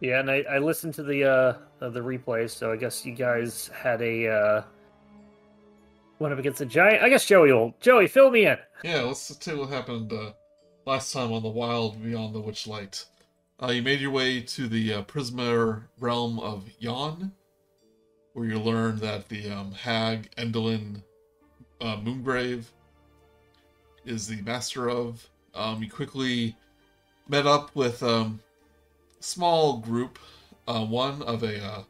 Yeah, and I, I listened to the uh the replay, so I guess you guys had a uh went up against a giant. I guess Joey will Joey fill me in. Yeah, let's you what happened uh, last time on the Wild Beyond the Witchlight. Uh, you made your way to the uh, Prismeer realm of Yon, where you learned that the um, hag Endelyn uh, Moongrave is the master of. Um, you quickly met up with um, small group, uh, one of a uh,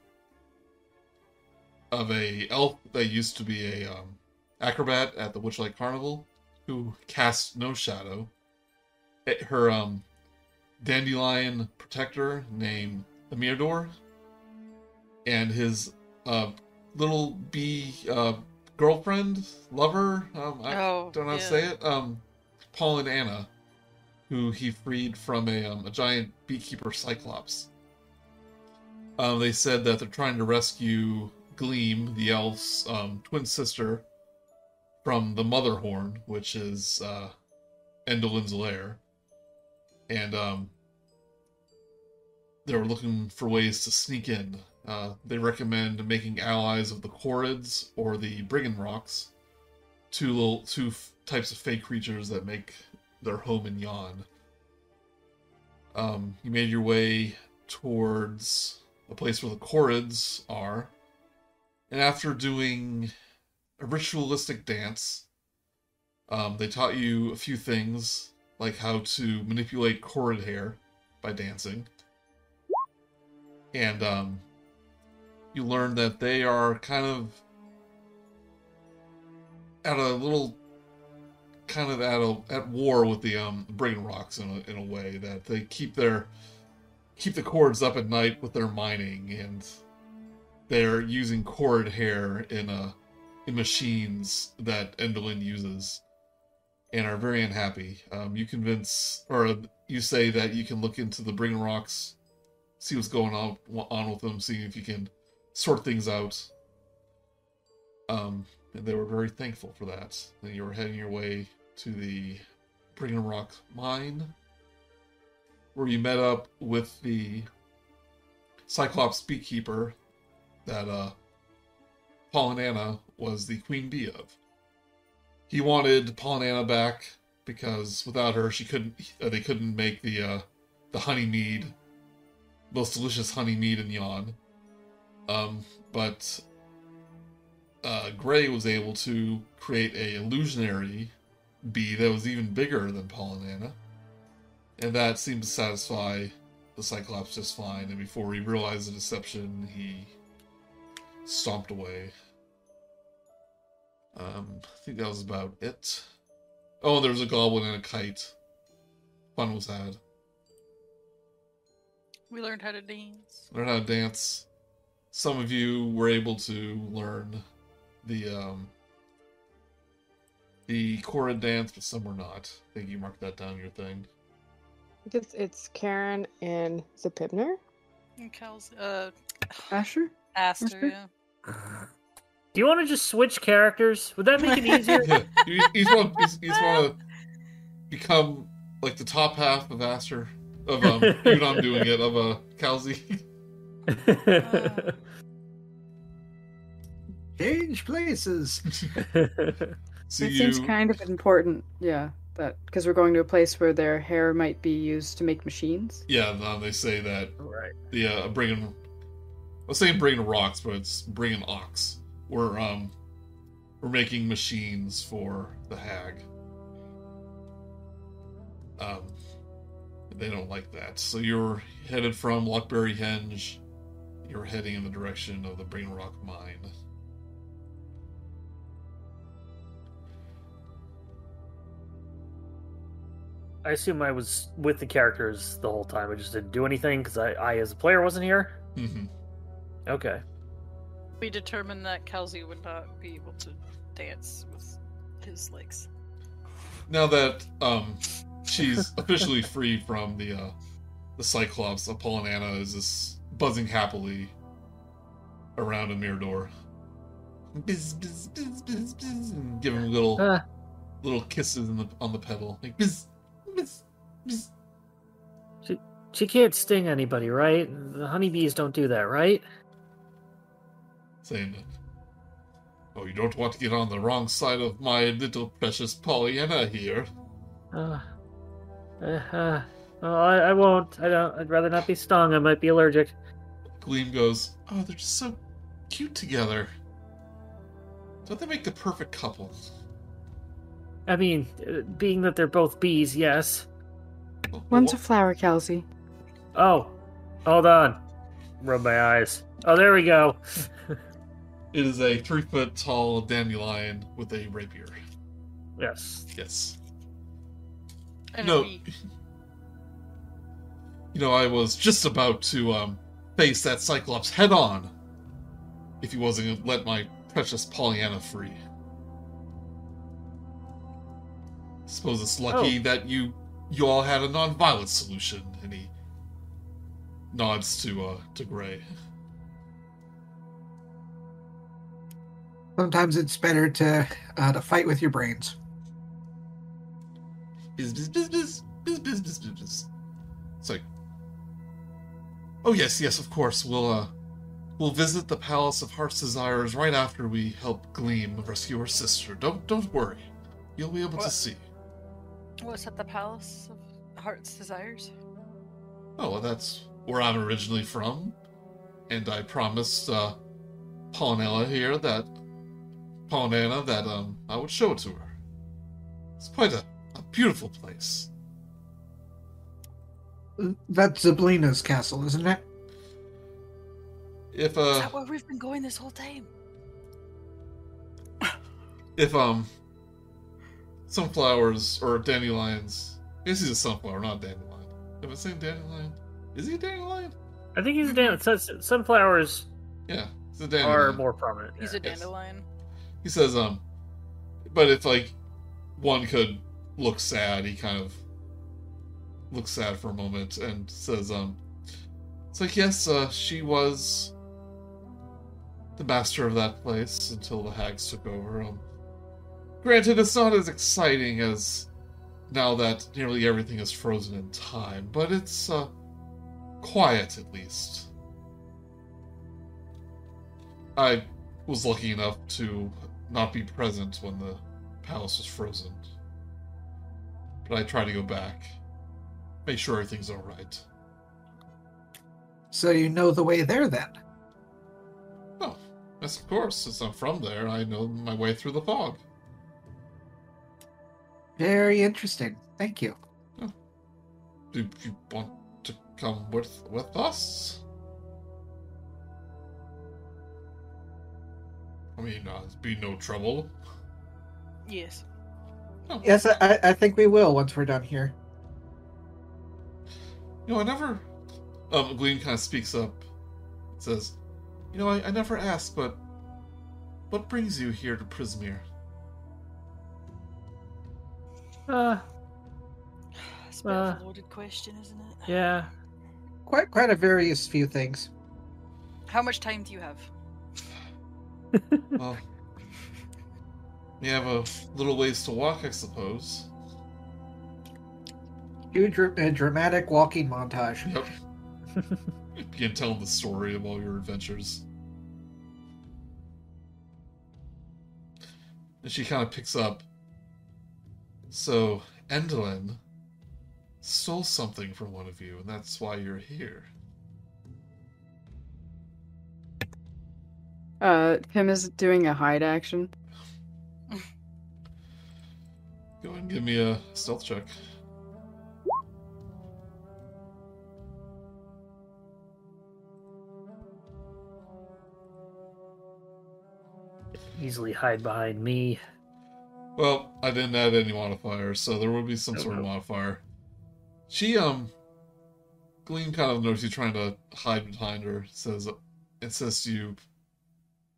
of a elf that used to be a um, acrobat at the Witchlight Carnival, who casts no shadow. Eh, Her um, dandelion protector named Amirdor, and his uh, little bee uh, girlfriend, lover, um, I Oh, don't know how to say it, um, Paul and Anna, who he freed from a, um, a giant beekeeper cyclops. Um, they said that they're trying to rescue Gleam, the elf's um, twin sister, from the Mother Horn, which is uh, Endelyn's lair. And um, they were looking for ways to sneak in. Uh, they recommend making allies of the Korreds or the Brigganocks, two little two f- types of fake creatures that make their home in Yon. Um, you made your way towards the place where the Korreds are, and after doing a ritualistic dance, um, they taught you a few things, like how to manipulate Korred hair by dancing. And um, you learned that they are kind of at a little kind of at a at war with the um Brigganocks in a in a way that they keep their keep the cords up at night with their mining and they're using cord hair in a in machines that Endelyn uses and are very unhappy. Um, you convince or you say that you can look into the Brigganocks, see what's going on on with them, see if you can sort things out. Um, and they were very thankful for that. And you were heading your way to the Brigganock mine, where you met up with the Cyclops beekeeper that uh, Paul and Anna was the queen bee of. He wanted Paul and Anna back because without her, she couldn't. Uh, they couldn't make the uh, the honey mead, most delicious honey mead in Yon. Um, but uh, Gray was able to create a illusionary bee that was even bigger than Paul and Anna, and that seemed to satisfy the Cyclops just fine. And before he realized the deception, he stomped away. Um, I think that was about it. Oh, there was a goblin and a kite. Fun was had. We learned how to dance. learn how to dance. Some of you were able to learn the um the Cora dance, but some were not. I think you marked that down your thing. It's, it's Kar'yn and Zepibner. And Kelsey, uh, Asher? Aster, Asper? yeah. Do you want to just switch characters? Would that make it easier? Yeah, you, you just want you just want to become like the top half of Aster of um even I'm doing it of uh Kal'zi. Change places. So it you seems kind of important, yeah. That because we're going to a place where their hair might be used to make machines. yeah, no, they say that right. the uh, bringing I was saying bringing rocks, but it's bringing ox. We're um we're making machines for the hag. Um, they don't like that. So you're headed from Lockberry Henge. You're heading in the direction of the Brain Rock mine. I assume I was with the characters the whole time. I just didn't do anything because I, I, as a player, wasn't here. hmm Okay. We determined that Kelsey would not be able to dance with his legs. Now that um she's officially free from the uh the Cyclops, Apollinana is just buzzing happily around a Mirador. Bizz, bizz, bizz, bizz, bizz, and give him little Ah. little kisses in the, on the pedal. Like bizz, bizz. she can't sting anybody, right? The honeybees don't do that, right? Saying, "Oh, you don't want to get on the wrong side of my little precious Pollyanna here." Uh, uh, uh oh, I, I won't. I don't. I'd rather not be stung. I might be allergic. Gleam goes, "Oh, they're just so cute together. Don't they make the perfect couple?" I mean, being that they're both bees, yes. One's a flower, Kelsey. Oh, hold on. Rub my eyes. Oh, there we go. It is a three foot tall dandelion with a rapier. Yes. Yes. And No. You know, I was just about to um, face that Cyclops head on if he wasn't going to let my precious Pollyanna free. Suppose it's lucky oh. that you you all had a non-violent solution. And he nods to uh to Gray. Sometimes it's better to uh, to fight with your brains. Biz biz biz biz biz biz biz biz. biz. It's like, oh yes, yes, of course. We'll uh, we'll visit the Palace of Heart's Desires right after we help Gleam rescue her sister. Don't don't worry, you'll be able what? to see. What's at the Palace of Heart's Desires? Oh, well, that's where I'm originally from, and I promised uh, Paulina here that Paulina that um I would show it to her. It's quite a, a beautiful place. That's Zybilna's castle, isn't it? If uh, Is that where we've been going this whole time? if um sunflowers or dandelions I guess he's a sunflower, not a dandelion. Am I saying dandelion? Is he a dandelion? I think he's a dandelion. Sunflowers Yeah, he's a are more prominent. He's yeah. a dandelion. He says, um but if like one could look sad, he kind of looks sad for a moment and says, um it's like yes, uh she was the master of that place until the hags took over. Um granted it's not as exciting as now that nearly everything is frozen in time, but it's uh quiet at least. I was lucky enough to not be present when the palace was frozen. But I try to go back, make sure everything's alright. So you know the way there then. Oh, yes, of course. Since I'm from there, I know my way through the fog. Very interesting. Thank you. Do you want to come with with us? I mean, uh, it'd be no trouble. Yes. Oh, Yes, I, I think we will once we're done here. You know, I never. Um, Gleam kind of speaks up. Says, "You know, I, I never asked, but what brings you here to Prismeer?" Uh, It's a bit of Uh, a loaded question, isn't it? yeah. Quite quite a various few things. How much time do you have? Well, you have a little ways to walk, I suppose. Huge dra- uh, dramatic walking montage. Yep. Begin telling the story of all your adventures. And she kind of picks up. So, Endelyn stole something from one of you, and that's why you're here. Uh, Pim is doing a hide action. Go ahead and give me a stealth check. Easily hide behind me. Well, I didn't add any modifiers, so there will be some Oh, sort of modifier. She, um, Gleam kind of knows you trying to hide behind her. Says, it says to you,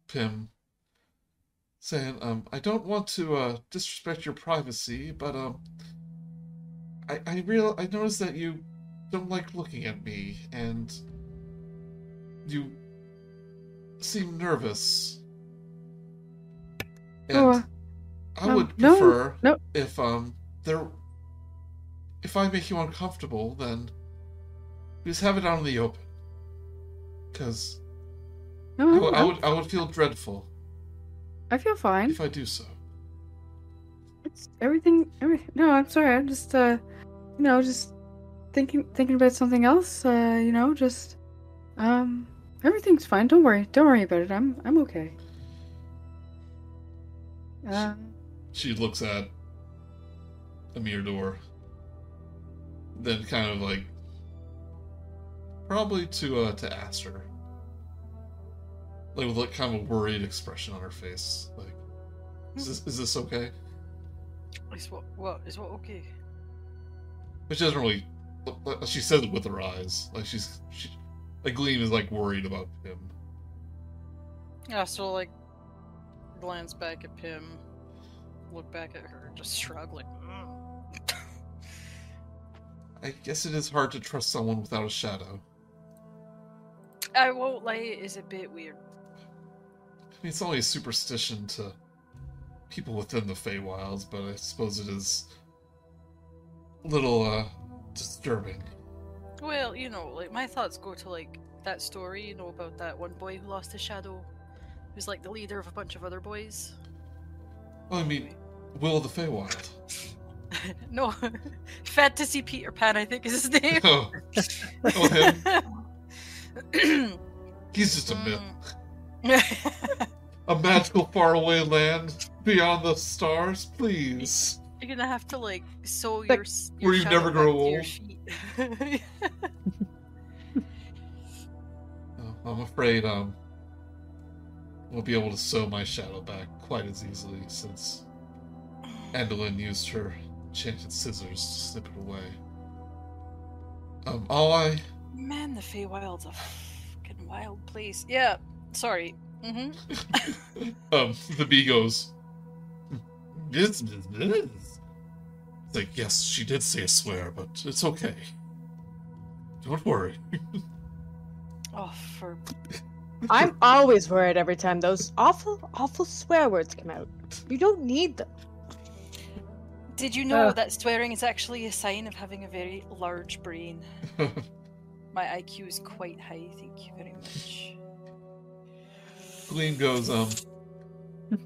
Pim, saying, um, I don't want to uh, disrespect your privacy, but um, I I real I noticed that you don't like looking at me, and you seem nervous. And Oh, I um, would no, prefer no. if um there if I make you uncomfortable, then just have it out in the open. Because I, No, would- I I'm- would I would feel dreadful I feel fine. if I do so. It's everything. Every no, I'm sorry. I'm just uh, you know, just thinking thinking about something else. Uh, you know, just um, everything's fine. Don't worry. Don't worry about it. I'm I'm okay. Uh, She looks at Amir door, then kind of like probably to uh to Aster, like with like kind of a worried expression on her face. Like, is this is this okay? Is what? What is what? Okay. But she doesn't really. She says it with her eyes, like she's she, like Gleam is like worried about him. Yeah. So like, glance back at Pim, look back at her, just shrug like. "Mm." I guess it is hard to trust someone without a shadow. I won't lie. It is a bit weird. I mean, it's only a superstition to people within the Feywilds, but I suppose it is a little uh, disturbing. Well, you know, like my thoughts go to like that story, you know, about that one boy who lost his shadow, who's like the leader of a bunch of other boys. Well, I mean, Will of the Feywild. no, Fantasy Peter Pan, I think is his name. oh, oh, him. He's just a myth. Mm. A magical faraway land beyond the stars, please. You're gonna have to like sew your, your where you shadow never grow back old. feet. Oh, I'm afraid um, I won't be able to sew my shadow back quite as easily since Endelyn used her enchanted scissors to snip it away. Um, all I Man, the Feywild's a fucking wild place. Yeah, sorry. Mm-hmm. um, the bee goes. This, this, this. It's like, yes, she did say a swear, but it's okay. Don't worry. Oh, for I'm always worried every time those awful, awful swear words come out. You don't need them. Did you know Uh. that swearing is actually a sign of having a very large brain? My IQ is quite high, thank you very much. Gleam goes, um.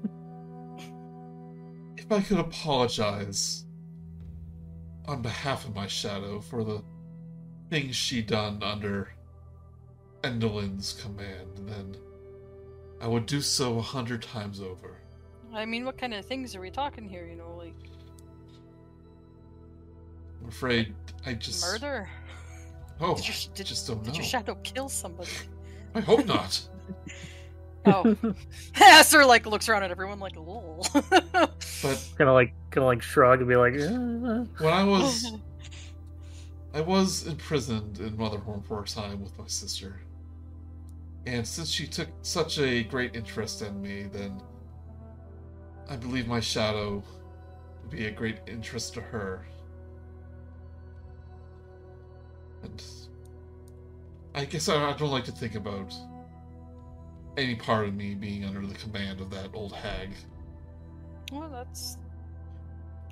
if I could apologize on behalf of my shadow for the things she done under Endelyn's command, then I would do so a hundred times over. I mean, what kind of things are we talking here? You know, like I'm afraid I just murder? Oh, Did your, I did, just don't did know. your shadow kill somebody? I hope not. Oh, Esther like looks around at everyone like, lol. But kind of like kind of like shrug and be like, "Uh, when I was I was imprisoned in Motherhorn for a time with my sister. And since she took such a great interest in me, then I believe my shadow would be a great interest to her. And I guess I, I don't like to think about any part of me being under the command of that old hag. well, that's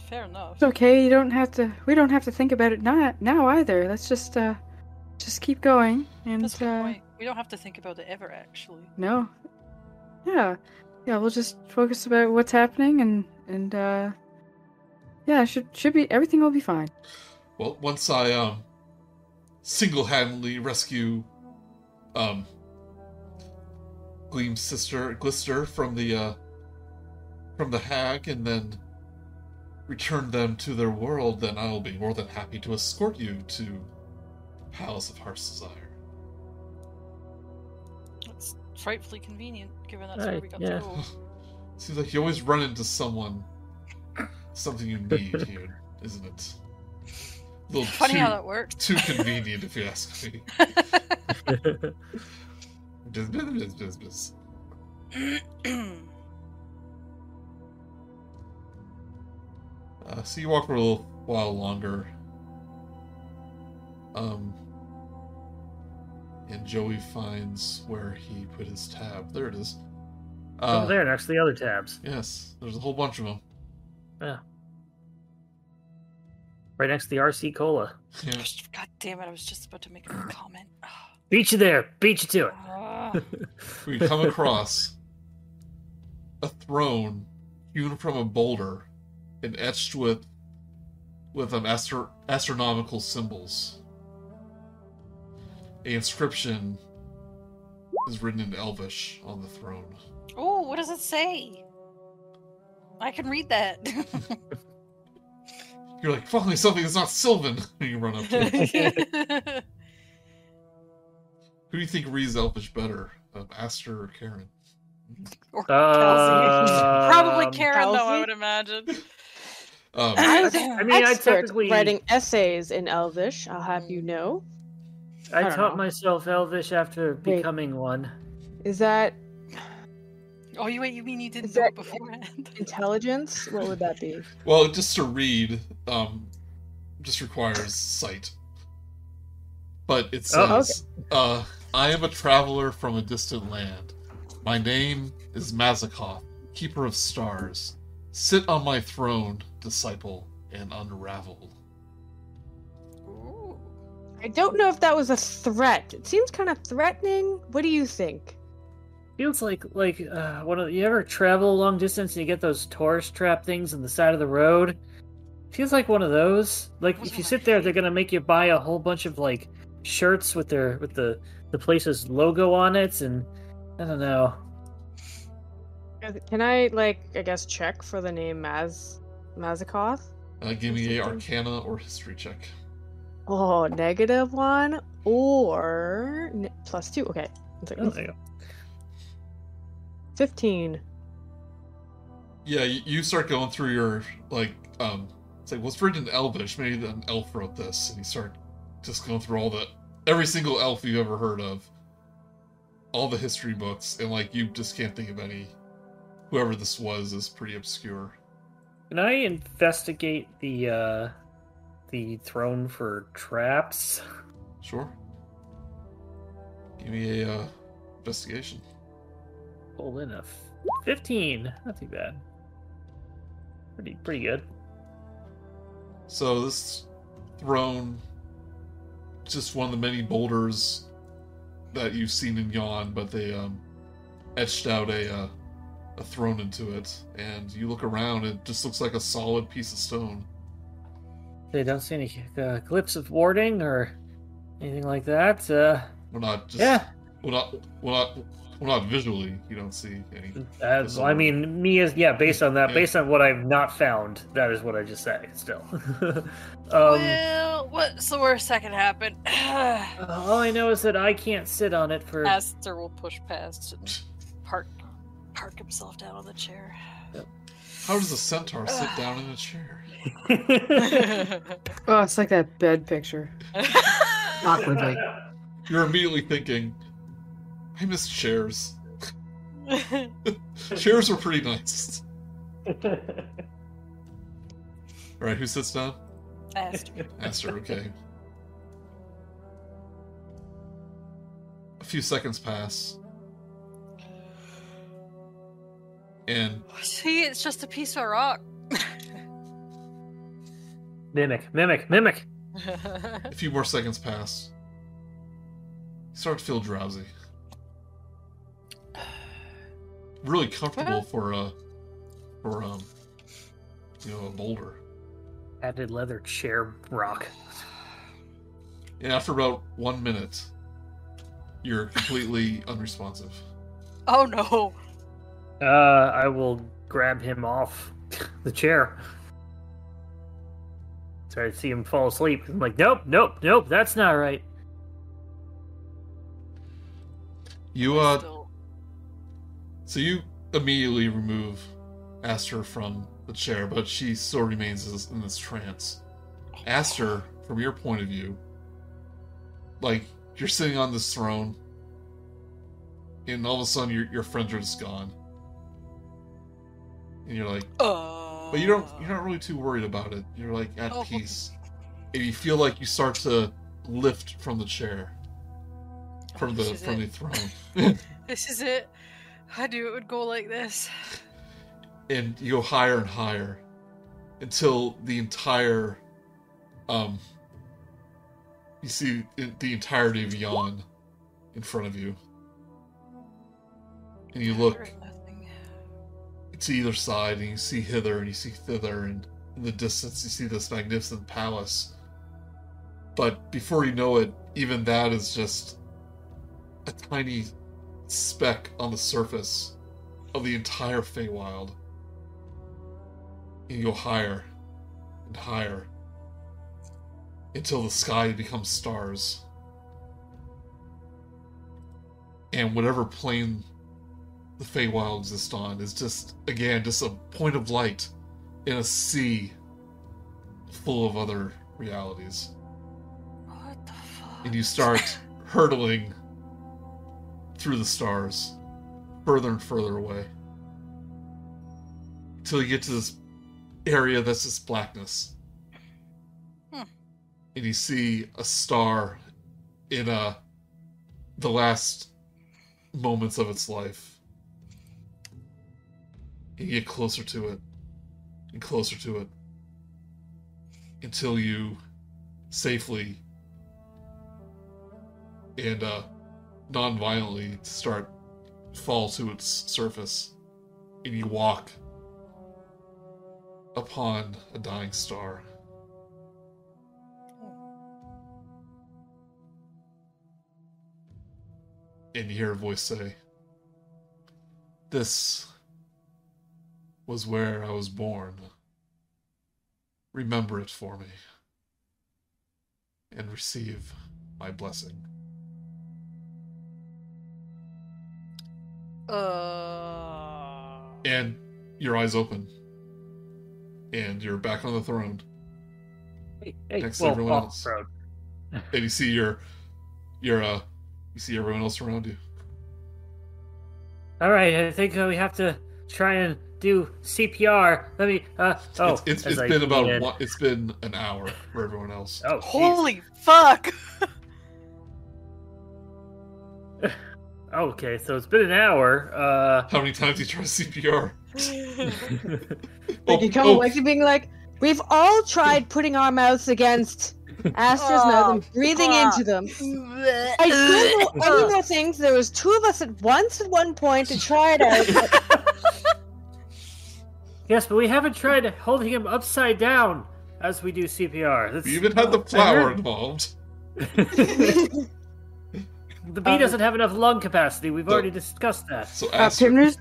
fair enough. it's okay. You don't have to. We don't have to think about it now. Now either. Let's just uh, just keep going. And That's a good uh, point. We don't have to think about it ever, actually. no. Yeah, yeah. We'll just focus about what's happening and and uh, yeah. Should should be everything will be fine. Well, once I um single-handedly rescue um Gleam's sister Glister from the uh from the hag and then return them to their world, then I'll be more than happy to escort you to the Palace of Heart's Desire. That's frightfully convenient, given that's where Right, we got yeah. to go. Seems like you always run into someone something you need here, isn't it? A little Funny too, how that works. too convenient if you ask me. Bzz, bzz, bzz, bzz, bzz. Uh, so you walk for a little while longer. Um, and Joey finds where he put his tab. There it is. Uh, over there next to the other tabs. Yes, there's a whole bunch of them. Yeah. Right next to the RC Cola. Yeah. God damn it! I was just about to make a comment. Beat you there. Beat you to it. Ah. We come across a throne hewn from a boulder and etched with with um, astro- astronomical symbols. A inscription is written in Elvish on the throne. oh, what does it say? I can read that. You're like, finally something that's not Sylvan. And you run up to it. Who do you think reads Elvish better, um, Aster or Kar'yn? or Uh, Probably Kar'yn, though. I would imagine. Um, I I was think- an I mean, I expert technically- writing essays in Elvish. I'll have you know. I, I taught know. myself Elvish after Wait. becoming one. Is that Oh, you wait. You mean you didn't Is know that- it beforehand? intelligence? What would that be? well, just to read, um, just requires sight. But it Oh, says, uh, I am a traveler from a distant land. My name is Mazakoth, keeper of stars. Sit on my throne, disciple, and unravel. I don't know if that was a threat. It seems kind of threatening. What do you think? Feels like like uh, one of you ever travel a long distance and you get those tourist trap things on the side of the road. Feels like one of those. Like Those if you sit there, they're gonna make you buy a whole bunch of like shirts with their with the the place's logo on it, and I don't know. Can I like I guess check for the name Maz Mazakoth? Uh, give me a Arcana or History check. Oh, negative one or plus two. Okay, one second. Oh, there you go. fifteen. Yeah, you, you start going through your like um it's like what's written in Elvish, maybe an elf wrote this, and you start just going through all the every single elf you've ever heard of. All the history books, and like you just can't think of any whoever this was is pretty obscure. Can I investigate the uh the throne for traps? Sure. Give me a uh, investigation. Pulled in a f- fifteen. Not too bad. Pretty pretty good. So this throne, just one of the many boulders that you've seen in Yon, but they um, etched out a uh, a throne into it, and you look around, it just looks like a solid piece of stone. They don't see any uh, glyphs of warding or anything like that. Uh, we're not just yeah, well, not We're not well, not visually. You don't see any. uh, well, I mean, me is yeah. Based on that, Yeah. based on what I've not found, that is what I just say. Still, um, well, what's the worst that can happen? all I know is that I can't sit on it for. Aster will push past and park, park himself down on the chair. Yep. How does a centaur sit down in a chair? Oh, it's like that bed picture. Awkwardly. You're immediately thinking, I miss chairs. Chairs were pretty nice. All right, who sits down? Aster. Aster, okay. A few seconds pass. And See, it's just a piece of rock. mimic, mimic, mimic. a few more seconds pass. You start to feel drowsy. Really comfortable for a for um you know a boulder. Padded leather chair rock. And after about one minute, you're completely unresponsive. oh no. Uh, I will grab him off the chair. Try to see him fall asleep. I'm like, nope, nope, nope, that's not right. You uh Still- So you immediately remove Aster from the chair, but she still remains in this trance. Aster, from your point of view, like you're sitting on this throne, and all of a sudden your your friends are just gone, and you're like, Uh, but you don't you're not really too worried about it. You're like at Oh. peace, and you feel like you start to lift from the chair, from the This is from the throne. This is it. I knew it would go like this. and you go higher and higher until the entire Um, you see the entirety of Yon in front of you, and you look to either side, and you see hither and you see thither, and in the distance you see this magnificent palace. But before you know it, even that is just a tiny speck on the surface of the entire Feywild. And you go higher and higher until the sky becomes stars. And whatever plane the Feywild exists on is just, again, just a point of light in a sea full of other realities. What the fuck? And you start hurtling through the stars, further and further away. Until you get to this area that's just blackness. Hmm. And you see a star in uh the last moments of its life. And you get closer to it and closer to it until you safely and uh non-violently start fall to its surface and you walk upon a dying star. And you hear a voice say this was where i was born. Remember it for me and receive my blessing Uh. and your eyes open and you're back on the throne Hey, hey, Next to everyone off else. road. and you see your your uh you see everyone else around you All right, I think uh, we have to try and do CPR. Let me. Uh, oh, it's it's, as it's I been about one, it's been an hour for everyone else Oh, jeez. Holy fuck! Okay, so it's been an hour. Uh, how many times you try cpr Like you come oh, away from being like, we've all tried putting our mouths against Astra's mouth and breathing fuck. into them. I don't know any more things. There was two of us at once at one point to try it out. but yes, but we haven't tried holding him upside down as we do CPR. That's, we even had the flower heard- involved The bee Um, doesn't have enough lung capacity. We've So- already discussed that. so Uh, Pimner's,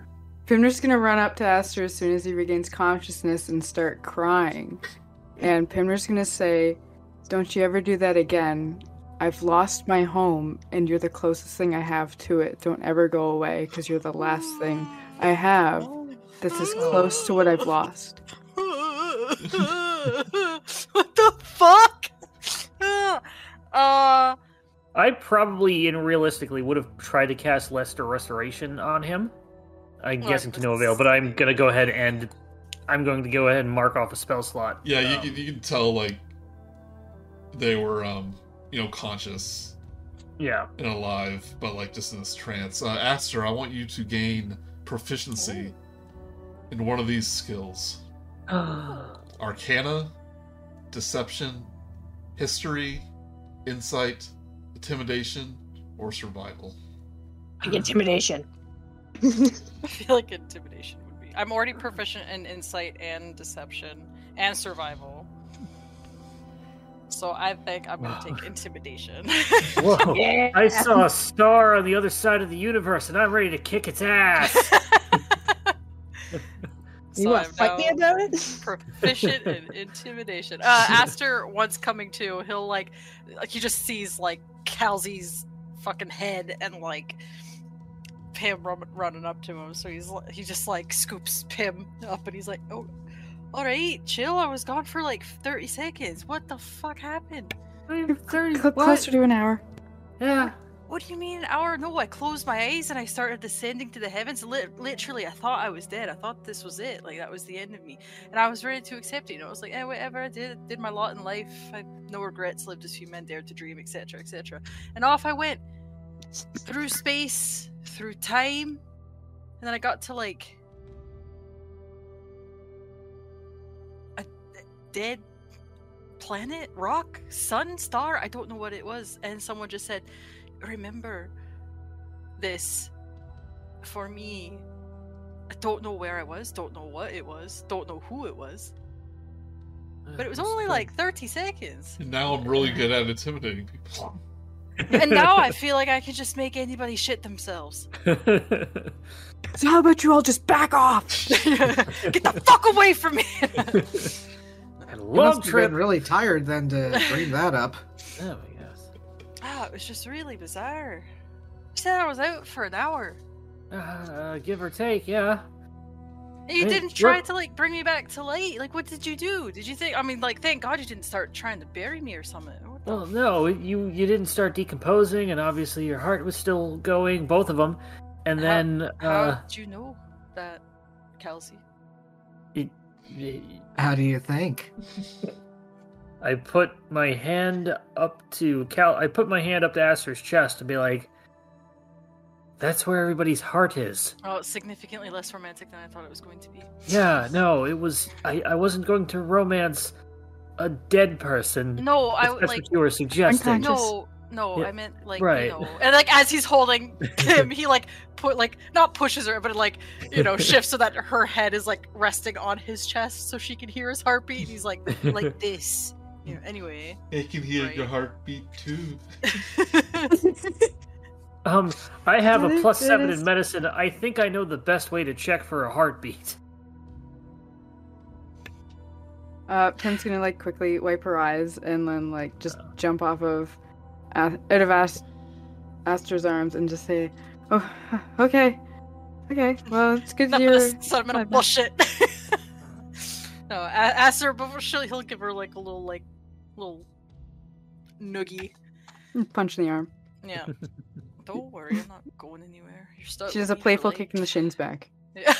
Pimner's gonna run up to Aster as soon as he regains consciousness and start crying. And Pimner's gonna say, Don't you ever do that again. I've lost my home, and you're the closest thing I have to it. Don't ever go away, because you're the last thing I have that's as close to what I've lost. what the fuck? Uh, I probably and realistically would have tried to cast Lesser Restoration on him. I'm Well, guessing to no avail, but I'm gonna go ahead and I'm going to go ahead and mark off a spell slot. yeah you, Um, can you can tell like they were um you know conscious yeah. and alive but like just in this trance uh aster i want you to gain proficiency in one of these skills arcana, deception, history, insight, intimidation, or survival. Intimidation. I feel like intimidation would be. I'm already proficient in insight and deception and survival. So I think I'm gonna take intimidation. Whoa! Yeah. I saw a star on the other side of the universe, and I'm ready to kick its ass. You So want to I'm fight me about it? Proficient in intimidation. Uh, Aster, once coming to, he'll like, like he just sees like Kal'zi's fucking head and like Pim run, running up to him. So he's li- he just like scoops Pim up and he's like, "Oh, all right, chill. I was gone for like thirty seconds. What the fuck happened? 30. Cl- closer to an hour. Yeah. What do you mean an hour? No, I closed my eyes and I started descending to the heavens. Lit- literally, I thought I was dead. I thought this was it. Like that was the end of me, and I was ready to accept it. You know, I was like, eh, whatever. I did did my lot in life. I no regrets. Lived as few men dared to dream, etc., etc. And off I went through space, through time, and then I got to like a dead planet, rock, sun, star. I don't know what it was. And someone just said, Remember this for me. I don't know where I was, don't know what it was, don't know who it was. But it was only like 30 seconds. And now I'm really good at intimidating people. And now I feel like I can just make anybody shit themselves. So how about you all just back off? Get the fuck away from me! Had a You long must have trip. been really tired then to bring that up. Oh, yes. Ah, it was just really bizarre. You said I was out for an hour. Uh, give or take, yeah. You Hey, didn't try to like bring me back to light. Like, what did you do? Did you think? I mean, like, thank God you didn't start trying to bury me or something. Well, no, you you didn't start decomposing, and obviously your heart was still going, both of them. And How- then, How uh, did you know that, Kelsey? How do you think? I put my hand up to Cal. I put my hand up to Aster's chest to be like, "That's where everybody's heart is." Oh, it's significantly less romantic than I thought it was going to be. Yeah, no, it was. I I wasn't going to romance a dead person. No, I if that's like. what you were suggesting. No, no, Yeah, I meant like right. you know, and like as he's holding him, he like put like not pushes her, but like you know shifts so that her head is like resting on his chest, so she can hear his heartbeat. And he's like like this. You know, anyway. I can hear Right. your heartbeat too. Um, I have That a is- plus that seven is- in medicine. I think I know the best way to check for a heartbeat. Uh, Pim's gonna like quickly wipe her eyes and then like just jump off of A- out of Ast- Aster's arms and just say, "Oh, okay, okay. Well, it's good to None hear." of this sentimental my bad." bullshit. no, a- ask her before she'll he'll give her like a little like little noogie. Punch in the arm. Yeah. Don't worry, I'm not going anywhere. You're stuck. She does a playful life. kick in the shins back. Yeah.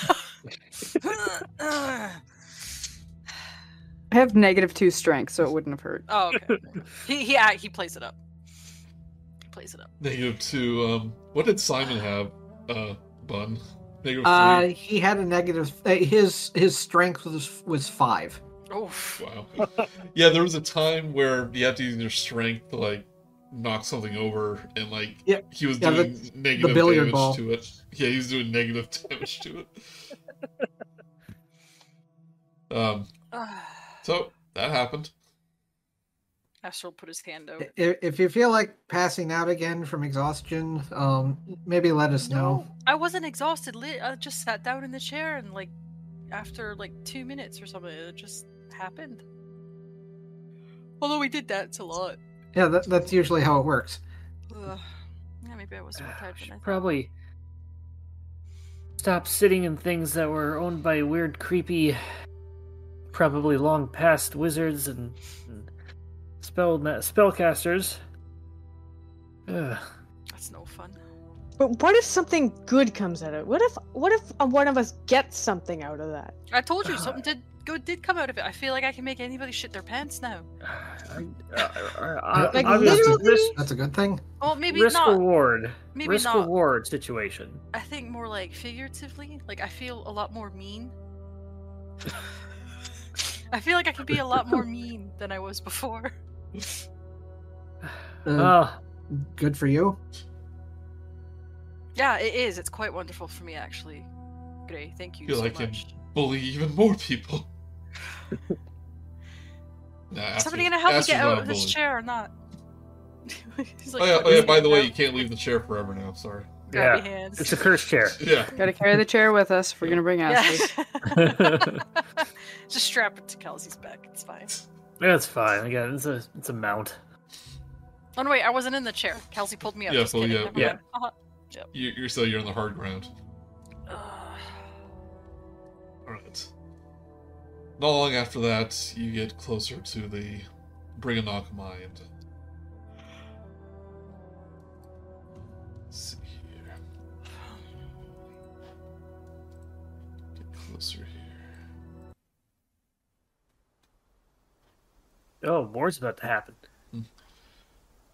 I have negative two strength, so it wouldn't have hurt. oh, okay. He he he plays it up. He plays it up. Negative two. Um, what did Simon have? Uh, Bun. Negative Uh, three. he had a negative. Uh, his his strength was was five. Oof. Wow. yeah, there was a time where you have to use your strength to like knock something over, and like Yeah. he was Yeah, the- doing negative billiard damage ball. to it. Yeah, he was doing negative damage to it. Um, so that happened. Astral put his hand out. If you feel like passing out again from exhaustion, um, maybe let us know. I wasn't exhausted. I just sat down in the chair and like after like two minutes or something, it just happened. Although we did dance a lot. Yeah, that, that's usually how it works. Ugh. Yeah, maybe I was more tired than I. Probably stop sitting in things that were owned by weird, creepy, probably long past wizards and, and spell spellcasters. Ugh. That's no fun. But what if something good comes out of it? What if what if uh, one of us gets something out of that? I told you Uh, something did good did come out of it. I feel like I can make anybody shit their pants now. I- I- I- Like, obviously, literally? risk, That's a good thing. Well, maybe risk not. reward, Maybe risk not. reward situation. I think more like figuratively. Like I feel a lot more mean. I feel like I can be a lot more mean than I was before. Uh, Oh, good for you. Yeah, it is. It's quite wonderful for me, actually. Gray, thank you Feel so like you- much. Bully even more people. Nah, Is somebody gonna help me get out of this chair or not? He's like, oh yeah, oh, yeah by the hand way, out, you can't leave the chair forever now. Sorry. grabby yeah, hands. it's a cursed chair. Yeah. Gotta carry the chair with us if we're gonna bring Aster. yeah. Just strap it to Kelsey's back. It's fine. Yeah, it's fine. Again, it's a it's a mount. Oh no, wait, I wasn't in the chair. Kelsey pulled me up. Yeah, so kidding. yeah, Never yeah. Uh-huh. You, you're so you're on the hard ground. Ugh. All right. Not long after that, you get closer to the Brigganock mind. Let's see here. Get closer here. Oh, more's about to happen. Hmm.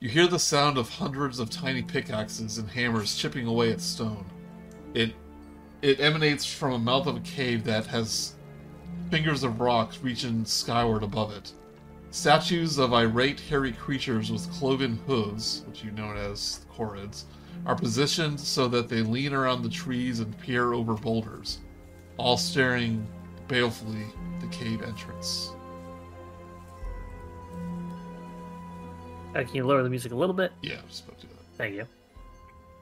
You hear the sound of hundreds of tiny pickaxes and hammers chipping away at stone. It it emanates from a mouth of a cave that has fingers of rock reaching skyward above it. Statues of irate, hairy creatures with cloven hooves, which you know as Korreds, are positioned so that they lean around the trees and peer over boulders, all staring balefully at the cave entrance. Uh, can you lower the music a little bit? Yeah, I'm about to do that. Thank you.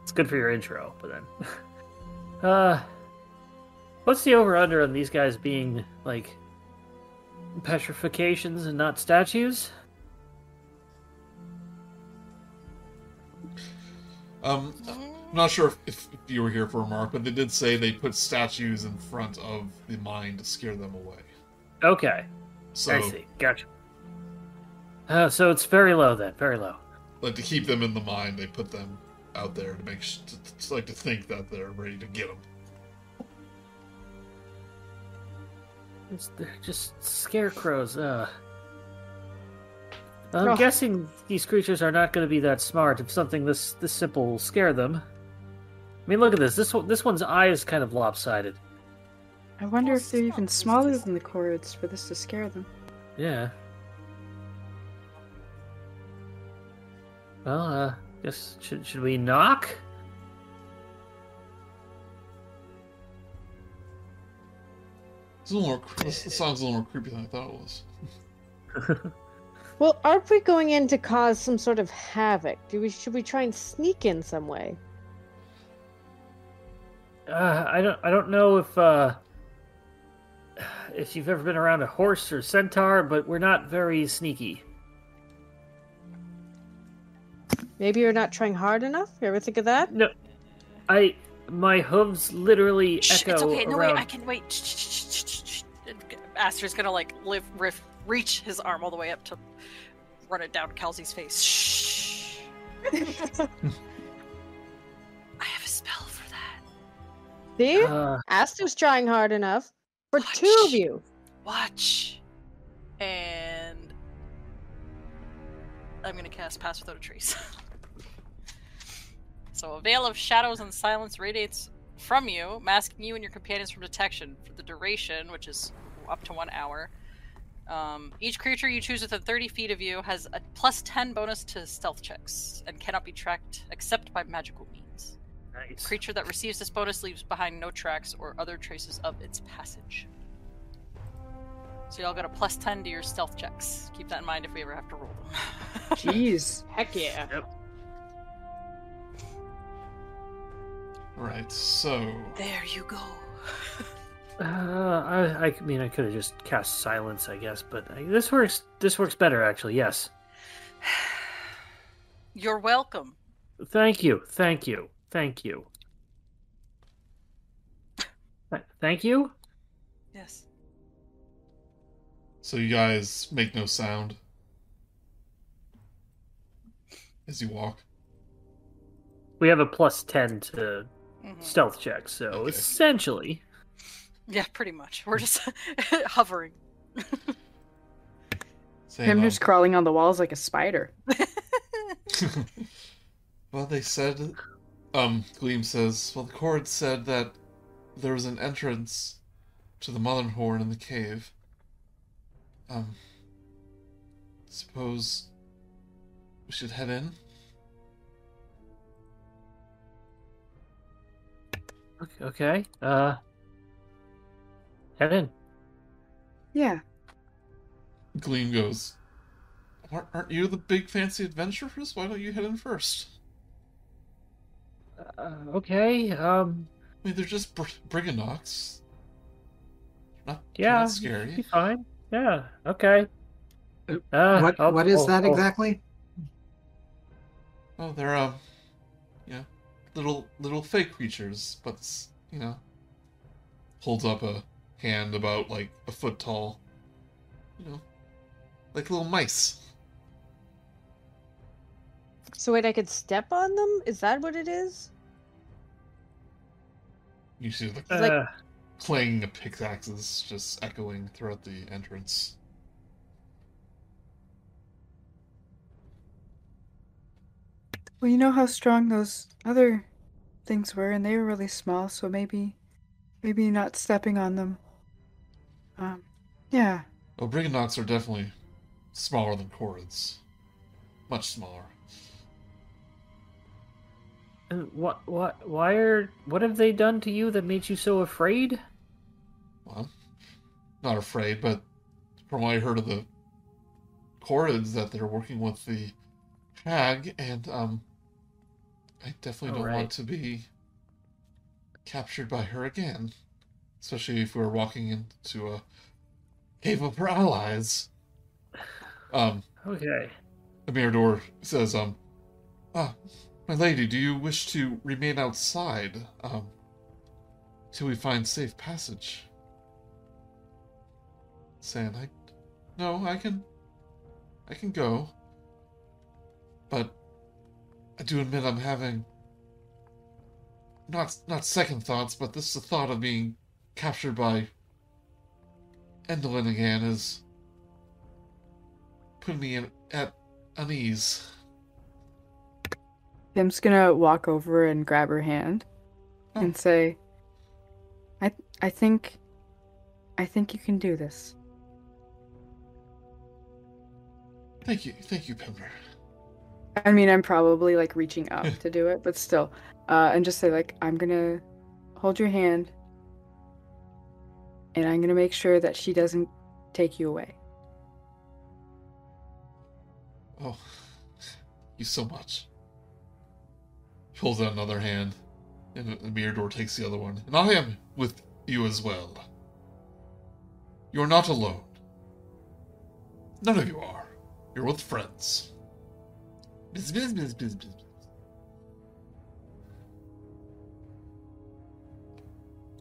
It's good for your intro, but then. uh. What's the over under on these guys being, like, petrifications and not statues? Um, I'm not sure if, if you were here for a mark, but they did say they put statues in front of the mine to scare them away. Okay, So, I see. Gotcha. Uh, so it's very low then, very low. like to keep them in the mine, they put them out there to make sh- to, to, like to think that they're ready to get them. It's, they're just scarecrows. Uh. I'm Oh. guessing these creatures are not going to be that smart if something this this simple will scare them. I mean, look at this. This one, this one's eye is kind of lopsided. I wonder Oh, if they're even smaller than the cords for this to scare them. Yeah. Well, uh, guess should should we knock? It's a little more. This song's a little more creepy than I thought it was. Well, aren't we going in to cause some sort of havoc? Do we should we try and sneak in some way? Uh, I don't I don't know if uh if you've ever been around a horse or centaur, but we're not very sneaky. Maybe you're not trying hard enough. You ever think of that? No, I my hooves literally Shh, echo it's okay. No, around. wait, I can wait. Shh, shh, shh, shh, shh, shh. Aster's gonna like live, riff, reach his arm all the way up to run it down Kal'zi's face. Shh. I have a spell for that. See, Uh, Aster's trying hard enough for Watch. two of you. Watch. And I'm gonna cast Pass Without a Trace. so a veil of shadows and silence radiates from you, masking you and your companions from detection for the duration, which is up to one hour. Um, each creature you choose within 30 feet of you has a plus 10 bonus to stealth checks and cannot be tracked except by magical means. nice. Creature that receives this bonus leaves behind no tracks or other traces of its passage. So y'all got a plus 10 to your stealth checks. Keep that in mind if we ever have to roll them. Jeez. Heck yeah. Right. So, there you go. Uh, I, I mean, I could have just cast silence, I guess, but I, this works. This works better, actually. Yes. You're welcome. Thank you. Thank you. Thank you. Thank you. Yes. so you guys make no sound as you walk. We have a plus ten to Mhm. stealth check, so Okay. essentially, Yeah, pretty much. We're just hovering. Saying, Him um, just crawling on the walls like a spider. well, they said. Um, Gleam says, well, the cord said that there was an entrance to the Motherhorn in the cave. Um, suppose we should head in? Okay, okay. Uh, head in. Yeah. Gleam goes, aren't, aren't you the big fancy adventurers? Why don't you head in first? Uh, okay. Um, I mean, they're just br- Brigganocks. Not, yeah, not Be scary. fine. Yeah. Okay. Uh, what I'll- what is I'll- that I'll- exactly? Oh, they're um, you know, little little fake creatures, but you know, holds up a hand about like a foot tall. You know, like little mice. So wait, I could step on them? Is that what it is? You see the like- Uh, clanging of pickaxes just echoing throughout the entrance. Well, you know how strong those other things were, and they were really small, so maybe, maybe not stepping on them. Um, yeah. Well, Brigganocks are definitely smaller than Korred's. Much smaller. And what? What? Why are? What have they done to you that made you so afraid? Well, not afraid, but from what I heard of the Korreds, that they're working with the hag, and um, I definitely don't Alright. want to be captured by her again, especially if we're walking into a cave of her allies. Um, Okay. Amirador says, um, ah, my lady, do you wish to remain outside, um, till we find safe passage? Saying, I, no, I can, I can go, but I do admit I'm having not not second thoughts, but this the thought of being captured by Endelyn again is putting me in, at unease. Tim's gonna walk over and grab her hand Oh. and say, "I, I think, I think you can do this." Thank you, thank you, Pimber. I mean, I'm probably like reaching up to do it, but still, uh, and just say like, "I'm gonna hold your hand, and I'm gonna make sure that she doesn't take you away." Oh, you so much. He pulls out another hand, and the Mirador takes the other one. And I am with you as well. You're not alone. None of you are. You're with friends. Biz, biz, biz, biz, biz, biz.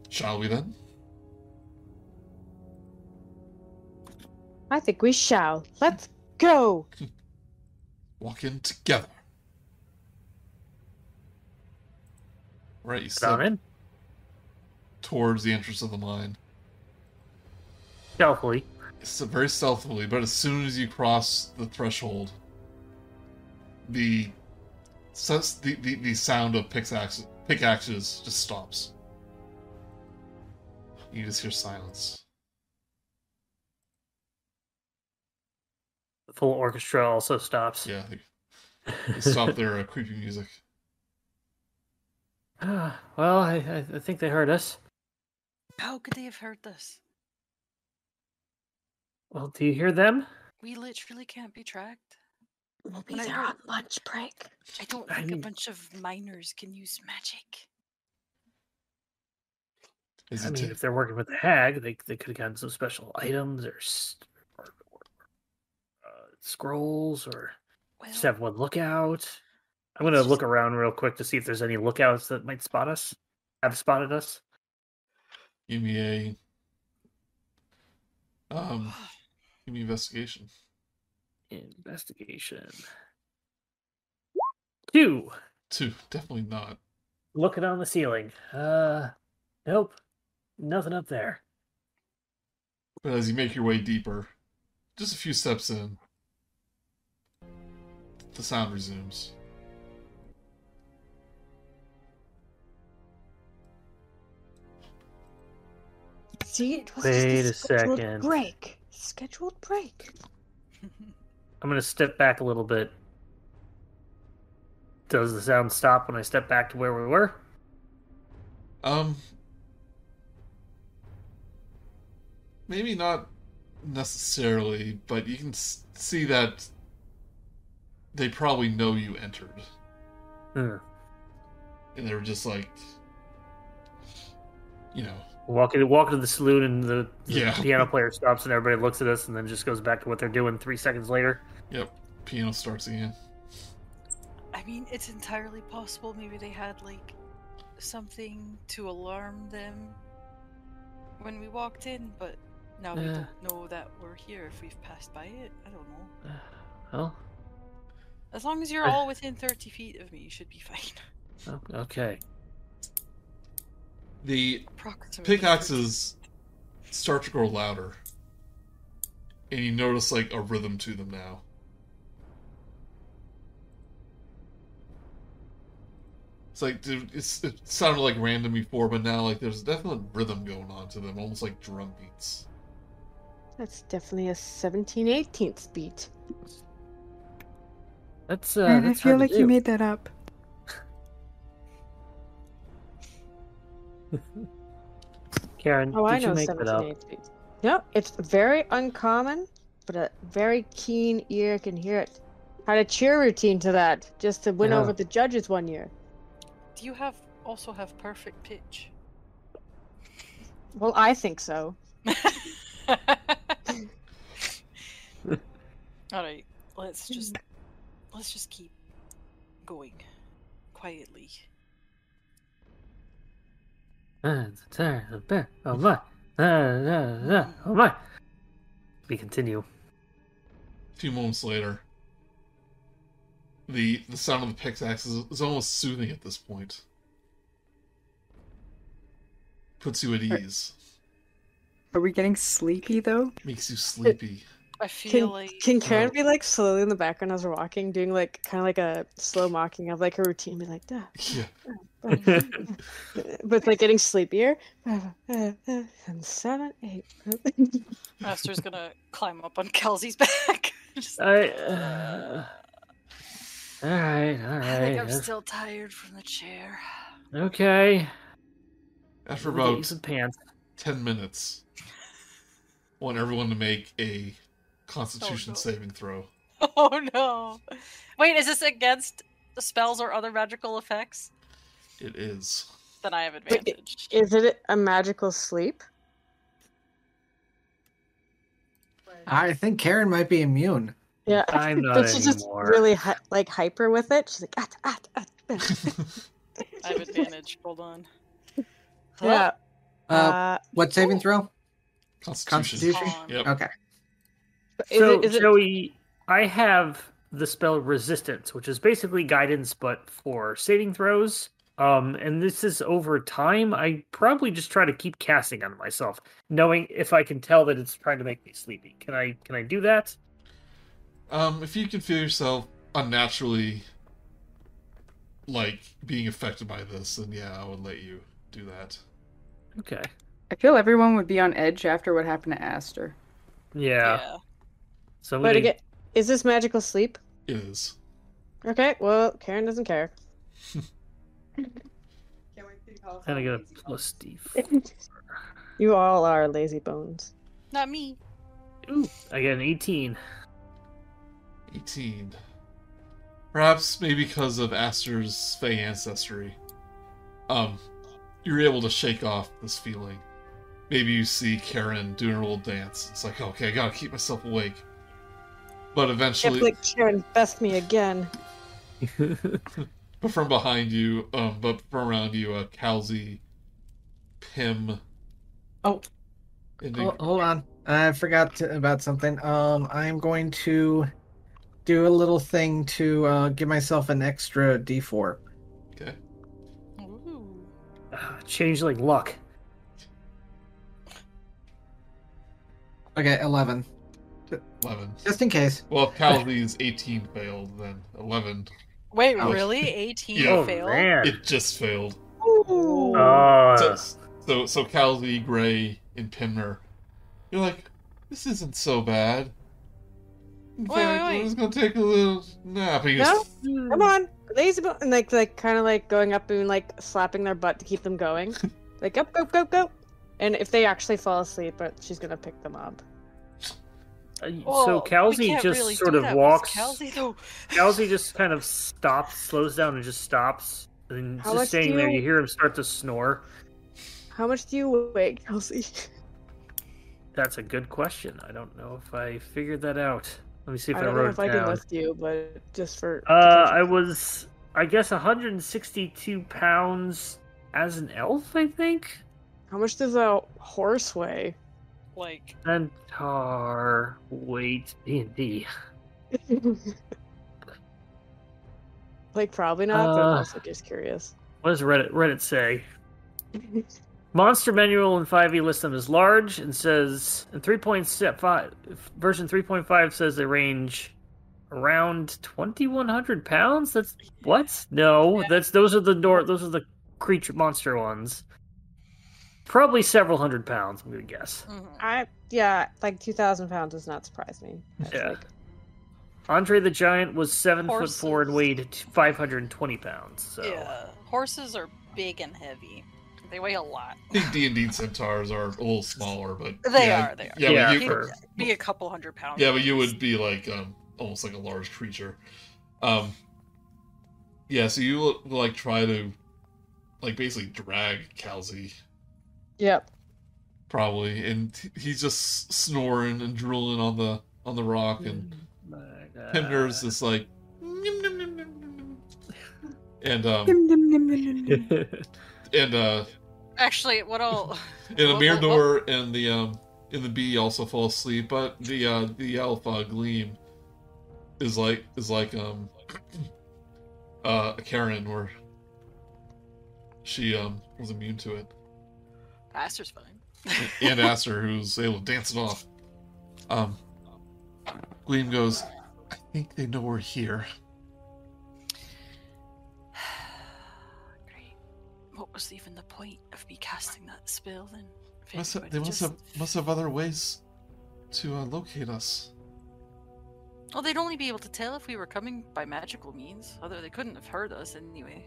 Shall we then? I think we shall. Let's go. Walk in together. Right, you Down step in towards the entrance of the mine. stealthily. It's very stealthily, but as soon as you cross the threshold, the sense the, the, the sound of pickaxes pickaxes just stops. You just hear silence. The full orchestra also stops. Yeah, they, they stop their uh, creepy music. Ah, well, I, I I think they heard us. How could they have heard this? Well, do you hear them? We literally can't be tracked. We'll be there on lunch break. I don't I think mean- a bunch of miners can use magic. Is I it mean, ta- if they're working with the hag, they they could have gotten some special items or, or, or uh, scrolls, or Well, just have one lookout. I'm gonna look around real quick to see if there's any lookouts that might spot us. Have spotted us. give me a um give me investigation. Investigation. Two. Two, definitely not. Looking on the ceiling. Uh, nope. Nothing up there. But as you make your way deeper, just a few steps in, the sound resumes. See, it was Wait just a a scheduled second. break. Scheduled break. I'm gonna step back a little bit. Does the sound stop when I step back to where we were? Um, maybe not necessarily, but you can see that they probably know you entered, Hmm. and they're just like, you know, Walk in, walk into the saloon, and the, the Yeah. piano player stops, and everybody looks at us, and then just goes back to what they're doing. Three seconds later, yep, piano starts again. I mean, it's entirely possible maybe they had like something to alarm them when we walked in, but now we don't know that we're here if we've passed by it. I don't know. well, As long as you're Uh. all within 30 feet of me, you should be fine. oh, okay. The pickaxes start to grow louder, and you notice like a rhythm to them now. It's like dude, it's it sounded like random before, but now like there's a definite rhythm going on to them, almost like drum beats. That's definitely a 17 18th beat. That's uh, and I feel hard to like you made that up. Kar'yn, Oh, did I you know make that 17 up? 18th beat. No, it's very uncommon, but a very keen ear can hear it. Had a cheer routine to that just to win Yeah. over the judges one year. Do you have also have perfect pitch? Well, I think so. All right, let's just let's just keep going quietly. It's a tire, a bear. Oh my! Oh my! We continue. A few moments later, the the sound of the pickaxe is, is almost soothing at this point. Puts you at ease. Are we getting sleepy though? Makes you sleepy. I feel Can, like can Kar'yn be like slowly in the background as we're walking, doing like kind of like a slow mocking of like her routine, be like, "Duh, Yeah. but like getting sleepier. And seven, eight. Master's gonna climb up on Kal'zi's back. Just- I. Uh, all right, all I think I'm that's- still tired from the chair. Okay. After We'll get you about some pants. 10 minutes, want everyone to make a constitution oh, no. saving throw. Oh no! Wait, is this against the spells or other magical effects? It is. Then I have Wait, advantage. Is it a magical sleep? I think Kar'yn might be immune. Yeah. I'm not but she's just really hy- like hyper with it. She's like, ah, ah, ah, ah." I have advantage. Hold on. yeah. Uh, Uh, what saving throw? Constitution. Constitution? Yep. Okay. is so, it, is it, Joey, I have the spell resistance, which is basically guidance, but for saving throws. Um, and this is over time. I probably just try to keep casting on myself, knowing if I can tell that it's trying to make me sleepy. Can I? Can I do that? Um, if you can feel yourself unnaturally, like, being affected by this, then yeah, I would let you do that. Okay. I feel everyone would be on edge after what happened to Aster. Yeah. So I'm but again, is this magical sleep? It is. Okay, well, Kar'yn doesn't care. gonna get a plus D. You all are lazy bones. Not me. Ooh, I get an 18. 18. Perhaps maybe because of Aster's Fey ancestry. Um, you're able to shake off this feeling. Maybe you see Kar'yn doing her little dance. It's like, okay, I gotta keep myself awake. But If eventually, like Kar'yn best me again. but from behind you, um, but from around you, uh, Kal'zi, Pim. Oh. and Hol- hold on. I forgot to, about something. Um, I'm going to do a little thing to uh, give myself an extra D4. Okay. Ooh. Ah, Changeling luck. Okay, 11. 11. Just in case. Well, if Kal'zi's 18 failed, then 11. Wait, Ouch. really? 18 Yeah. Oh failed? man. It just failed. Ooh. Oh. So, so, so Kal'zi, Gray, and Pimner, you're like, this isn't so bad. In Wait, wait, wait. I'm just gonna take a little nap. And you No? just- Come on, lazy bone, and like like kind of like going up and like slapping their butt to keep them going. like up, go, go, go. And if they actually fall asleep, but she's gonna pick them up. Uh, Well, so we just really sort of walks. Kal'zi, though. Kal'zi just kind of stops, slows down, and just stops. And How just much staying do there, you- you hear him start to snore. How much do you weigh, Kal'zi? That's a good question. I don't know if I figured that out. Let me see if I I, don't know if I can down. lift you, but just for. Uh, I was, I guess, 162 pounds as an elf. I think. How much does a horse weigh? Like, Centaur weight D and D. like probably not, but I'm Uh, also just curious. What does Reddit Reddit say? Monster Manual in 5e lists them as large and says in 3.5 version 3.5 says they range around 2100 pounds. That's what? No, that's those are the nor those are the creature monster ones. Probably several hundred pounds. I'm gonna guess. Mhm. I yeah, like two thousand pounds does not surprise me. That's Yeah. like- Andre the Giant was seven foot four and weighed 520 pounds. So Yeah, horses are big and heavy. They weigh a lot. I think D and D centaurs are a little smaller, but They yeah, are, they are. Yeah, Yeah, but you, for- Be a couple hundred pounds. yeah, but you would be like um, almost like a large creature. Um, yeah, so you will, like try to like basically drag Kal'zi Yep. probably, and he's just snoring and drooling on the on the rock, and My Pimner's God. just like, and um, Nim, nim, nim, nim, nim, nim. And uh, Actually, what and the Well, well, Mirador and the um and the bee also fall asleep, but the uh the alpha gleam is like is like um uh Kar'yn where she um was immune to it. Aster's fine. And Aster who's able to dance it off. Um Gleam goes, I think they know we're here. Was even the point of me casting that spell then? Must have, they everybody must just- have must have other ways to uh, locate us. Well, they'd only be able to tell if we were coming by magical means. Although they couldn't have heard us anyway.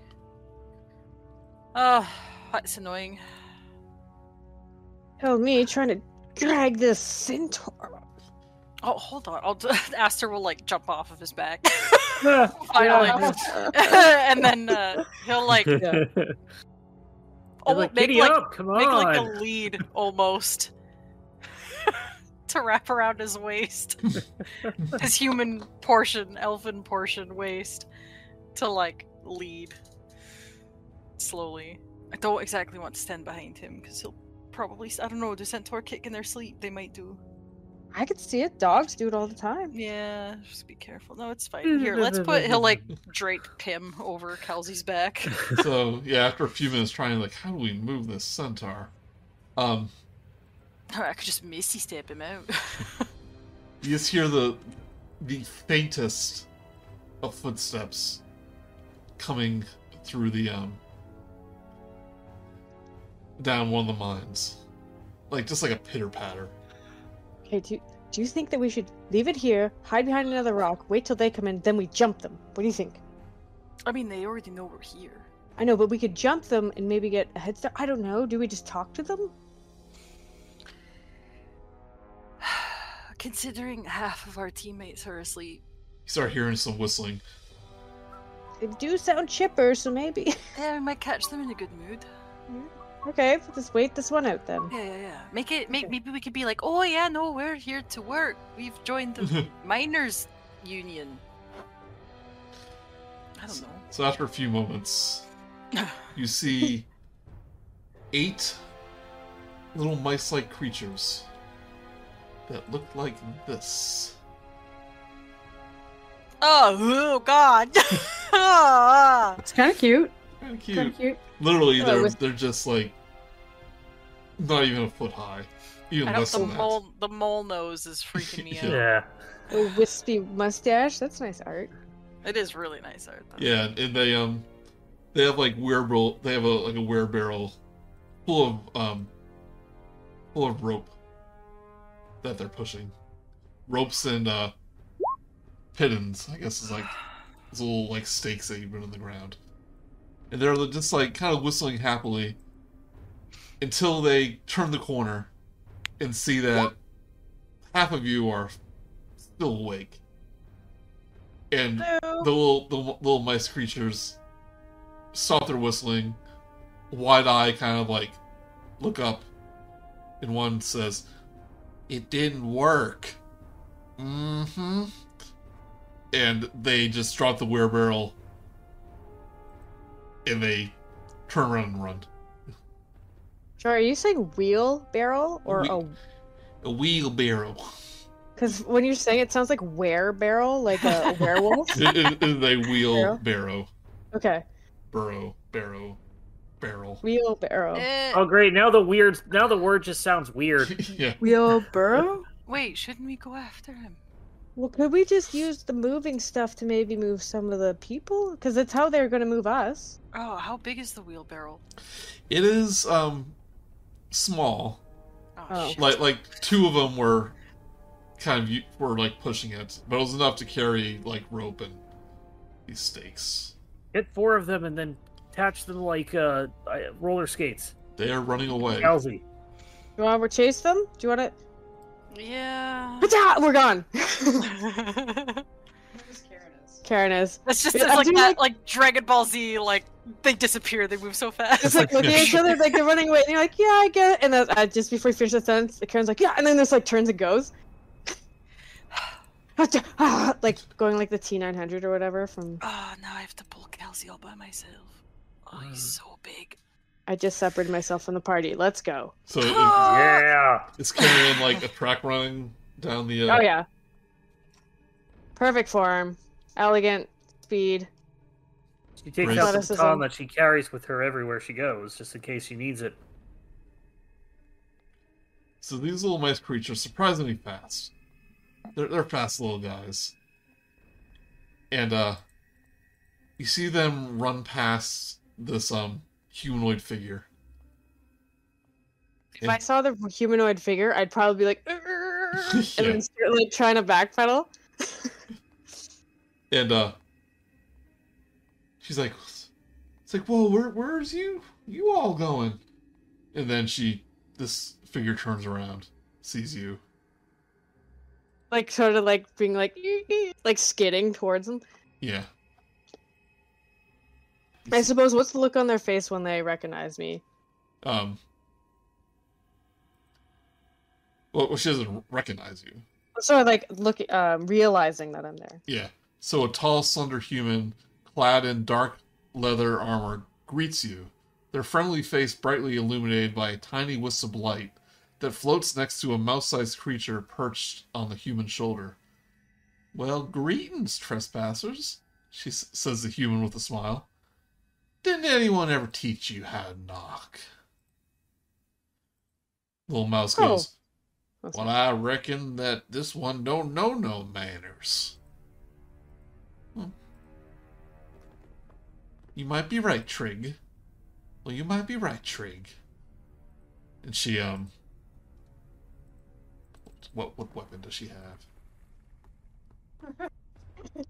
Ah, that's annoying. Hell, me trying to drag this centaur. Oh, hold on. I'll Aster will like jump off of his back. Finally. and then uh, he'll like Yeah. Like, make like up, come make like a lead almost to wrap around his waist, his human portion, elfin portion waist, to like lead slowly. I don't exactly want to stand behind him because he'll probably I don't know. Do centaur kick in their sleep? They might do. I could see it. Dogs do it all the time. Yeah, just be careful. No, it's fine. Here, let's put. He'll like drape Pim over Kal'zi's back. so yeah, after a few minutes trying like how do we move this centaur? Um Or I could just misty step him out. You just hear the the faintest of footsteps coming through the um down one of the mines. Like just like a pitter patter. Okay, do you, do you think that we should leave it here, hide behind another rock, wait till they come in, then we jump them? What do you think? I mean, they already know we're here. I know, but we could jump them and maybe get a head start. I don't know. Do we just talk to them? Considering half of our teammates are asleep, You start hearing some whistling. They do sound chipper, so maybe. yeah, we might catch them in a good mood. Okay, just wait this one out then. Yeah, yeah, yeah. Make it. Make maybe we could be like, oh yeah, no, we're here to work. We've joined the miners' union. I don't know. So after a few moments, you see eight little mice-like creatures that look like this. Oh, oh God! Ah. It's kind of cute. Kind of cute. Kinda cute. Literally, they're with- they're just like not even a foot high, even I less the than that. mole. The mole nose is freaking me out. yeah. A wispy mustache. That's nice art. It is really nice art. Though. Yeah, and they um they have like wearable they have a like a wear barrel full of um full of rope that they're pushing. Ropes and uh pitons, I guess is like it's little like stakes that you put in the ground. And they're just like kind of whistling happily until they turn the corner and see that half of you are still awake. And Hello. the little the little mice creatures stop their whistling, wide eye kind of like look up, and one says, "It didn't work." Mm-hmm. And they just drop the wheelbarrow, and they turn around and run. Sorry, are you saying wheel barrel or Whe- a? A wheelbarrow. Because when you're saying it, it sounds like were barrel, like a, a werewolf. it, it, it is a wheelbarrow. Okay, Burrow, barrow, barrel. wheel barrel. Eh, Oh great! Now the weird. Now the word just sounds weird. yeah. Wheelbarrow? wait, shouldn't we go after him? Well, could we just use the moving stuff to maybe move some of the people? Because that's how they're going to move us. Oh, how big is the wheelbarrow? It is um small. Oh, Oh. Like like two of them were kind of u- were like pushing it, but it was enough to carry like rope and these stakes. Get four of them and then attach them like uh, uh, roller skates. They are running away. Elsie. You want to chase them? Do you want to? Yeah. We're gone. Kar'yn is. It's just Yeah, it's I like that, like- like Dragon Ball Z, like they disappear, they move so fast. It's like looking at each other, like they're running away, and you're like, "Yeah, I get it." And then uh, just before you finish the sentence, Kar'yn's like, "Yeah," and then there's like turns and goes, like going like the T900 or whatever. From Oh, now I have to pull Kal'zi all by myself. Oh, he's Mm. so big. I just separated myself from the party. Let's go. So it, Yeah. it's carrying like a track running down the. Uh, Oh yeah, perfect form, elegant speed. She takes Great. out the Athleticism. baton that she carries with her everywhere she goes, just in case she needs it. So these little mice creatures surprisingly fast. They're they're fast little guys. And uh you see them run past this um humanoid figure. If I saw the humanoid figure, I'd probably be like, uh, uh, uh, "Arr!" and then start like trying to backpedal. And uh she's like it's like, whoa, where where's you you all going? And then she this figure turns around, sees you. like sort of like being like like skidding towards him. Yeah. I suppose what's the look on their face when they recognize me? Um well, she doesn't recognize you. So, like look um realizing that I'm there. Yeah. So a tall, slender human, clad in dark leather armor, greets you, their friendly face brightly illuminated by a tiny wisp of light that floats next to a mouse sized creature perched on the human shoulder. Well, greetings, trespassers, she s- says the human with a smile. Didn't anyone ever teach you how to knock? Little mouse Oh. goes, well, I reckon that this one don't know no manners. Hmm. You might be right, Trig. Well, you might be right, Trig. And she, um... What, what weapon does she have?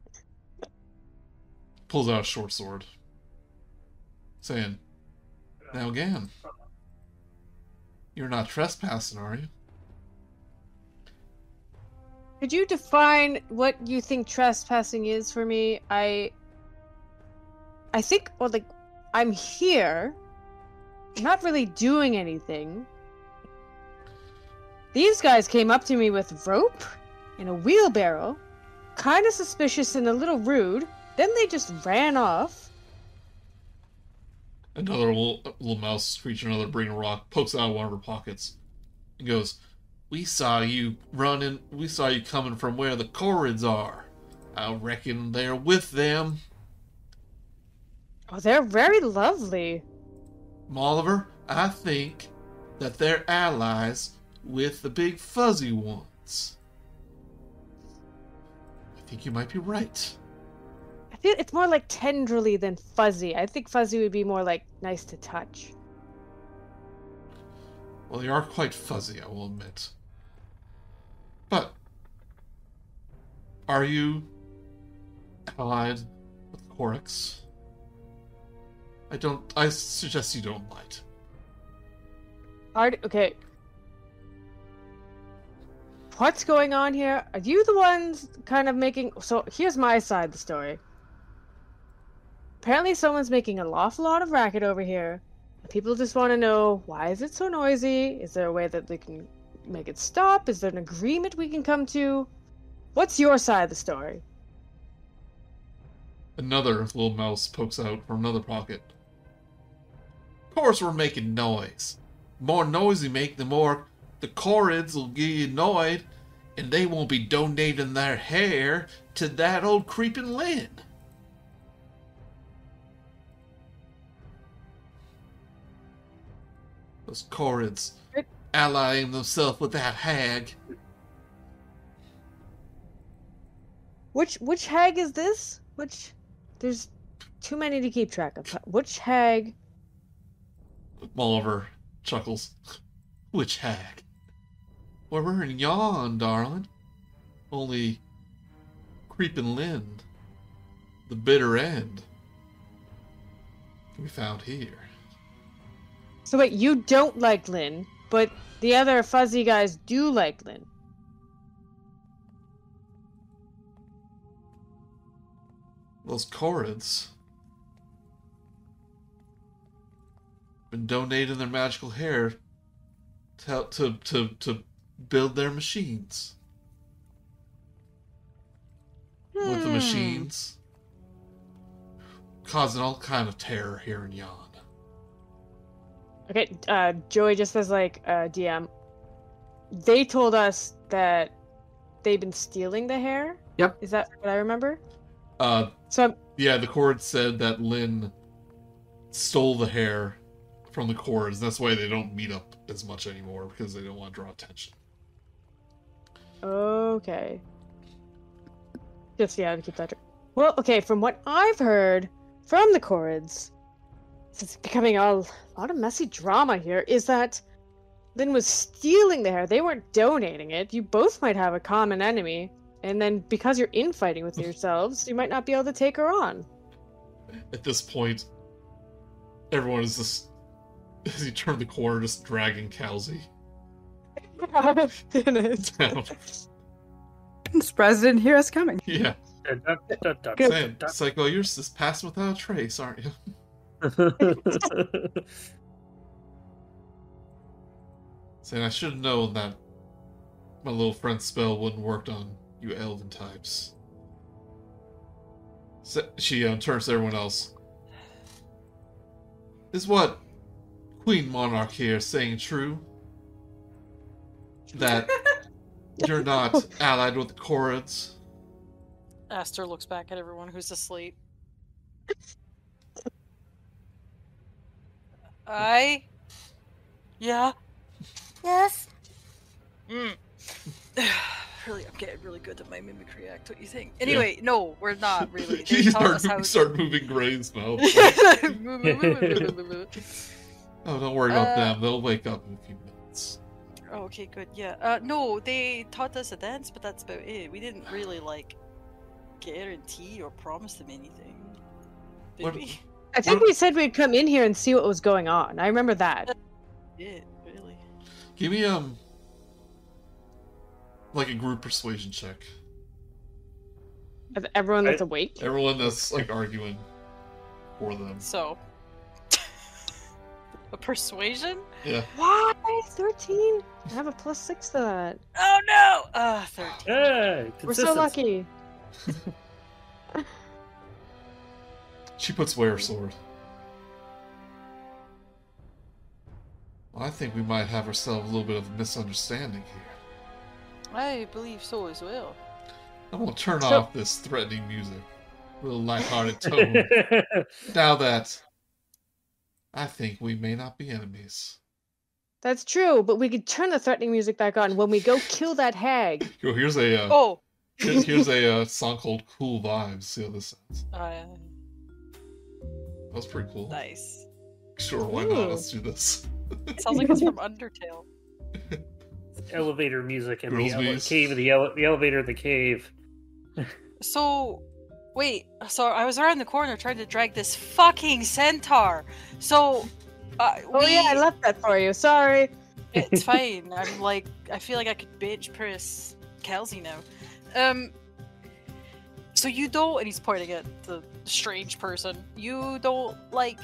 Pulls out a short sword. Saying, Now again, you're not trespassing, are you? Could you define what you think trespassing is for me? I I think well like I'm here not really doing anything. These guys came up to me with rope and a wheelbarrow, kind of suspicious and a little rude. Then they just ran off. Another little, little mouse creature, another Brigganock, pokes out of one of her pockets and goes, We saw you running, we saw you coming from where the Korreds are. I reckon they're with them. Oh, they're very lovely. Molliver, I think that they're allies with the big fuzzy ones. I think you might be right. It's more like tenderly than fuzzy. I think fuzzy would be more like nice to touch. Well, they are quite fuzzy, I will admit. But are you allied with Corix? I don't. I suggest you don't light. Art, okay. What's going on here? Are you the ones kind of making. So here's my side of the story. Apparently, someone's making an awful lot of racket over here. People just want to know why is it so noisy? Is there a way that they can make it stop? Is there an agreement we can come to? What's your side of the story? Another little mouse pokes out from another pocket. Of course, we're making noise. The more noise we make, the more the Korreds will get annoyed, and they won't be donating their hair to that old creeping Lynn. Those Korreds It- allying themselves with that hag. Which which hag is this? Which there's too many to keep track of. Which hag? Molliver chuckles. Which hag? Well, we're in Yon, darling. Only Creeping Lind, the bitter end, we found here. So wait, you don't like Lynn, but the other fuzzy guys do like Lynn. Those Korreds been donating their magical hair to help to, to, to build their machines. With the Hmm. machines causing all kind of terror here in Yon. Okay, uh, Joey just says like uh, DM. They told us that they've been stealing the hair. Yep. Is that what I remember? Uh, So I'm, yeah, the Cord said that Lynn stole the hair from the Cords. That's why they don't meet up as much anymore because they don't want to draw attention. Okay. Just yeah, to keep that. tr- Well, okay. From what I've heard from the Korreds, it's becoming a lot of messy drama here. Is that Lynn was stealing the hair? They weren't donating it. You both might have a common enemy, and then because you're infighting with yourselves, you might not be able to take her on. At this point, everyone is just as he turned the corner, just dragging Kal'zi down. I'm surprised I didn't hear us coming. yeah, saying, Psycho, you're just passing without a trace, aren't you? dun. Saying I should have known that my little friend's spell wouldn't work on you elven types. So, she uh, turns to everyone else. Is what Queen Monarch here saying true? That you're not allied with the Korreds? Aster looks back at everyone who's asleep. I. Yeah. Yes. Mm. really, I'm getting really good at my mimicry act. What do you think? Anyway, no, we're not really. They you taught start, us how. start moving grains, mouth. oh, don't worry about Uh, them. They'll wake up in a few minutes. Oh, okay, good. Yeah. Uh, no, they taught us a dance, but that's about it. We didn't really like guarantee or promise them anything. Did What- we? I think we said we'd come in here and see what was going on. I remember that. Yeah, really. Give me um like a group persuasion check. Of Everyone that's I- awake. Everyone that's like arguing for them. So, a persuasion? Yeah. Why? 13? I have a plus 6 to that. Oh no! Uh, thirteen. Hey, We're so lucky. She puts away her sword. Well, I think we might have ourselves a little bit of a misunderstanding here. I believe so as well. I'm gonna turn So- off this threatening music. A little lighthearted tone. now that I think we may not be enemies. That's true, but we could turn the threatening music back on when we go kill that hag. Yo, here's a uh, Oh, here's, here's a uh, song called "Cool Vibes." See how this sounds. uh, That's pretty cool. nice. Sure, why not? Let's do this. It Sounds like it's from Undertale. Elevator music in the Girls' ele- cave. The, ele- the elevator in the cave. So, wait. So I was around the corner trying to drag this fucking centaur. So, uh, Oh we, yeah, I left that for you. Sorry. it's fine. I'm like, I feel like I could bench press Kal'zi now. Um. So you don't, and he's pointing at the strange person. You don't like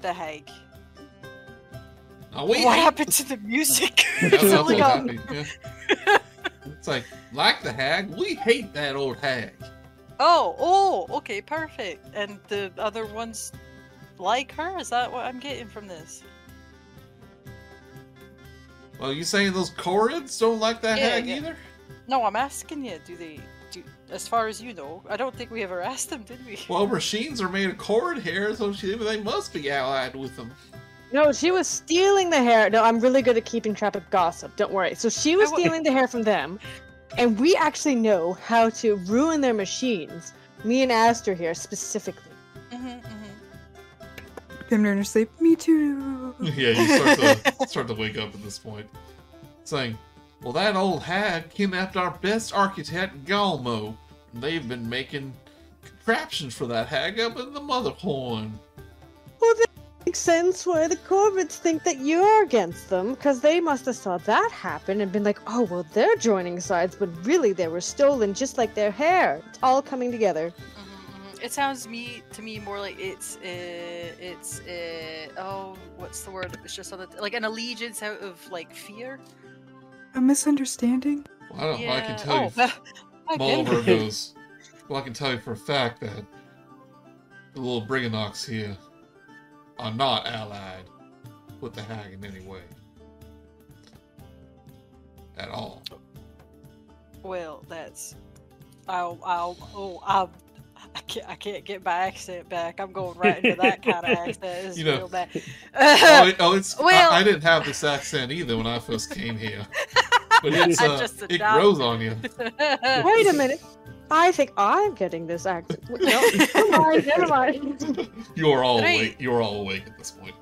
the hag. Oh, what happened to the music? That's It's not only got- Yeah. It's like, like the hag, we hate that old hag. Oh, oh, okay, perfect. And the other ones like her? Is that what I'm getting from this? Well, you saying those Korreds don't like that Yeah, hag yeah. either? No, I'm asking you. Do they? Do as far as you know? I don't think we ever asked them, did we? Well, machines are made of cord hair, so she, they must be allied with them. No, she was stealing the hair. No, I'm really good at keeping track of gossip. Don't worry. So she was stealing the hair from them, and we actually know how to ruin their machines. Me and Aster here specifically. hmm hmm Them in her sleep. Me too. yeah, you start to start to wake up at this point, saying, "Well, that old hag kidnapped our best architect, Galmo. and They've been making contraptions for that hag up in the Motherhorn." Well, that makes sense why the Corvids think that you're against them, because they must have saw that happen and been like, oh, well, they're joining sides, but really they were stolen just like their hair. It's all coming together. Mhm, mhm. It sounds me to me more like it's uh, it's uh, oh what's the word? It's just on the like an allegiance out of like fear. A misunderstanding. Well, I don't. know. I can tell you, oh, I get Molliver goes. Well, I can tell you for a fact that the little Brigganocks here are not allied with the hag in any way, at all. Well, that's I'll I'll oh I'll. I can't, I can't get my accent back. I'm going right into that kind of accent. It's You know- real bad. oh, it- oh, it's. well- I, I didn't have this accent either when I first came here, but it's uh, just it grows on you. Wait a minute. I think I'm getting this accent. No, never mind, never mind. You are all Right. awake. You are all awake at this point.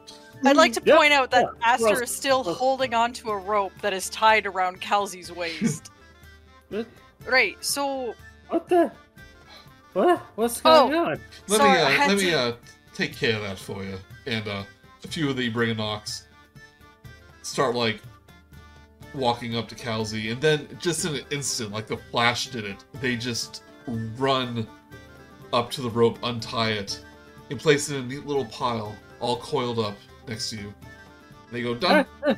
I'd like to Yeah, point out that yeah, Aster is still gross. holding onto a rope that is tied around Kal'zi's waist. Right, so What the? What? What's Oh. going on? Let Sorry, me I uh, had let me uh, take care of that for you. And uh, a few of the Brigganocks start like walking up to Kal'zi, and then just in an instant, like the Flash did it, they just run up to the rope, untie it, and place it in a neat little pile, all coiled up next to you. They go done.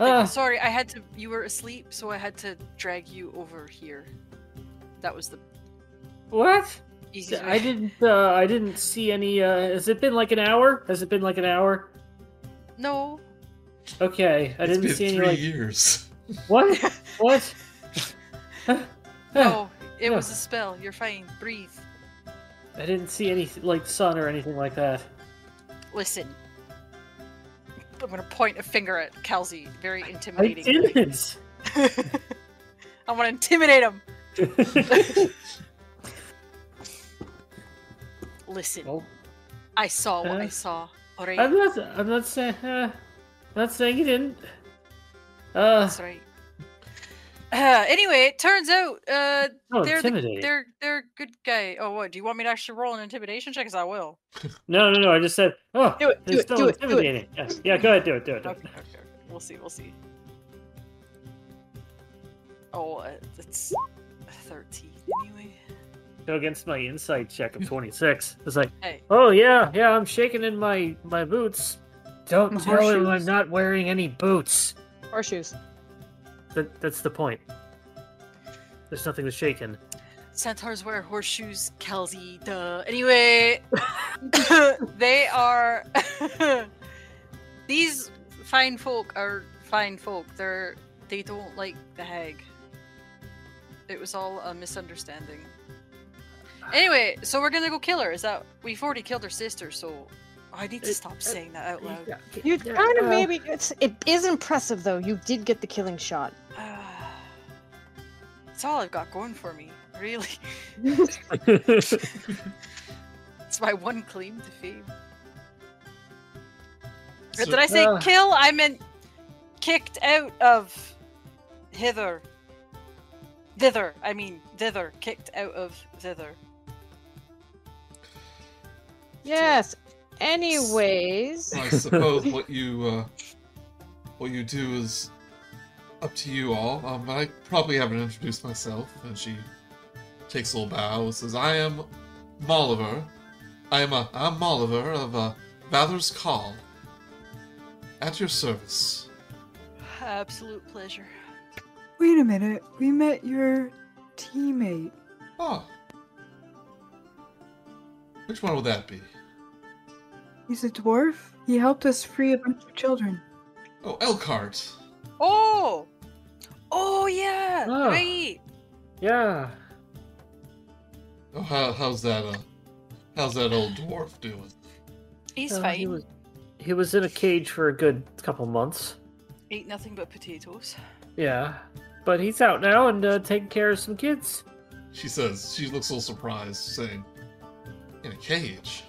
Ah, sorry, I had to you were asleep, so I had to drag you over here. That was the what? easiest I didn't. Uh, I didn't see any. Uh, has it been like an hour? Has it been like an hour? No. Okay, I It's didn't been see any. three Like years. what? what? No, it Yeah. was a spell. You're fine. Breathe. I didn't see any like sun or anything like that. Listen. I'm gonna point a finger at Kal'zi. Very intimidating. I intimidating. didn't. I want to intimidate him. Listen, well, I saw what I Uh, saw. Alright, I'm not. I'm not saying. Uh, not saying you didn't. Uh, that's right. Uh, anyway, it turns out uh, oh, they're the, they're they're a good guy. Oh, what? Do you want me to actually roll an intimidation check? Because I will. No, no, no. I just said. Oh, Do it, do it, still do it, do it. Yeah, yeah, go ahead, do it, do it. Do Okay, it. okay, okay. We'll see. We'll see. Oh, uh, it's thirteen anyway. Go against my insight check of 26. It's like, Hey. oh yeah, yeah, I'm shaking in my my boots. Don't My tell him I'm not wearing any boots. Horseshoes. That that's the point. There's nothing to shake in. Centaurs wear horseshoes, Kal'zi, duh. Anyway, they are. These fine folk are fine folk. They're. They don't like the hag. It was all a misunderstanding. Anyway, so we're gonna go kill her. Is that. We've already killed her sister, so. I need to Uh, stop saying that out loud. You Yeah, kind of uh, maybe. It's, it is impressive though. You did get the killing shot. That's all I've got going for me, really. It's my one claim to fame. So- Did I say Uh. kill? I meant kicked out of hither. Thither. I mean, thither. Kicked out of thither. Yes. Anyways, I suppose what you uh, what you do is up to you all. Um, I probably haven't introduced myself, and she takes a little bow and says, "I am Molliver. I am a I'm Molliver of uh, Valor's Call. At your service." Absolute pleasure. Wait a minute. We met your teammate. Oh, which one would that be? He's a dwarf. He helped us free a bunch of children. Oh, Elkhorn. Oh! Oh, yeah! Oh. Right! yeah. Oh, how, how's that? Uh, how's that old dwarf doing? He's Uh, fine. He was he was in a cage for a good couple months. Ate nothing but potatoes. Yeah, but he's out now and uh, taking care of some kids. She says. She looks a little surprised, saying, "In a cage."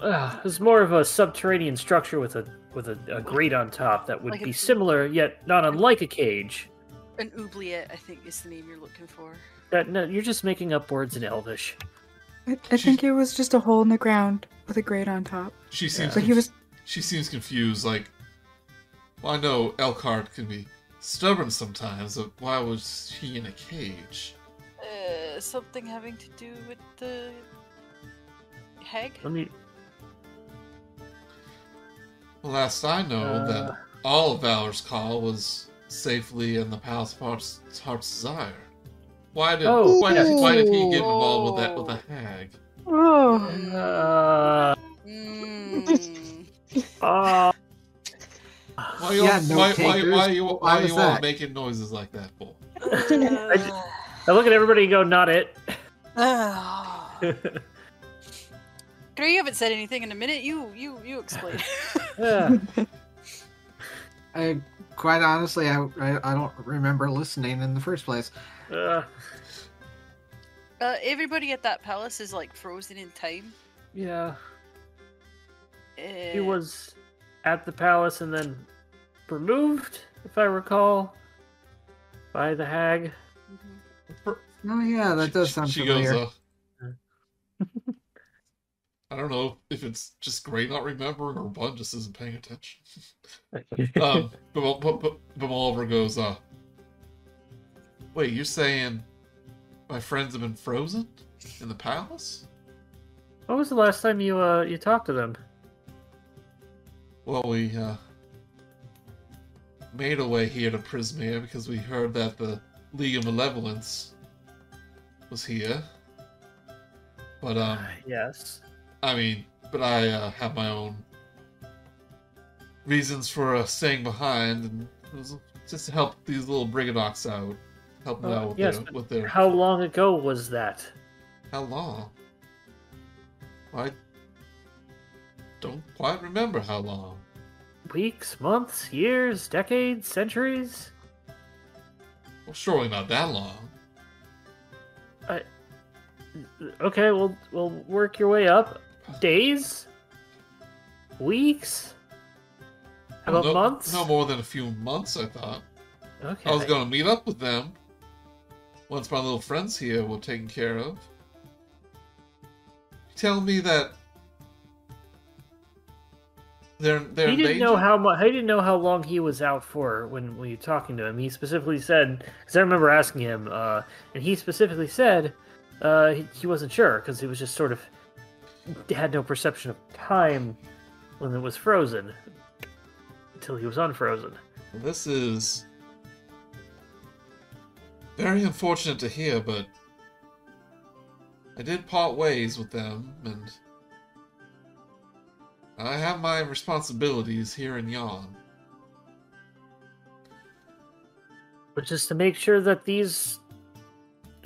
Uh, it's more of a subterranean structure with a with a, a grate on top that would Like a- be similar yet not unlike a cage. An oubliette, I think, is the name you're looking for. That no, you're just making up words in Elvish. I, I think it was just a hole in the ground with a grate on top. She seems But he was she seems confused. Like, well, I know Elkhorn can be stubborn sometimes, but why was he in a cage? Uh, something having to do with the hag. Let me. Last I know, Uh. that all of Valor's call was safely in the Palace of Heart's, Heart's Desire. Why did Oh, why, did, why did he get involved with that with the hag? oh Uh, Mm. uh, Why you Yeah, no why, why, why you Why why you all making noises like that for? I, I look at everybody and go, "Not it." Gray, you haven't said anything in a minute. You, you, you explain. Yeah. I quite honestly, I, I I don't remember listening in the first place. Uh, uh, everybody at that palace is like frozen in time. yeah. Uh, He was at the palace and then removed, if I recall, by the hag. mhm. Oh yeah, that She- does she- sound she familiar. Goes, uh, I don't know if it's just Gray not remembering or Bun just isn't paying attention. um, but, but, but, but Oliver goes, uh, wait, you're saying my friends have been frozen in the palace? When was the last time you uh you talked to them? Well, we uh, made our way here to Prismeer because we heard that the League of Malevolence was here. But um, yes. I mean, but I uh, have my own reasons for uh, staying behind, and it was just to help these little Brigganocks out, help them Uh, out with, yes, their, with their. How long ago was that? How long? I don't quite remember how long. Weeks, months, years, decades, centuries? Well, surely not that long. I. Okay, we'll we'll work your way up. Days? Weeks? How about no, months? No more than a few months, I thought. Okay. I was going to meet up with them once my little friends here were taken care of. Tell me that they're they're he didn't know how much. He didn't know how long he was out for when we were talking to him. He specifically said, because I remember asking him, uh, and he specifically said uh, he, he wasn't sure because he was just sort of had no perception of time when it was frozen until he was unfrozen. This is very unfortunate to hear, but I did part ways with them, and I have my responsibilities here in Yon. But just to make sure that these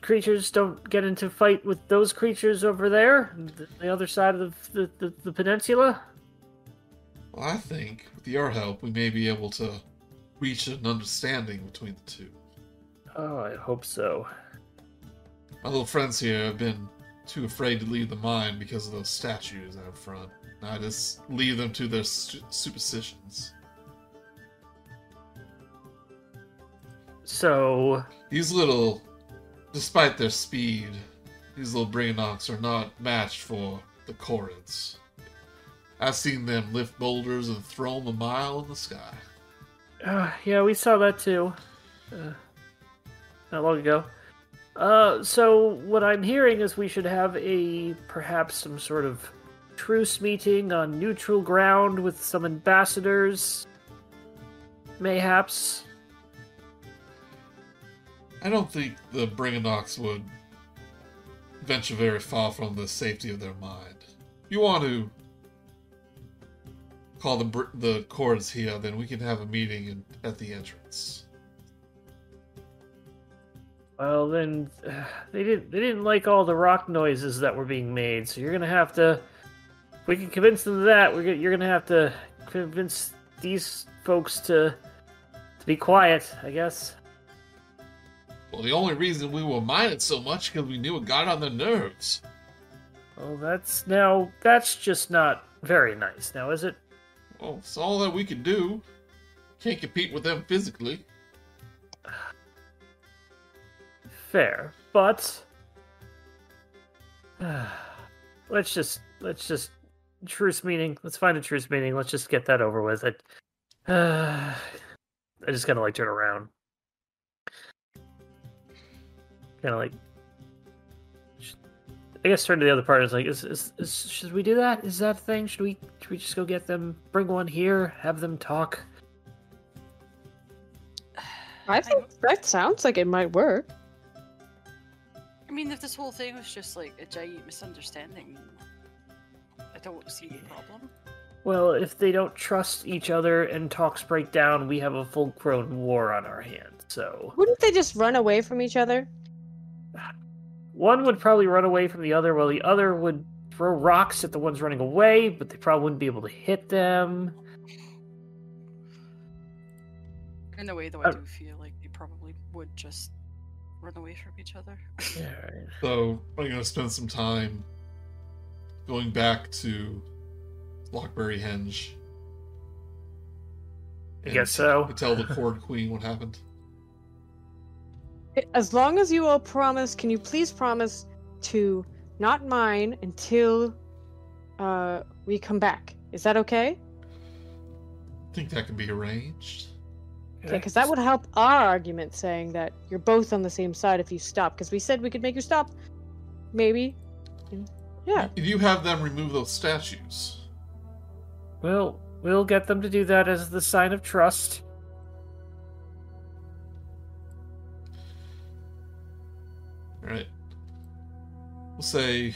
creatures don't get into fight with those creatures over there, the other side of the the, the, the peninsula. Well, I think with your help, we may be able to reach an understanding between the two. Oh, I hope so. My little friends here have been too afraid to leave the mine because of those statues out front. And I just leave them to their superstitions. So, These little, despite their speed, these little Brigganocks are not matched for the Korreds. I've seen them lift boulders and throw them a mile in the sky. uh, yeah, we saw that too. Uh, not long ago. Uh, so what I'm hearing is we should have a perhaps some sort of truce meeting on neutral ground with some ambassadors. Mayhaps. I don't think the Brigganocks would venture very far from the safety of their mind. If you want to call the the Korreds here, then we can have a meeting in, at the entrance. Well, then they didn't they didn't like all the rock noises that were being made. So you're gonna have to. If we can convince them of that, we're gonna, you're gonna have to convince these folks to to be quiet. I guess. Well, the only reason we were minded so much because we knew it got on their nerves. Well, that's now that's just not very nice. Now, is it? Well, it's all that we can do. Can't compete with them physically. Fair, but let's just let's just truce meeting. Let's find a truce meeting. Let's just get that over with. It. Uh, I just kind of like turn around, kind of like. I guess turn to the other part. Is like, is, is, is should we do that? Is that a thing? Should we should we just go get them? Bring one here. Have them talk. I think that sounds like it might work. I mean, if this whole thing was just like a giant misunderstanding, I don't see any problem. Well, if they don't trust each other and talks break down, we have a full-grown war on our hands. So Wouldn't they just run away from each other? One would probably run away from the other, while the other would throw rocks at the ones running away, but they probably wouldn't be able to hit them. In a way, though, I do feel like they probably would just run away from each other. Yeah, right. So I'm gonna spend some time going back to Lockberry Henge. I and guess so. To tell the Korred Queen what happened. As long as you all promise, can you please promise to not mine until uh, we come back? Is that okay? I Think that can be arranged. Okay, because that would help our argument saying that you're both on the same side if you stop. Because we said we could make you stop. Maybe. Yeah. If you have them remove those statues, Well, we'll get them to do that as the sign of trust. Right? We'll say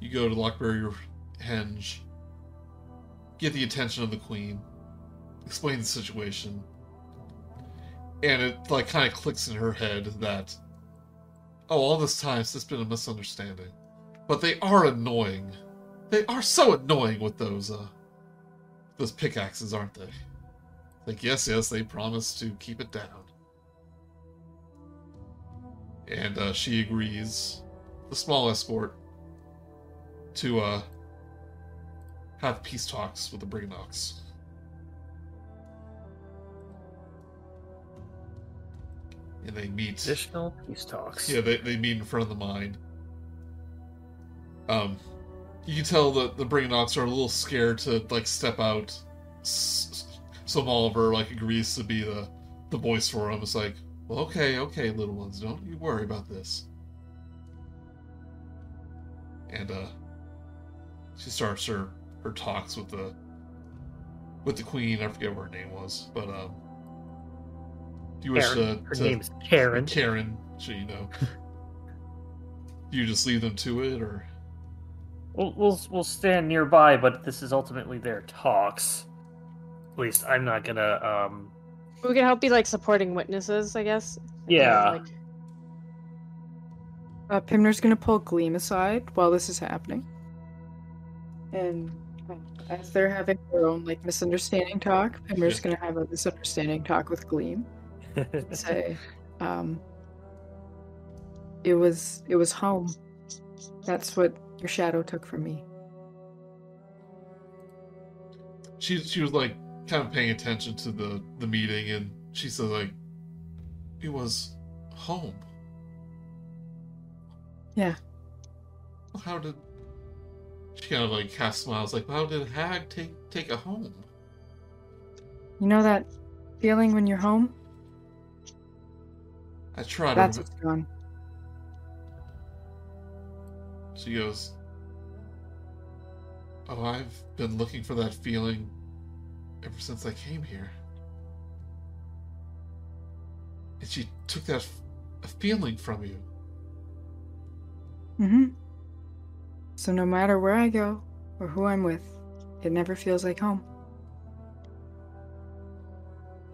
you go to Lockberry Henge, get the attention of the Queen, explain the situation, and it like kind of clicks in her head that oh, all this time it's just been a misunderstanding, but they are annoying. They are so annoying with those uh those pickaxes, aren't they? Like yes, yes, they promised to keep it down and uh, she agrees, the small escort, to uh, have peace talks with the Brigganocks. And they meet. Additional peace talks. Yeah, they, they meet in front of the mine. Um, you can tell that the Brigganocks are a little scared to like step out. So Oliver like agrees to be the the voice for him. It's like, well, okay, okay, little ones, don't you worry about this. And uh, she starts her her talks with the with the queen. I forget what her name was, but um, do you wish Karen. to, Her to name's Karen. Karen, so you know. do you just leave them to it, or We'll, we'll we'll stand nearby, but this is ultimately their talks. At least I'm not gonna. Um, We can help be like supporting witnesses, I guess. yeah, Like, Uh, Pimner's gonna pull Gleam aside while this is happening. And uh, as they're having their own like misunderstanding talk, Pimner's gonna have a misunderstanding talk with Gleam. Say, um, it was it was home. That's what your shadow took from me. she she was like kind of paying attention to the the meeting, and she says like, it was home. Yeah. How did she kind of like half smiles like, how did Hag take take a home? You know that feeling when you're home? I tried. to That's what's gone. She goes, Oh, I've been looking for that feeling ever since I came here. And she took that f- a feeling from you. Mm-hmm. So no matter where I go or who I'm with, it never feels like home.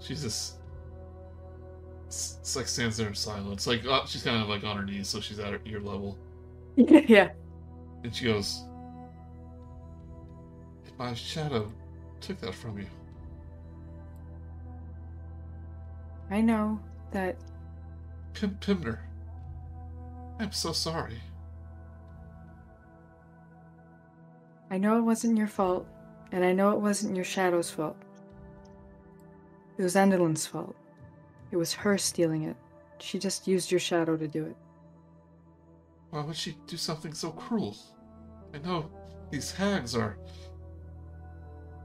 She's just. It's, like stands there in silence. Like, uh, she's kind of like on her knees, so she's at her ear level. yeah. And she goes, "If My shadow took that from you. I know that Pim- Pimner, I'm so sorry. I know it wasn't your fault, and I know it wasn't your shadow's fault. It was Endelyn's fault. It was her stealing it. She just used your shadow to do it. Why would she do something so cruel? I know these hags are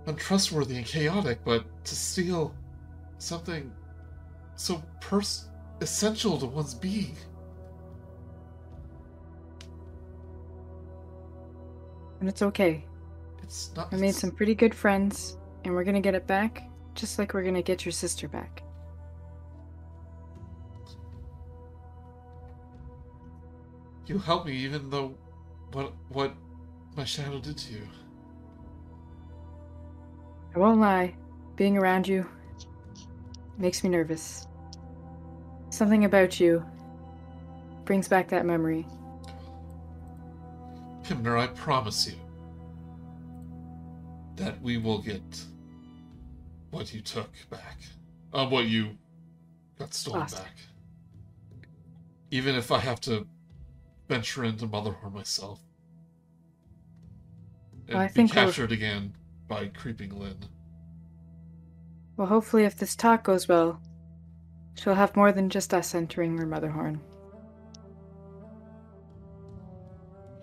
untrustworthy and chaotic, but to steal something so pers- essential to one's being. And it's okay. It's not. I made some pretty good friends, and we're gonna get it back, just like we're gonna get your sister back. You help me even though what what my shadow did to you. I won't lie, being around you makes me nervous. Something about you brings back that memory. Pimner, I promise you that we will get what you took back. Uh, what you got stolen Lost. back. Even if I have to venture into Motherhorn myself. And Well, I be think captured again by Creeping Lynn. Well, hopefully, if this talk goes well, she'll have more than just us entering her Motherhorn.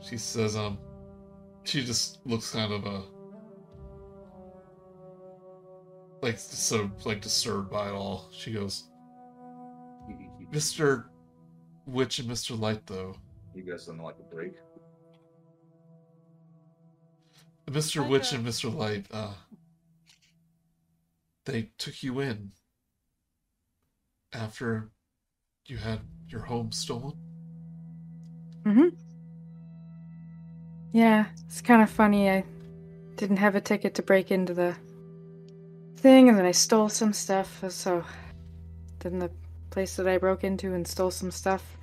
She says, um, she just looks kind of, uh, like, so, like, disturbed by it all. She goes, Mr. Witch and Mr. Light, though. You guys don't like a break? Mr. Witch and Mr. Light, uh, they took you in after you had your home stolen. Mm-hmm. Yeah, it's kind of funny. I didn't have a ticket to break into the thing, and then I stole some stuff. So then the place that I broke into and stole some stuff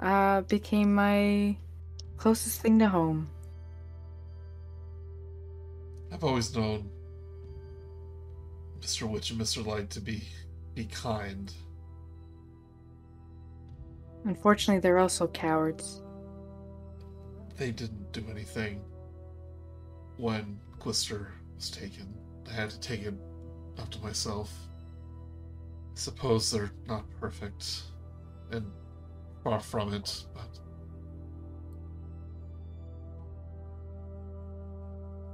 uh, became my closest thing to home. I've always known Mr. Witch and Mr. Light to be be kind. Unfortunately, they're also cowards. They didn't do anything when Glister was taken. I had to take it up to myself. I suppose they're not perfect and far from it, but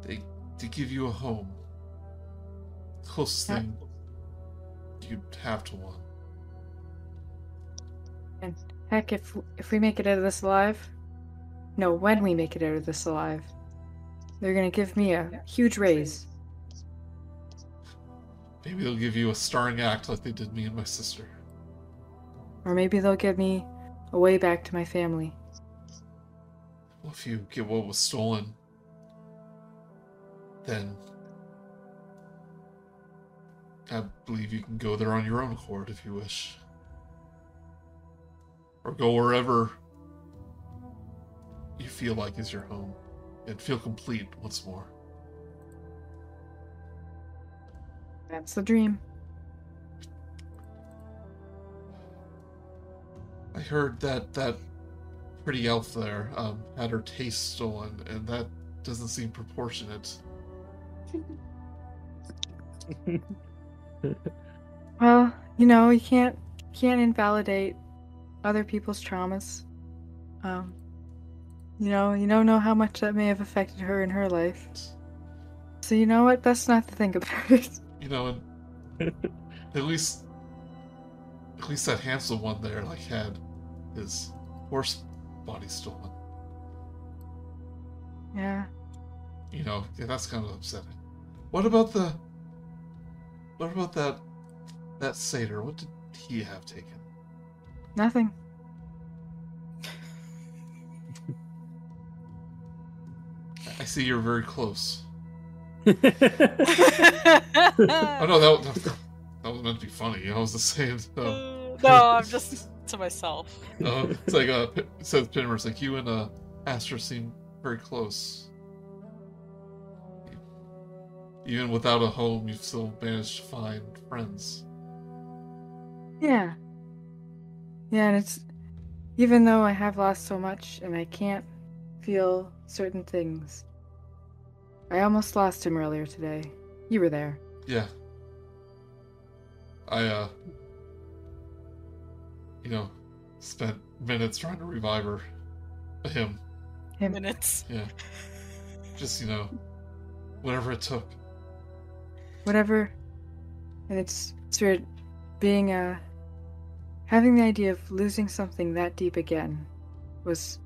they they give you a home. Closest thing you'd have to one. And heck, if if we make it out of this alive, no, when we make it out of this alive, they're gonna give me a huge raise. Maybe they'll give you a starring act like they did me and my sister. Or maybe they'll give me a way back to my family. Well, if you get what was stolen, then I believe you can go there on your own accord if you wish. Or go wherever you feel like is your home and feel complete once more. That's the dream. I heard that that pretty elf there um, had her taste stolen, and that doesn't seem proportionate. Well, you know, you can't can't invalidate other people's traumas. Um, you know, you don't know how much that may have affected her in her life. So you know what? Best not to think about it. You know, and at least, at least that handsome one there, like, had his horse body stolen. Yeah. You know, yeah, that's kind of upsetting. What about the? What about that? That satyr? What did he have taken? Nothing. I see you're very close. oh no, that that, that was meant to be funny. I was just saying. No, no, I'm just to myself. no it's like uh, P- it says Pimner. It's like you and uh, Aster seem very close. Even without a home, you've still managed to find friends. Yeah. Yeah, and it's even though I have lost so much and I can't feel certain things, I almost lost him earlier today. You were there. Yeah. I, uh, you know, spent minutes trying to revive her. Him. Him. Minutes. Yeah. Just, you know, whatever it took. Whatever. And it's it's weird being a. having the idea of losing something that deep again was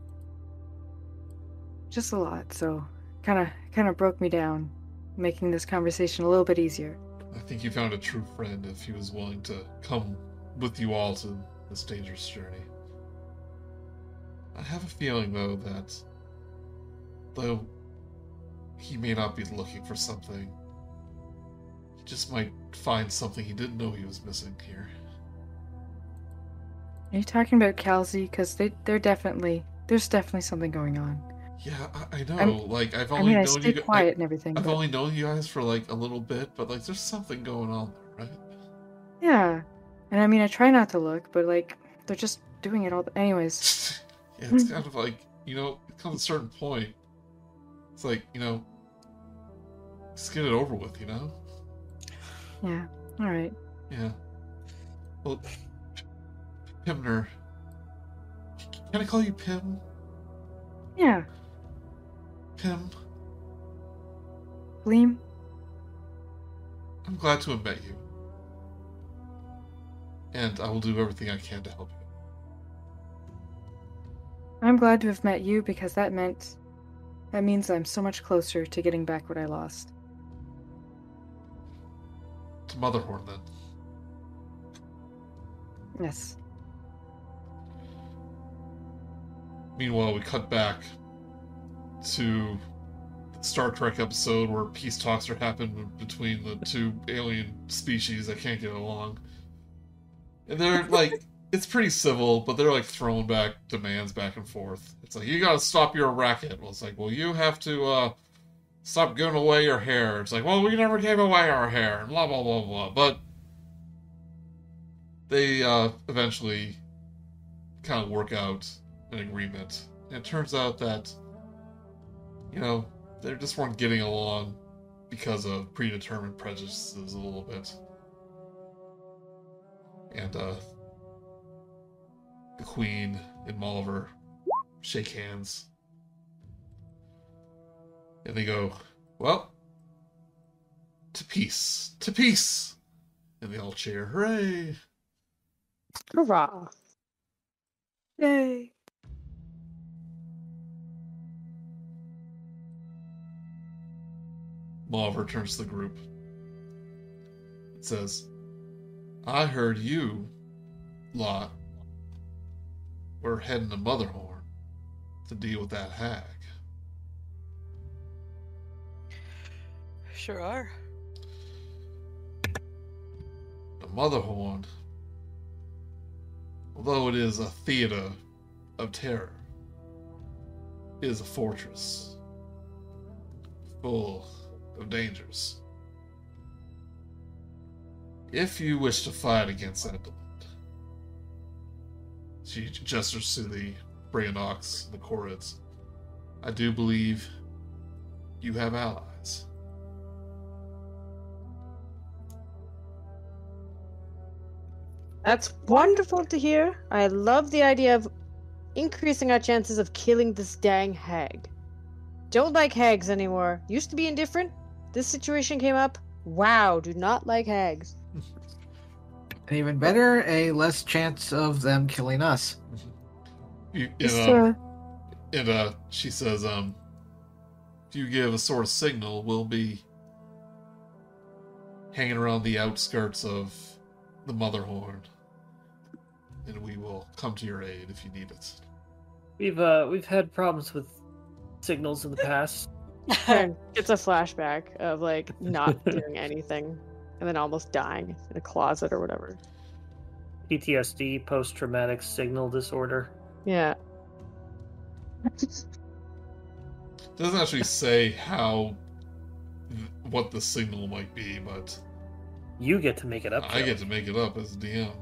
just a lot, so kinda kinda broke me down, making this conversation a little bit easier. I think you found a true friend if he was willing to come with you all to this dangerous journey. I have a feeling, though, that though he may not be looking for something, just might find something he didn't know he was missing here. Are you talking about Kal'zi? Because they they're definitely there's definitely something going on. Yeah, I, I know. I'm- like I've only I mean I known stay you. quiet and everything. I, I've but- only known you guys for like a little bit, but like there's something going on there, right? Yeah. And I mean I try not to look, but like they're just doing it all the- anyways. yeah, it's kind of like you know, it comes a certain point. It's like you know, just get it over with, you know. Yeah. Alright. Yeah. Well, Pimner. Can I call you Pim? Yeah. Pim, Gleam. I'm glad to have met you. And I will do everything I can to help you. I'm glad to have met you because that meant that means I'm so much closer to getting back what I lost. Motherhorn, then. Yes. Meanwhile, we cut back to the Star Trek episode where peace talks are happening between the two alien species that can't get along. And they're like, it's pretty civil, but they're like throwing back demands back and forth. It's like, you gotta stop your racket. Well, it's like, well, you have to, uh, stop giving away your hair. It's like, well, we never gave away our hair, blah, blah, blah, blah. But they, uh, eventually kind of work out an agreement. And it turns out that, you know, they just weren't getting along because of predetermined prejudices a little bit. And, uh, the Queen and Molliver shake hands. And they go, well, to peace, to peace. And they all cheer, hooray! Hurrah. Yay. Molliver turns to the group. It says, I heard you, lot, were heading to Motherhorn to deal with that hag. Sure are. The Motherhorn, although it is a theater of terror, is a fortress full of dangers. If you wish to fight against that she gestures to the Brigganocks, the Korreds. I do believe you have allies. That's wonderful to hear. I love the idea of increasing our chances of killing this dang hag. Don't like hags anymore. Used to be indifferent. This situation came up. Wow, do not like hags. And even better, a less chance of them killing us. You, Just, and, uh, and uh, she says, um, if you give a sort of signal, we'll be hanging around the outskirts of the Motherhorn, and we will come to your aid if you need it. We've uh we've had problems with signals in the past. It's a flashback of like not doing anything and then almost dying in a closet or whatever. PTSD, post traumatic signal disorder. Yeah. It doesn't actually say how, what the signal might be, but You get to make it up. I Joe. get to make it up as DM.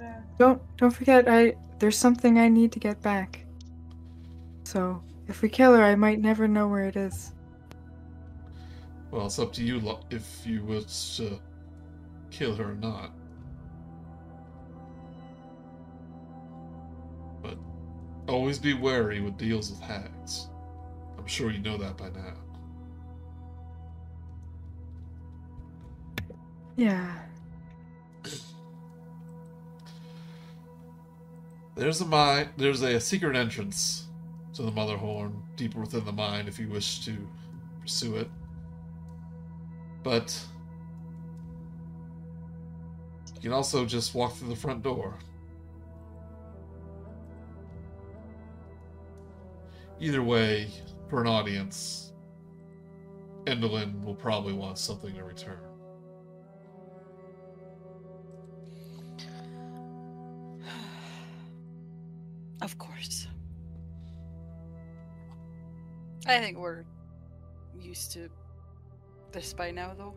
Uh, don't don't forget I there's something I need to get back. So if we kill her I might never know where it is. Well, it's up to you lo- if you wish to kill her or not. But always be wary with deals with hags. I'm sure you know that by now. Yeah. There's a mine. There's a secret entrance to the Motherhorn deeper within the mine if you wish to pursue it. But you can also just walk through the front door. Either way, for an audience, Endelyn will probably want something in return. Of course. I think we're used to this by now, though.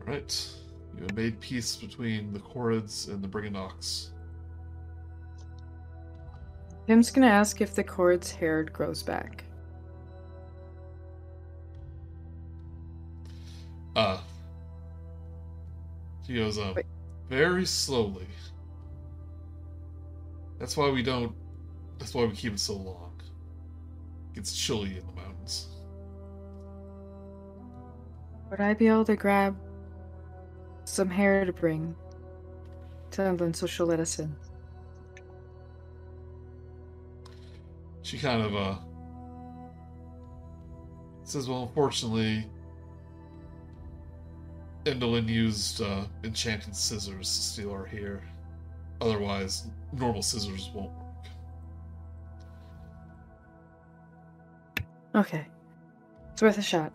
Alright. You have made peace between the Korreds and the Brigganocks. Tim's gonna ask if the Korred's hair grows back. Uh. He goes, um, Wait. Very slowly. That's why we don't. That's why we keep it so long. It gets chilly in the mountains. Would I be able to grab some hair to bring to Emblem so she'll let us in? She kind of, uh. Says, well, unfortunately. Endelyn used uh, enchanted scissors to steal our hair. Otherwise, normal scissors won't work. Okay. It's worth a shot.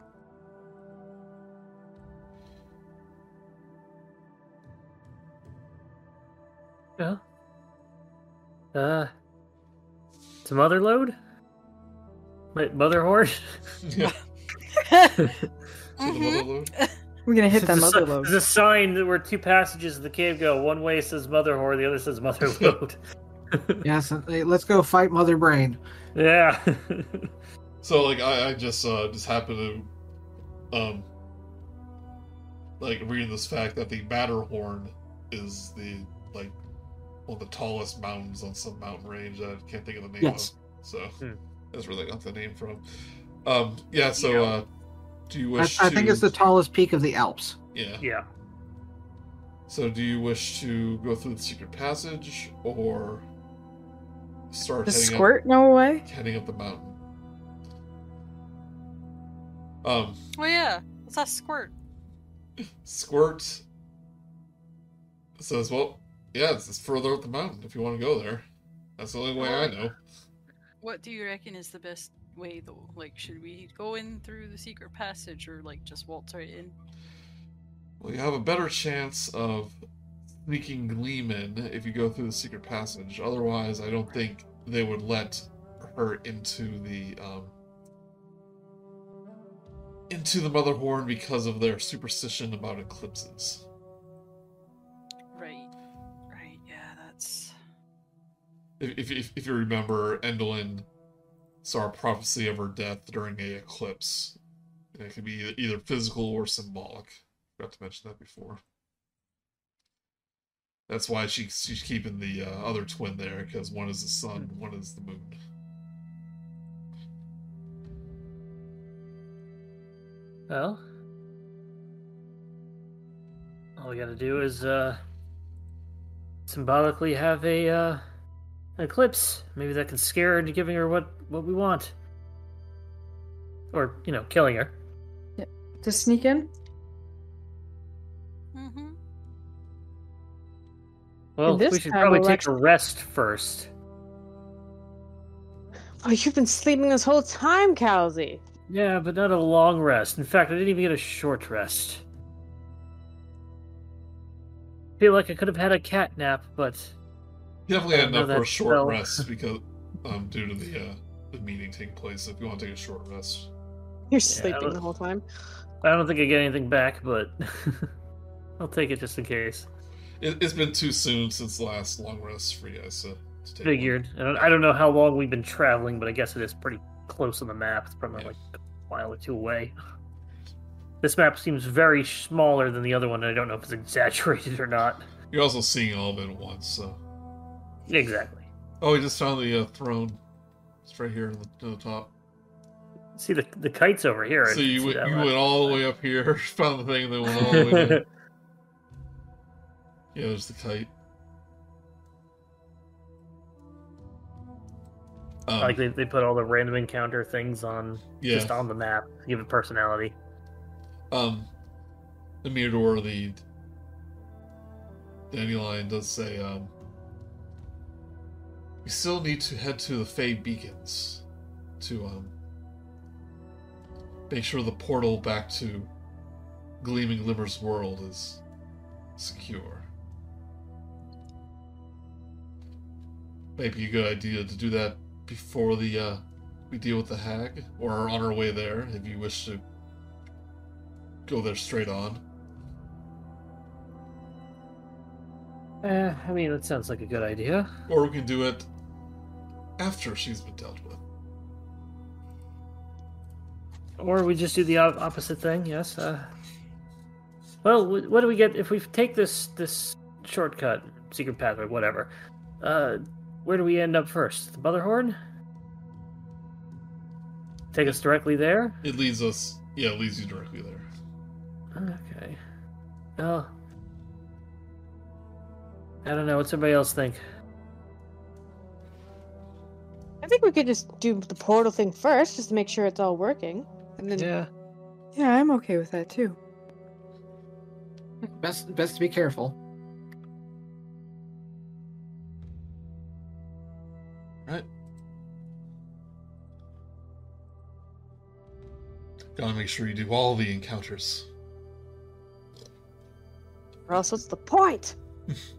Yeah. Uh, to mother load. Wait, Motherhorn. Yeah. So the Mhm. Mother load? We're gonna hit that There's mother si- load. There's a sign that where two passages of the cave go. One way says mother whore, the other says mother load. Yes, hey, let's go fight Mother Brain. yeah. So like I, I just uh just happen to um like reading this fact that the Matterhorn is the like one of the tallest mountains on some mountain range that I can't think of the name Yes. of. So Hmm. that's where they got the name from. Um yeah, so Yeah. uh do you I, wish I to think it's the tallest peak of the Alps. Yeah. yeah. So do you wish to go through the secret passage or start The heading squirt? No way. heading up the mountain? Um Oh yeah, what's that squirt? Squirt says, "Well, yeah, it's, it's further up the mountain if you want to go there. That's the only way I know." What do you reckon is the best way though? Like, should we go in through the secret passage or like just waltz right in? Well, you have a better chance of sneaking Gleeman if you go through the secret passage. Otherwise, I don't think they would let her into the um, into the Motherhorn because of their superstition about eclipses. Right. Right. Yeah, that's. If, if, if, if you remember, Endelyn saw a prophecy of her death during a eclipse. And it could be either, physical or symbolic. Forgot to mention that before. That's why she, she's keeping the uh, other twin there, because one is the sun, one is the moon. Well, all we gotta do is uh symbolically have a uh an eclipse. Maybe that can scare her into giving her what what we want. Or, you know, killing her. To sneak in? Mm-hmm. Well, this we should probably we'll take a rest first. Oh, you've been sleeping this whole time, Kal'zi. Yeah, but not a long rest. In fact, I didn't even get a short rest. Feel like I could have had a cat nap, but You definitely had enough for a short spell. rest because um due to the uh, the meeting taking place. If you want to take a short rest, You're I sleeping don't- the whole time. I don't think I get anything back, but I'll take it just in case. it, it's been too soon since the last long rest for you guys to to take. Figured. I don't, I don't know how long we've been traveling, but I guess it is pretty close on the map. It's probably Yeah. like a mile or two away. This map seems very smaller than the other one. and I don't know if it's exaggerated or not. You're also seeing all of it at once, so. Exactly. Oh, we just found the uh, throne. It's right here in the, the top. See the the kites over here. So you see went, you went all the way up here, found the thing, and then went all the way down. Yeah, there's the kite. Um, like they, they put all the random encounter things on yeah, just on the map, give it personality. um, the Mirador, the dandelion does say, um, we still need to head to the Fey Beacons to um make sure the portal back to Gleaming Glimmer's world is secure. Maybe a good idea to do that before the uh, we deal with the hag, or on our way there, if you wish to go there straight on. Eh, I mean, that sounds like a good idea. Or we can do it after she's been dealt with. Or we just do the opposite thing. Yes. Uh, well, what do we get if we take this this shortcut, secret pathway, whatever? Uh, where do we end up first? The Motherhorn? Take us directly there. It leads us, yeah, it leads you directly there. Okay. Well, I don't know. What's everybody else think? I think we could just do the portal thing first, just to make sure it's all working. And then Yeah. Yeah, I'm okay with that too. Best best to be careful. Right? Gotta make sure you do all the encounters. or else what's the point?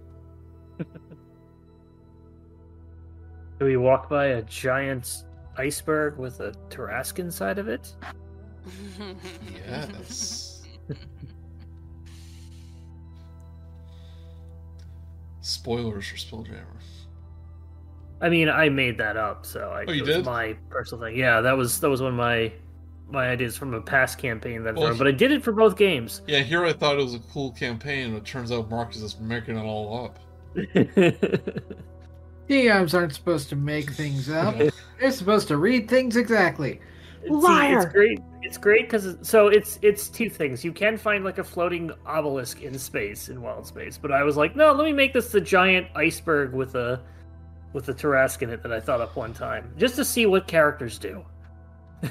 Do we walk by a giant iceberg with a Tarrasque inside of it? Yes. Spoilers for Spelljammer. I mean, I made that up, so I, Oh, you did? my personal thing. Yeah, that was that was one of my my ideas from a past campaign that, I Well, threw, but I did it for both games. Yeah, here I thought it was a cool campaign, and it turns out Mark is just making it all up. DMs aren't supposed to make things up. They're supposed to read things exactly. See, Liar. it's great. It's great because so it's it's two things. You can find like a floating obelisk in space in wild space, but I was like, no, let me make this the giant iceberg with a with a Tarrasque in it that I thought up one time, just to see what characters do.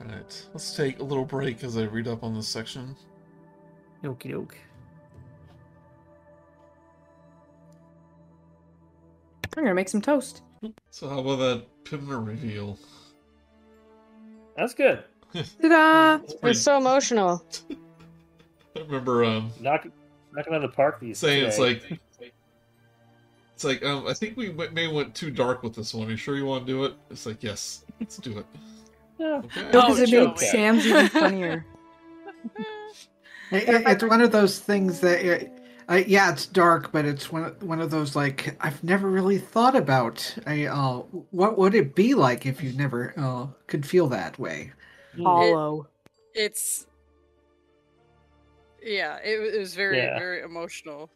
Alright, let's take a little break as I read up on this section. Okie doke. I'm gonna make some toast. So how about that Pimner reveal? That's good. Ta-da! It's It's pretty- so emotional. I remember um, Knock knocking out of the park these. saying it's like it's like um, I think we w- may went too dark with this one. Are you sure you want to do it? It's like yes, let's do it. Yeah. Okay. No, Oh, because it Joey. makes Sam's even funnier. It- it- it's one of those things that, uh, yeah, it's dark, but it's one of, one of those like I've never really thought about. I, uh, what would it be like if you never uh, could feel that way? Hollow. it's yeah, it, it was very Yeah. very emotional.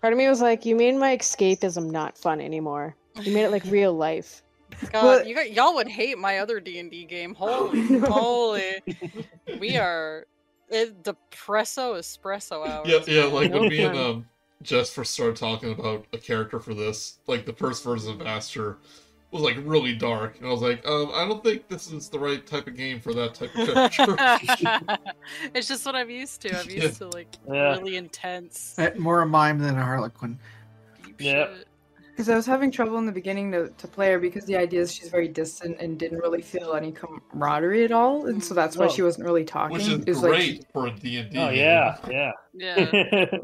Part of me was like, you made my escapism not fun anymore. You made it like real life. God, But- you got, y'all would hate my other D and D game. Holy, holy, we are it, depresso espresso hours. Yeah, yeah. Like when No me and fun. um, Jesper started talking about a character for this, like the first version of Aster was like really dark, and I was like, um, I don't think this is the right type of game for that type of character. it's just what I'm used to. I'm Yeah. used to like Yeah. really intense. Uh, More a mime than a harlequin. deep Yeah. Shit. Because I was having trouble in the beginning to, to play her because the idea is she's very distant and didn't really feel any camaraderie at all, and so that's why Oh. she wasn't really talking. Which is It was like great she- for a D&D Oh yeah, yeah. Yeah.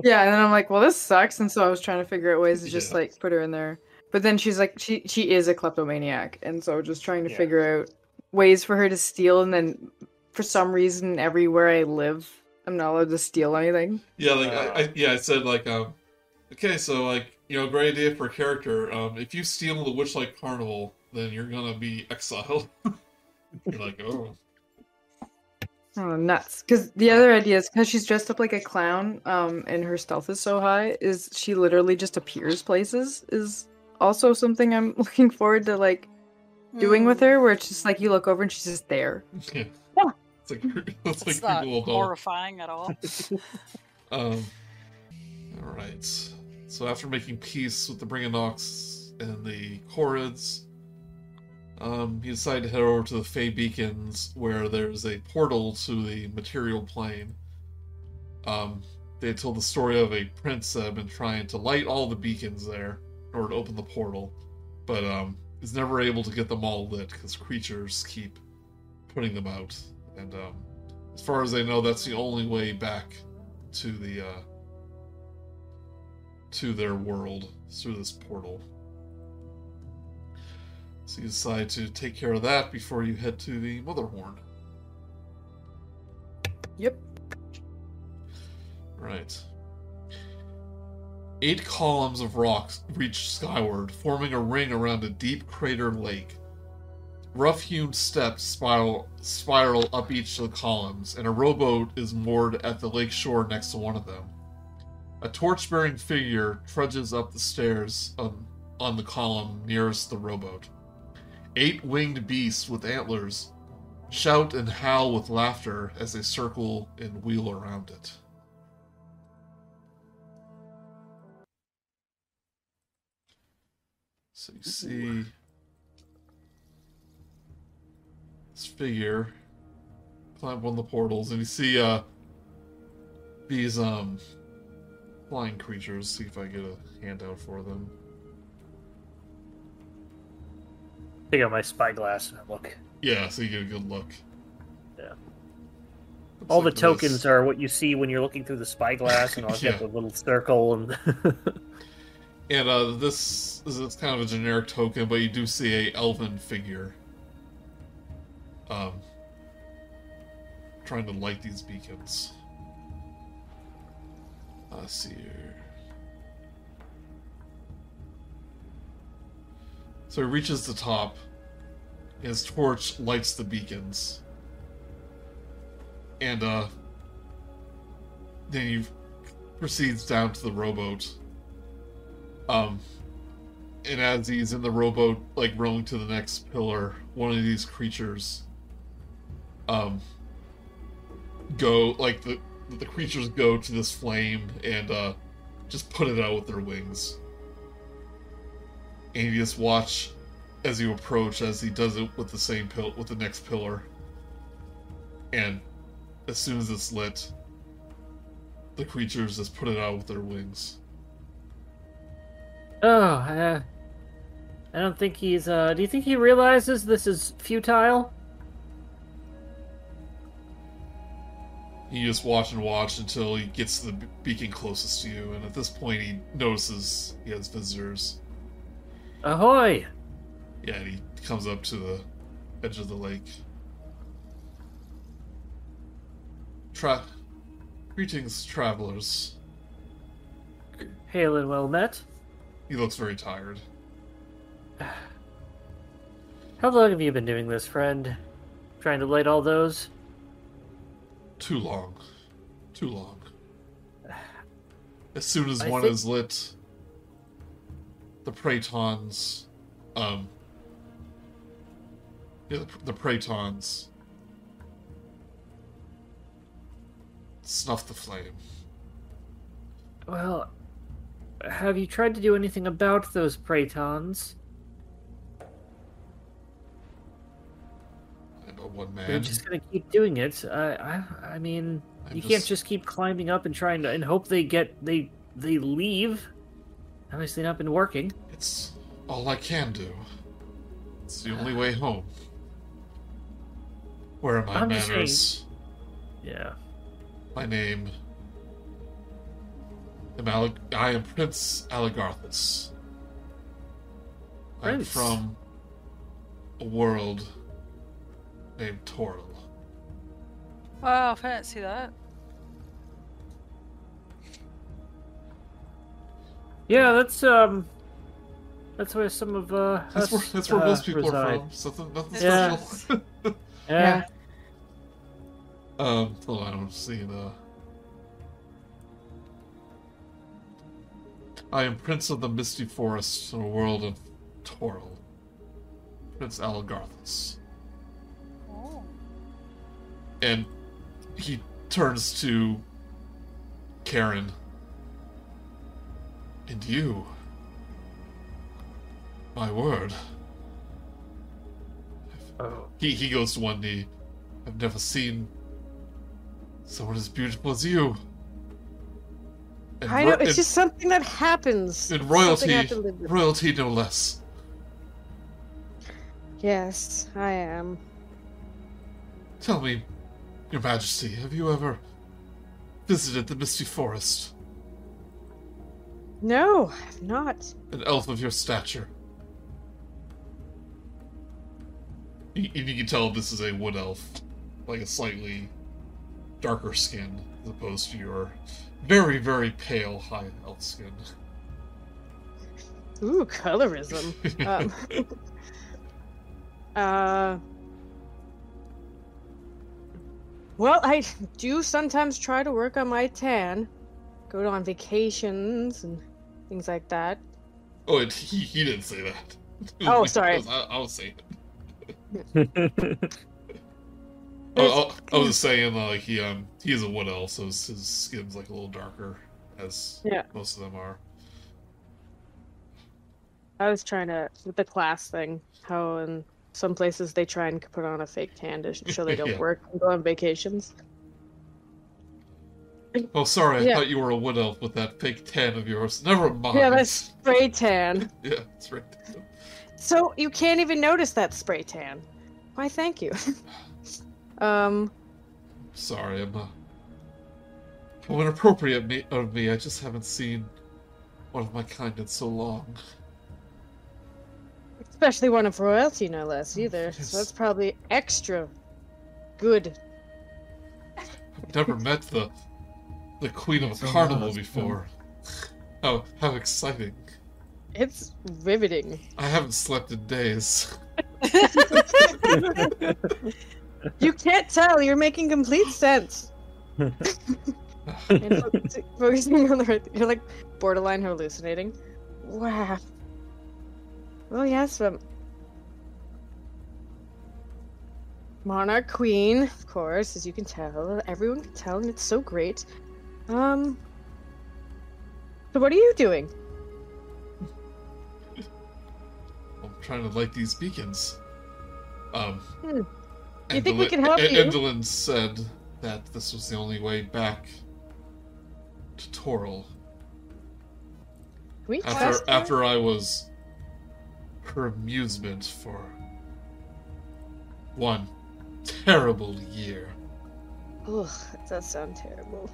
yeah, and then I'm like, well, this sucks, and so I was trying to figure out ways to just Yeah. like put her in there. But then she's like, she she is a kleptomaniac, and so just trying to Yeah. figure out ways for her to steal, and then for some reason, everywhere I live, I'm not allowed to steal anything. Yeah, like I, I, yeah, I said like um, Okay, so like you know, great idea for a character. Um, if you steal the Witchlight Carnival, then you're gonna be exiled. you're like, oh, Oh, nuts! Because the other idea is because she's dressed up like a clown, um, and her stealth is so high, is she literally just appears places? Is also something I'm looking forward to like doing with Hmm. her, where it's just like you look over and she's just there. yeah. Yeah. It's like it's It's not don't. horrifying at all. Um, all right. So after making peace with the Brigganocks and the Korreds, um, he decided to head over to the Fey Beacons, where there's a portal to the material plane. Um, they told the story of a prince that had been trying to light all the beacons there in order to open the portal, but um, is never able to get them all lit because creatures keep putting them out. And um, as far as they know, that's the only way back to the uh to their world through this portal. So you decide to take care of that before you head to the Motherhorn. Yep. Right. Eight columns of rocks reach skyward, forming a ring around a deep crater lake. Rough hewn steps spiral spiral up each of the columns, and a rowboat is moored at the lake shore next to one of them. A torch bearing figure trudges up the stairs on, on the column nearest the rowboat. Eight winged beasts with antlers shout and howl with laughter as they circle and wheel around it. So you see this figure climb one of the portals, and you see uh these um flying creatures. See if I get a handout for them. Take out my spyglass and look. Yeah, so you get a good look. Yeah. Looks All the like this. tokens are what you see when you're looking through the spyglass, and I'll Yeah. get the little circle and. And uh, this is it's kind of a generic token, but you do see a elven figure. Um, trying to light these beacons. Here. So he reaches the top. His torch lights the beacons. And uh, then he proceeds down to the rowboat. Um, and as he's in the rowboat, like rowing to the next pillar, one of these creatures, um, go like the the creatures go to this flame and uh, just put it out with their wings. And you just watch as you approach, as he does it with the same pill with the next pillar. And as soon as it's lit, the creatures just put it out with their wings. oh, uh, I don't think he's. uh Do you think he realizes this is futile? You just watch and watch until he gets to the beacon closest to you, and at this point he notices he has visitors. Ahoy! Yeah, and he comes up to the edge of the lake. Tra- Greetings, travelers. Hail and well met. He looks very tired. How long have you been doing this, friend? Trying to light all those? Too long. Too long. As soon as I one think- is lit, the perytons, um, yeah, the, the perytons snuff the flame. Well, have you tried to do anything about those perytons? A one You're just gonna keep doing it. I, I, I mean, I'm you can't just keep climbing up and trying to and hope they get they they leave. Obviously, not been working. It's all I can do. It's the only way home. Where are my I'm just manners? Yeah. My name. am I am Prince Alagarthas. I'm Prince. from a world named Toril. Wow, fancy that. Yeah, that's um, that's where some of uh, That's where, that's where uh, most people reside. are from. Something, nothing Yeah. special. Yeah. um, hold on, I'm seeing. Uh, I am Prince of the Misty Forest, in a world of Toril. Prince Alagarthas. And he turns to Kar'yn. And you. My word. Oh. He he goes to one knee. I've never seen someone as beautiful as you. And I know ro- it's and- just something that happens. and royalty, have to live with. royalty no less. Yes, I am. Tell me, Your Majesty, have you ever visited the Misty Forest? No, I've not. An elf of your stature. You, you can tell this is a wood elf, like a slightly darker skin as opposed to your very, very pale high elf skin. Ooh, colorism. um, uh. Well, I do sometimes try to work on my tan, go on vacations and things like that. oh, and he, he didn't say that. Oh, sorry. I was, I, I was saying it. Oh, I, I was saying like he um he is a wood elf, so his, his skin's like a little darker, as Yeah. most of them are. I was trying to with the class thing. How in some places they try and put on a fake tan to show they don't Yeah. work and go on vacations. Oh, sorry, I Yeah. thought you were a wood elf with that fake tan of yours. Never mind. Yeah, that's spray tan. yeah, that's right. So you can't even notice that spray tan. Why? Thank you. um. Sorry, I'm uh, how inappropriate me, of me. I just haven't seen one of my kind in so long. Especially one of royalty, no less, oh, either. Yes. So that's probably extra good. I've never met the the queen of a oh, a carnival before. How how exciting! It's riveting. I haven't slept in days. You can't tell. You're making complete sense. And fo- focusing on the right, you're like borderline hallucinating. Wow. Well, yes, but Monarch Queen, of course, as you can tell, everyone can tell, and it's so great. Um. So what are you doing? I'm trying to light these beacons. Um. Hmm. You think we can help E- you? Endelyn said that this was the only way back to Toril. We After after I was her amusement for one terrible year. Ugh, that does sound terrible.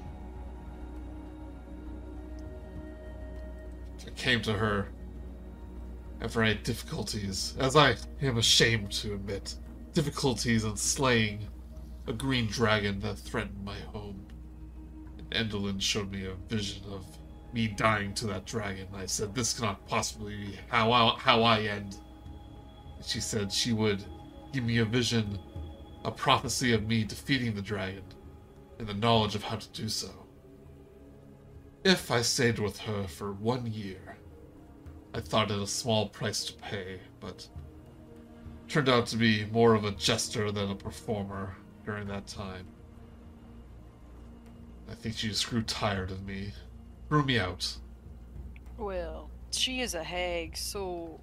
I came to her after I had difficulties, as I am ashamed to admit, difficulties in slaying a green dragon that threatened my home. And Endelyn showed me a vision of me dying to that dragon. I said, "This cannot possibly be how I, how I end." She said she would give me a vision, a prophecy of me defeating the dragon, and the knowledge of how to do so. If I stayed with her for one year, I thought it a small price to pay, but turned out to be more of a jester than a performer during that time. I think she just grew tired of me, threw me out. Well, she is a hag, so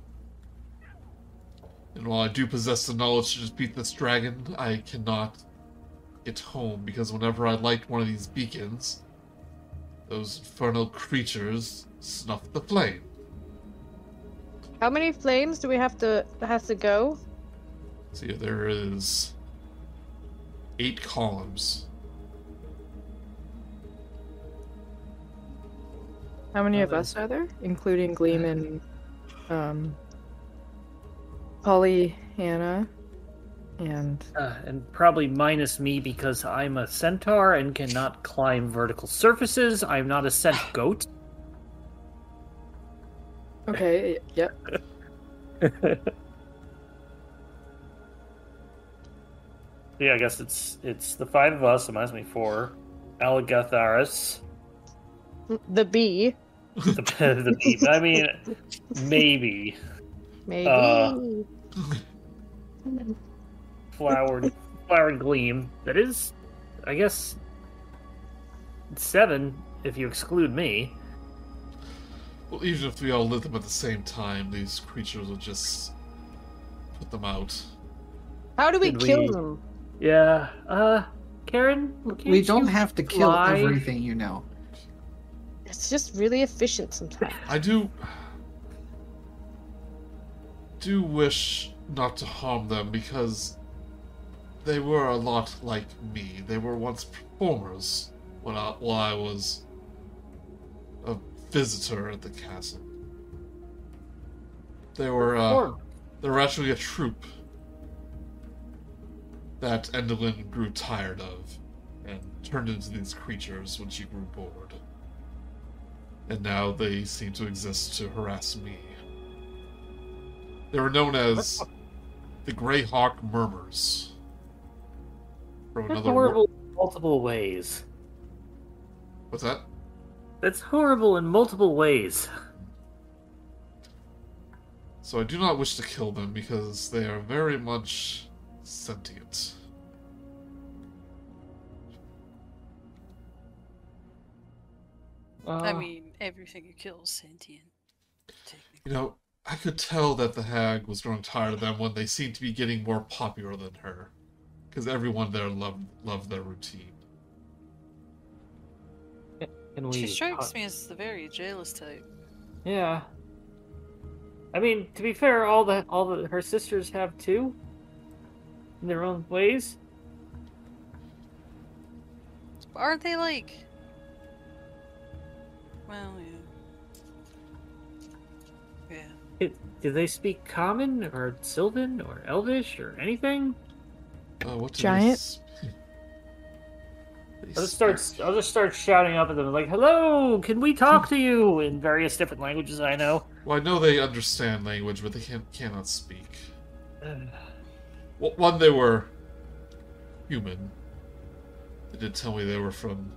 And while I do possess the knowledge to defeat this dragon, I cannot get home because whenever I light one of these beacons, those infernal creatures snuff the flame. How many flames do we have to has to go? See, there is eight columns. How many of us are there, including Gleam and um, Polly, Hannah, and Uh, and probably minus me because I'm a centaur and cannot climb vertical surfaces. I'm not a cent goat. Okay. Yep. yeah, I guess it's it's the five of us. It Reminds me four. Aligatharis. The bee. The, the beef. I mean, maybe Maybe. Uh, flowered flowered gleam. That is, I guess, seven if you exclude me. Well, even if we all lit them at the same time, these creatures will just put them out. How do we Did kill we- them? Yeah. Uh, Kar'yn. We don't have to kill fly? everything, you know. It's just really efficient sometimes. I do do wish not to harm them because they were a lot like me. They were once performers when I, while I was a visitor at the castle. They were uh, they were actually a troupe that Endelyn grew tired of and turned into these creatures when she grew bored. And now they seem to exist to harass me. They were known as the Grey Hawk Murmurs. From That's another wor- horrible in multiple ways. What's that? That's horrible in multiple ways. So I do not wish to kill them because they are very much sentient. I Uh, mean, everything you kill is sentient. You know, I could tell that the hag was growing tired of them when they seemed to be getting more popular than her. Because everyone there loved loved their routine. can She we- strikes me as the very jealous type. Yeah. I mean, to be fair, all the all the her sisters have too, in their own ways. Aren't they like? Well, yeah. Yeah. It, do they speak Common or Sylvan or Elvish or anything? Uh, what Giant? They, I'll just start. I'll just start shouting up at them like, "Hello, can we talk to you?" in various different languages I know. Well, I know they understand language, but they can cannot speak. Well, one, they were human. They did tell me they were from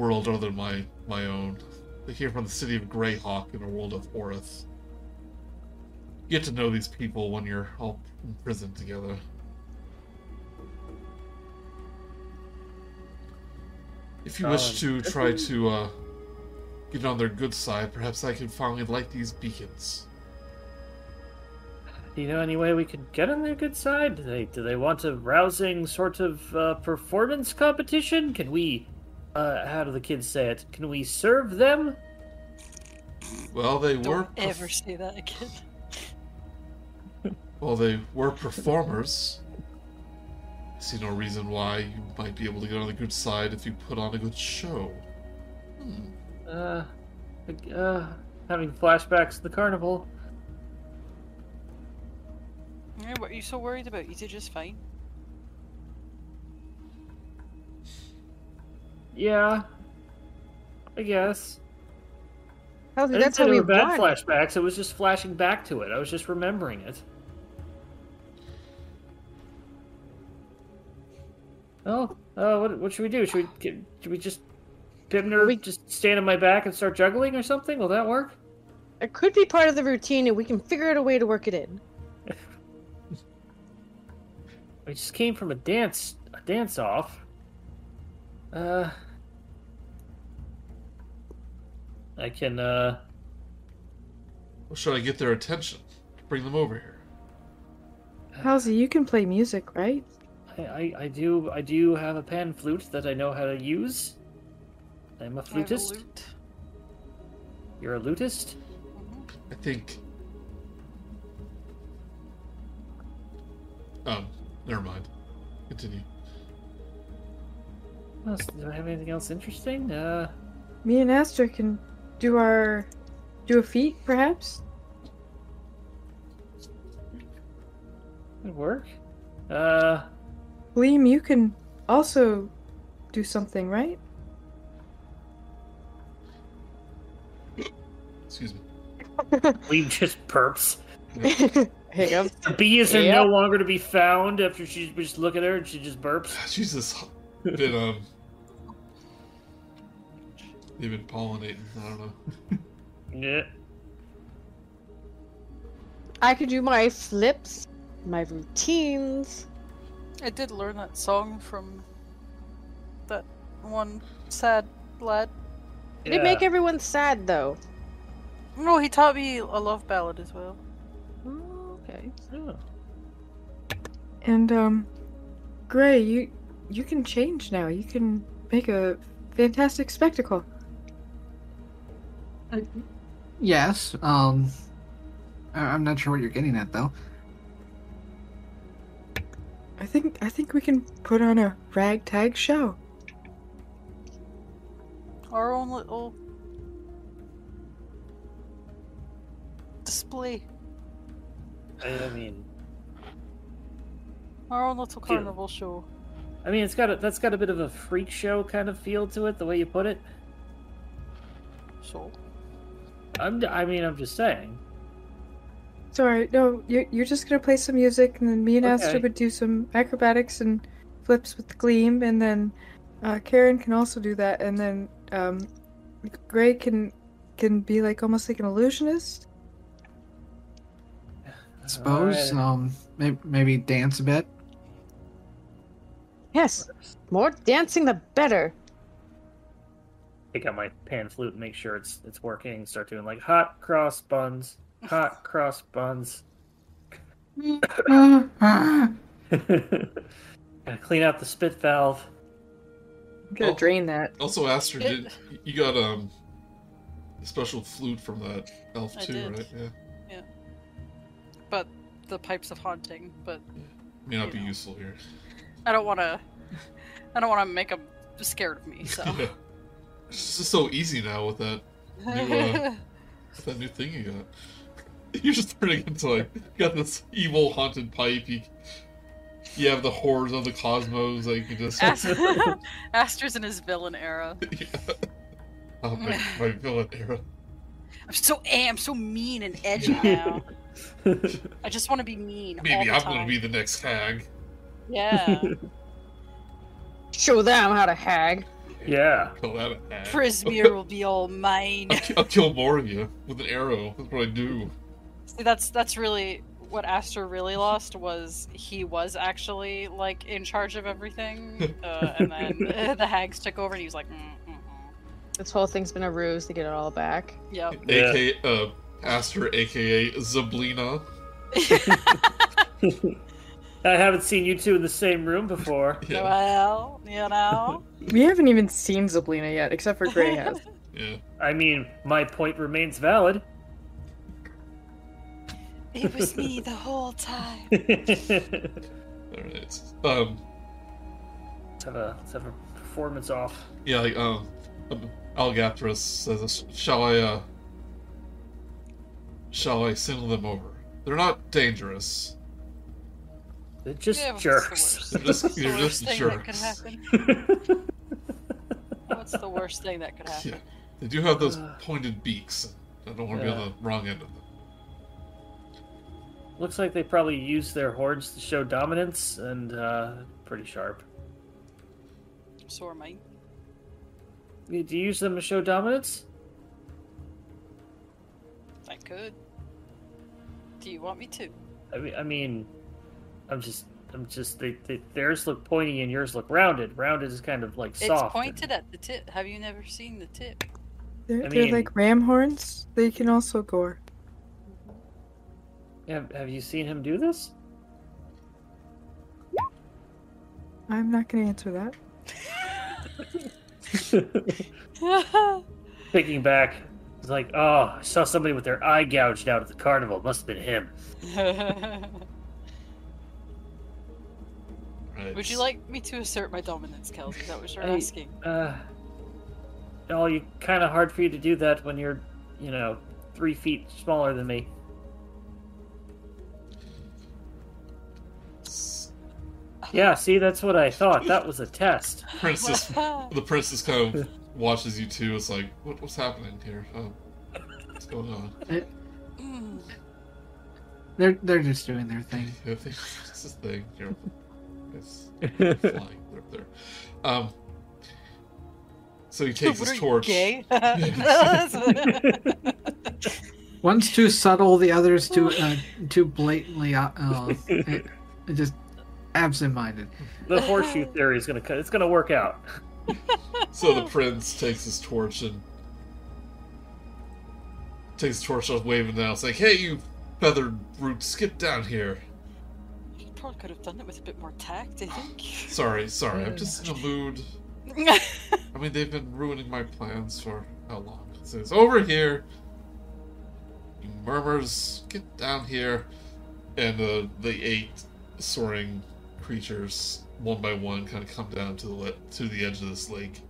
world other than my my own. They came from the city of Greyhawk in a world of Oerth. You get to know these people when you're all in prison together. If you wish Um, to try to uh, get on their good side, perhaps I can finally light these beacons. Do you know any way we could get on their good side? Do they do they want a rousing sort of uh, performance competition? Can we? Uh, how do the kids say it? Can we serve them? Well, they were Don't perf- ever say that again. well, they were performers. I see no reason why you might be able to get on the good side if you put on a good show. Hmm. Uh, uh, having flashbacks to the carnival. Yeah, what are you so worried about? You did just fine. Yeah, I guess. I didn't that's say how we bad won. flashbacks. It was just flashing back to it. I was just remembering it. Oh, uh, what what should we do? Should we get, should we just Pimner We- just stand on my back and start juggling or something? Will that work? It could be part of the routine, and we can figure out a way to work it in. I just came from a dance a dance off. Uh, I can uh Well, should I get their attention? Bring them over here. Halsey, you can play music, right? I, I, I do I do have a pan flute that I know how to use. I'm a I have a flutist. You're a lutist? I think. Um, never mind. Continue. What else- Do I have anything else interesting? Uh, Me and Astra can do our do a feat, perhaps. could work. Uh, Liam, you can also do something, right? Excuse me. Gleam just burps. Hiccup. The bees are no longer to be found after she just look at her and she just burps. She's just been um, they've been pollinating. I don't know. Yeah. I could do my flips, my routines. I did learn that song from that one sad lad. Did it make everyone sad though? No, he taught me a love ballad as well. Oh, okay. Yeah. And um, Gray, you you can change now. You can make a fantastic spectacle. Yes. Um, I- I'm not sure what you're getting at though. I think I think we can put on a ragtag show. Our own little display. I mean, Our own little Yeah. carnival show. I mean, it's got a, that's got a bit of a freak show kind of feel to it, the way you put it. So I'm, I mean, I'm just saying. Sorry. No, you're you're just gonna play some music, and then me and Okay. Aster would do some acrobatics and flips with the gleam, and then uh, Kar'yn can also do that, and then um, Gray can can be like almost like an illusionist. I suppose. Alright. Um, maybe, maybe dance a bit. Yes. More dancing, the better. Take out my pan flute and make sure it's it's working. Start doing like hot cross buns, hot cross buns. Gotta clean out the spit valve. I'm gonna Oh. drain that. Also, Aster, did you got um a special flute from that elf I too, did. right? Yeah, Yeah. but the pipes of haunting, but may not You be know. useful here. I don't wanna I don't wanna make them scared of me, so yeah, it's just so easy now with that New, uh, with that new thing you got. You're just turning into like you got this evil haunted pipe. You, you have the horrors of the cosmos. Like you just Ast- Aster's in his villain era. yeah. Oh, my, my villain era. I'm so am so mean and edgy now. I just want to be mean. all Maybe the I'm gonna be the next hag. Yeah. Show them how to hag. Yeah. Call that a hag. Will be all mine. I'll, ki- I'll kill more of you with an arrow. That's what I do. See, that's that's really what Aster really lost was he was actually like in charge of everything, uh, and then the hags took over, and he was like, mm, mm, This whole thing's been a ruse to get it all back. "Yep." Yeah. AKA uh, Aster, aka Zybilna. I haven't seen you two in the same room before. Yeah, Well, you know. We haven't even seen Zybilna yet, except for Gray has. yeah. I mean, my point remains valid. It was me the whole time. let's All right. Um, have a let's have a performance off. yeah, like um, um, Algathras says, "Shall I uh, shall I send them over? They're not dangerous. They're just Yeah, jerks. worst- They're just- what's the they're worst just thing that could jerks. happen? What's the worst thing that could happen? Yeah, they do have those Uh. pointed beaks. I don't want to be on the wrong end of them. Looks like they probably use their horns to show dominance, and uh, pretty sharp. So are mine. Do you use them to show dominance? I could. Do you want me to? I mean, I mean, I'm just, I'm just. They, they, theirs look pointy and yours look rounded. Rounded is kind of like It's soft. pointed at the tip. Have you never seen the tip? They're, I they're mean- like ram horns. They can also gore. Have, have you seen him do this? I'm not gonna answer that. Thinking back, it's like, oh, I saw somebody with their eye gouged out at the carnival. Must have been him. Right. Would you like me to assert my dominance, Kels? Is that what you're Hey. asking? Uh, oh, you kind of hard for you to do that when you're, you know, three feet smaller than me. Yeah, see, that's what I thought. That was a test. Princess, the princess kind of watches you too. It's like, what, what's happening here? What's going on? Mm. They're they're just doing their thing. Yeah, they- This is thing. Here. It's flying. Up there. Um. So he takes What his torch. Gay? One's too subtle, the other's too uh, too blatantly uh, uh, it- it just absent-minded. the horseshoe theory is gonna co- it's gonna work out. So the prince takes his torch and takes his torch off, waving down. It's like, "Hey, you feathered roots, get down here." Probably could have done it with a bit more tact, I think. Sorry, sorry, I'm just in a mood. I mean, they've been ruining my plans for how long? It says over here. You murmurs, get down here, and uh, the eight soaring creatures, one by one, kind of come down to the le- to the edge of this lake,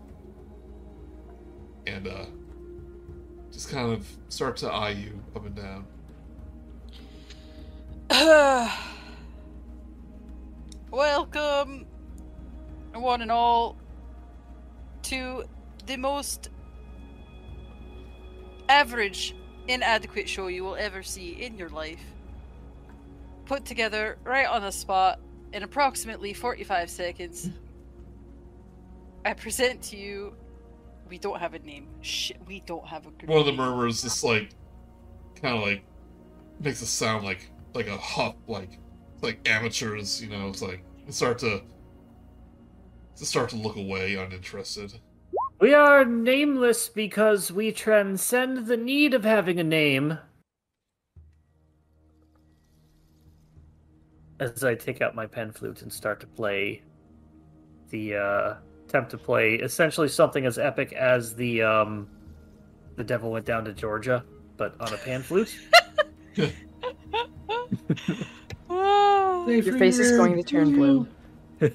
and uh, just kind of start to eye you up and down. Welcome, one and all, to the most average, inadequate show you will ever see in your life. Put together right on the spot in approximately 45 seconds. I present to you. We don't have a name. Shit, we don't have a One of the murmurs just like, kind of like, makes a sound like like a huff, like like amateurs, you know. It's like start to to start to look away, uninterested. We are nameless because we transcend the need of having a name. As I take out my pen flute and start to play the uh attempt to play essentially something as epic as the um the devil went down to Georgia, but on a pan flute. Ah. Your face is going to turn blue.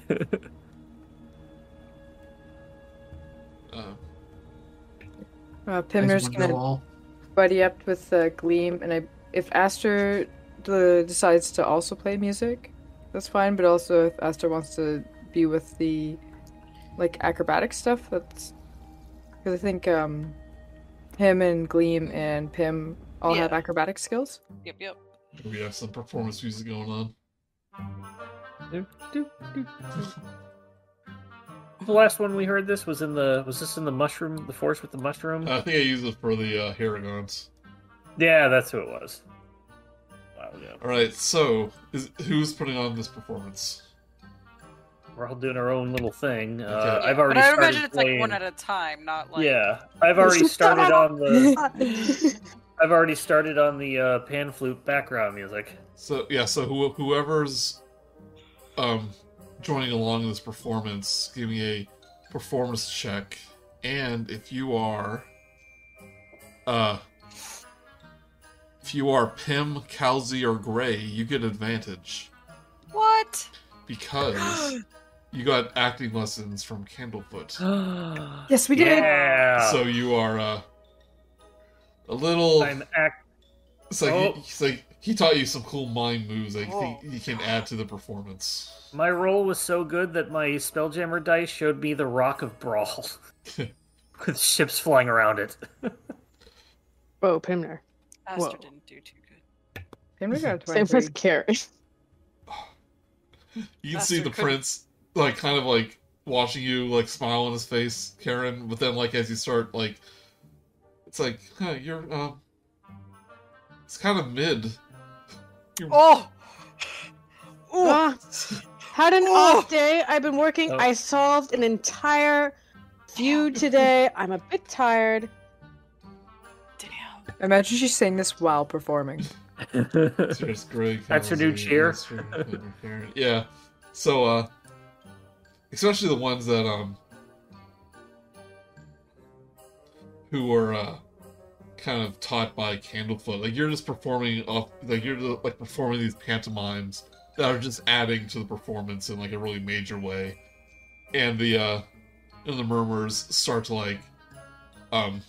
Uh, Uh, Pimner's gonna wall. buddy up with uh, Gleam, and I, if Aster uh, decides to also play music, that's fine. But also, if Aster wants to be with the like acrobatic stuff, that's because I think um, him and Gleam and Pim all have acrobatic skills. Yep, yep. We have some performance music going on. the last one we heard this was in the was this in the mushroom the forest with the mushroom? I think I used it for the uh, Harengons. yeah, that's who it was. Wow, yeah. All right, so is, who's putting on this performance? We're all doing our own little thing. Uh, Okay. I've already but I imagine it's like one at a time, not like Yeah, I've already started on the. I've already started on the uh, pan flute background music. So yeah, so who, whoever's um joining along in this performance, give me a performance check, and if you are uh if you are Pim, Kal'zi, or Gray, you get advantage what? because you got acting lessons from Candlefoot. Yes, we did. Yeah. So you are uh a little I'm act. it's like, Oh. he, it's like he taught you some cool mind moves I you Oh. think you can add to the performance. My roll was so good that my spelljammer dice showed me the Rock of Bral, with ships flying around it. Whoa, Pimner. Aster Whoa. didn't do too good. Pimner got a Same 23. with Carrie. You can Master see the couldn't- prince, like, kind of like watching you, like, smile on his face, Kar'yn. But then, like, as you start, like, it's like, huh, you're, um, it's kind of mid. You're, Oh! Ooh. Ah, had an Oh. off day. I've been working. Oh. I solved an entire feud today. I'm a bit tired. Damn. Imagine she's saying this while performing. There's Greg. That's her new cheer. Aster, Kar'yn, Kar'yn. Yeah. So, uh, especially the ones that, um, who are, uh, kind of taught by Candlefoot. Like, you're just performing off, like, you're just, like performing these pantomimes that are just adding to the performance in, like, a really major way. And the, uh, and the murmurs start to, like, um,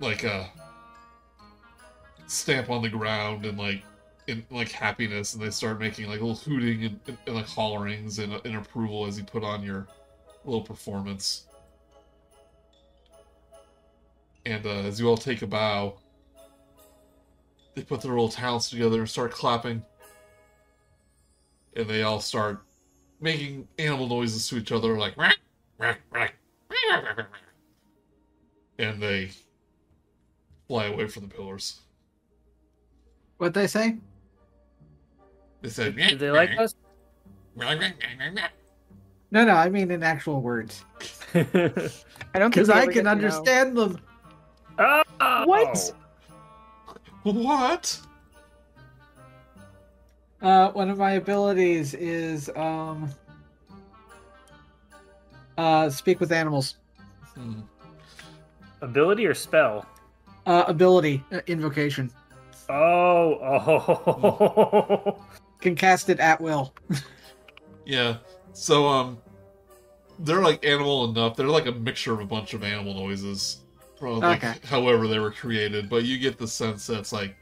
like, uh, stamp on the ground and like in like happiness and they start making like little hooting and, and, and, like hollerings and, and approval as you put on your little performance And uh, as you all take a bow, they put their little talents together and start clapping. And they all start making animal noises to each other, like. And they fly away from the pillars. What'd they say? They said, Did they like us? No, no, I mean in actual words. I don't think Because I can to know. understand them. Oh! What? What? Uh, one of my abilities is um, uh, speak with animals. Hmm. Ability or spell? Uh, ability, uh, invocation. Oh, oh. Can cast it at will. Yeah. So um they're like animal enough. They're like a mixture of a bunch of animal noises. From like Okay. however they were created, but you get the sense that it's like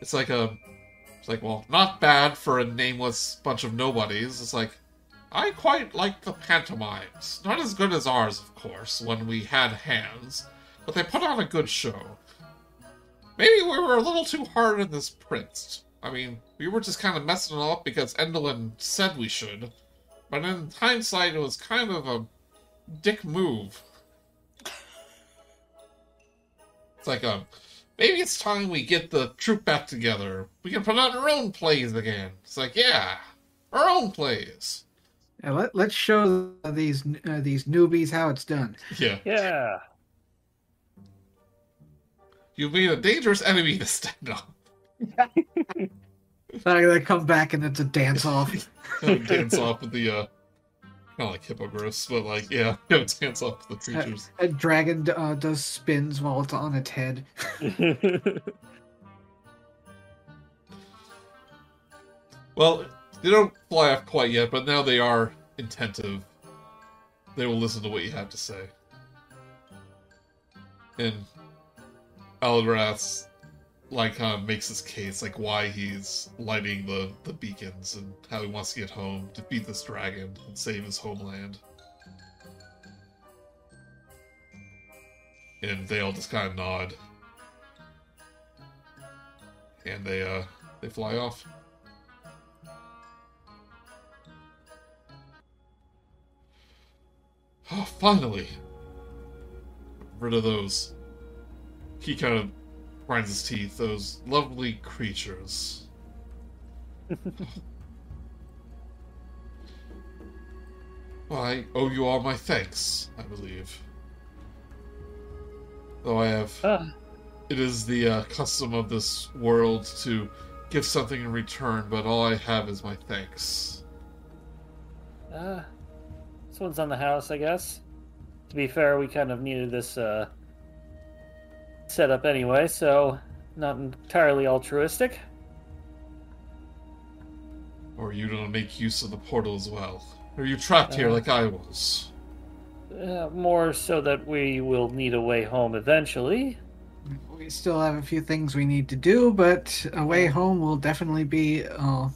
it's like a it's like, well, not bad for a nameless bunch of nobodies. It's like I quite like the pantomimes. Not as good as ours, of course, when we had hands, but they put on a good show. Maybe we were a little too hard on this prince. I mean, we were just kind of messing it up because Endelyn said we should. But in hindsight, it was kind of a dick move. It's like, um, maybe it's time we get the troop back together. We can put on our own plays again. It's like, yeah, our own plays. Yeah, let, let's show these uh, these newbies how it's done. Yeah, yeah. you've made a dangerous enemy to stand up. Then they come back and it's a dance off. Dance off with the, uh, kind of like hippogriffs, but like, yeah, it's dance off the creatures. A dragon uh, does spins while it's on its head. Well, they don't fly off quite yet, but now they are intentive. They will listen to what you have to say. And Alagarthas, like, of makes his case, like, why he's lighting the, the beacons and how he wants to get home, defeat this dragon, and save his homeland. And they all just kind of nod. And they, uh, they fly off. Oh, finally! Rid of those. He kind of grinds his teeth. Those lovely creatures. well, I owe you all my thanks, I believe. Though I have. Ah, It is the uh, custom of this world to give something in return, but all I have is my thanks. uh, this one's on the house, I guess. To be fair, we kind of needed this uh, setup anyway, so not entirely altruistic. Or you don't make use of the portal as well. Are you trapped here Uh. like I was? Uh, more so that we will need a way home eventually. We still have a few things we need to do, but a way home will definitely be uh,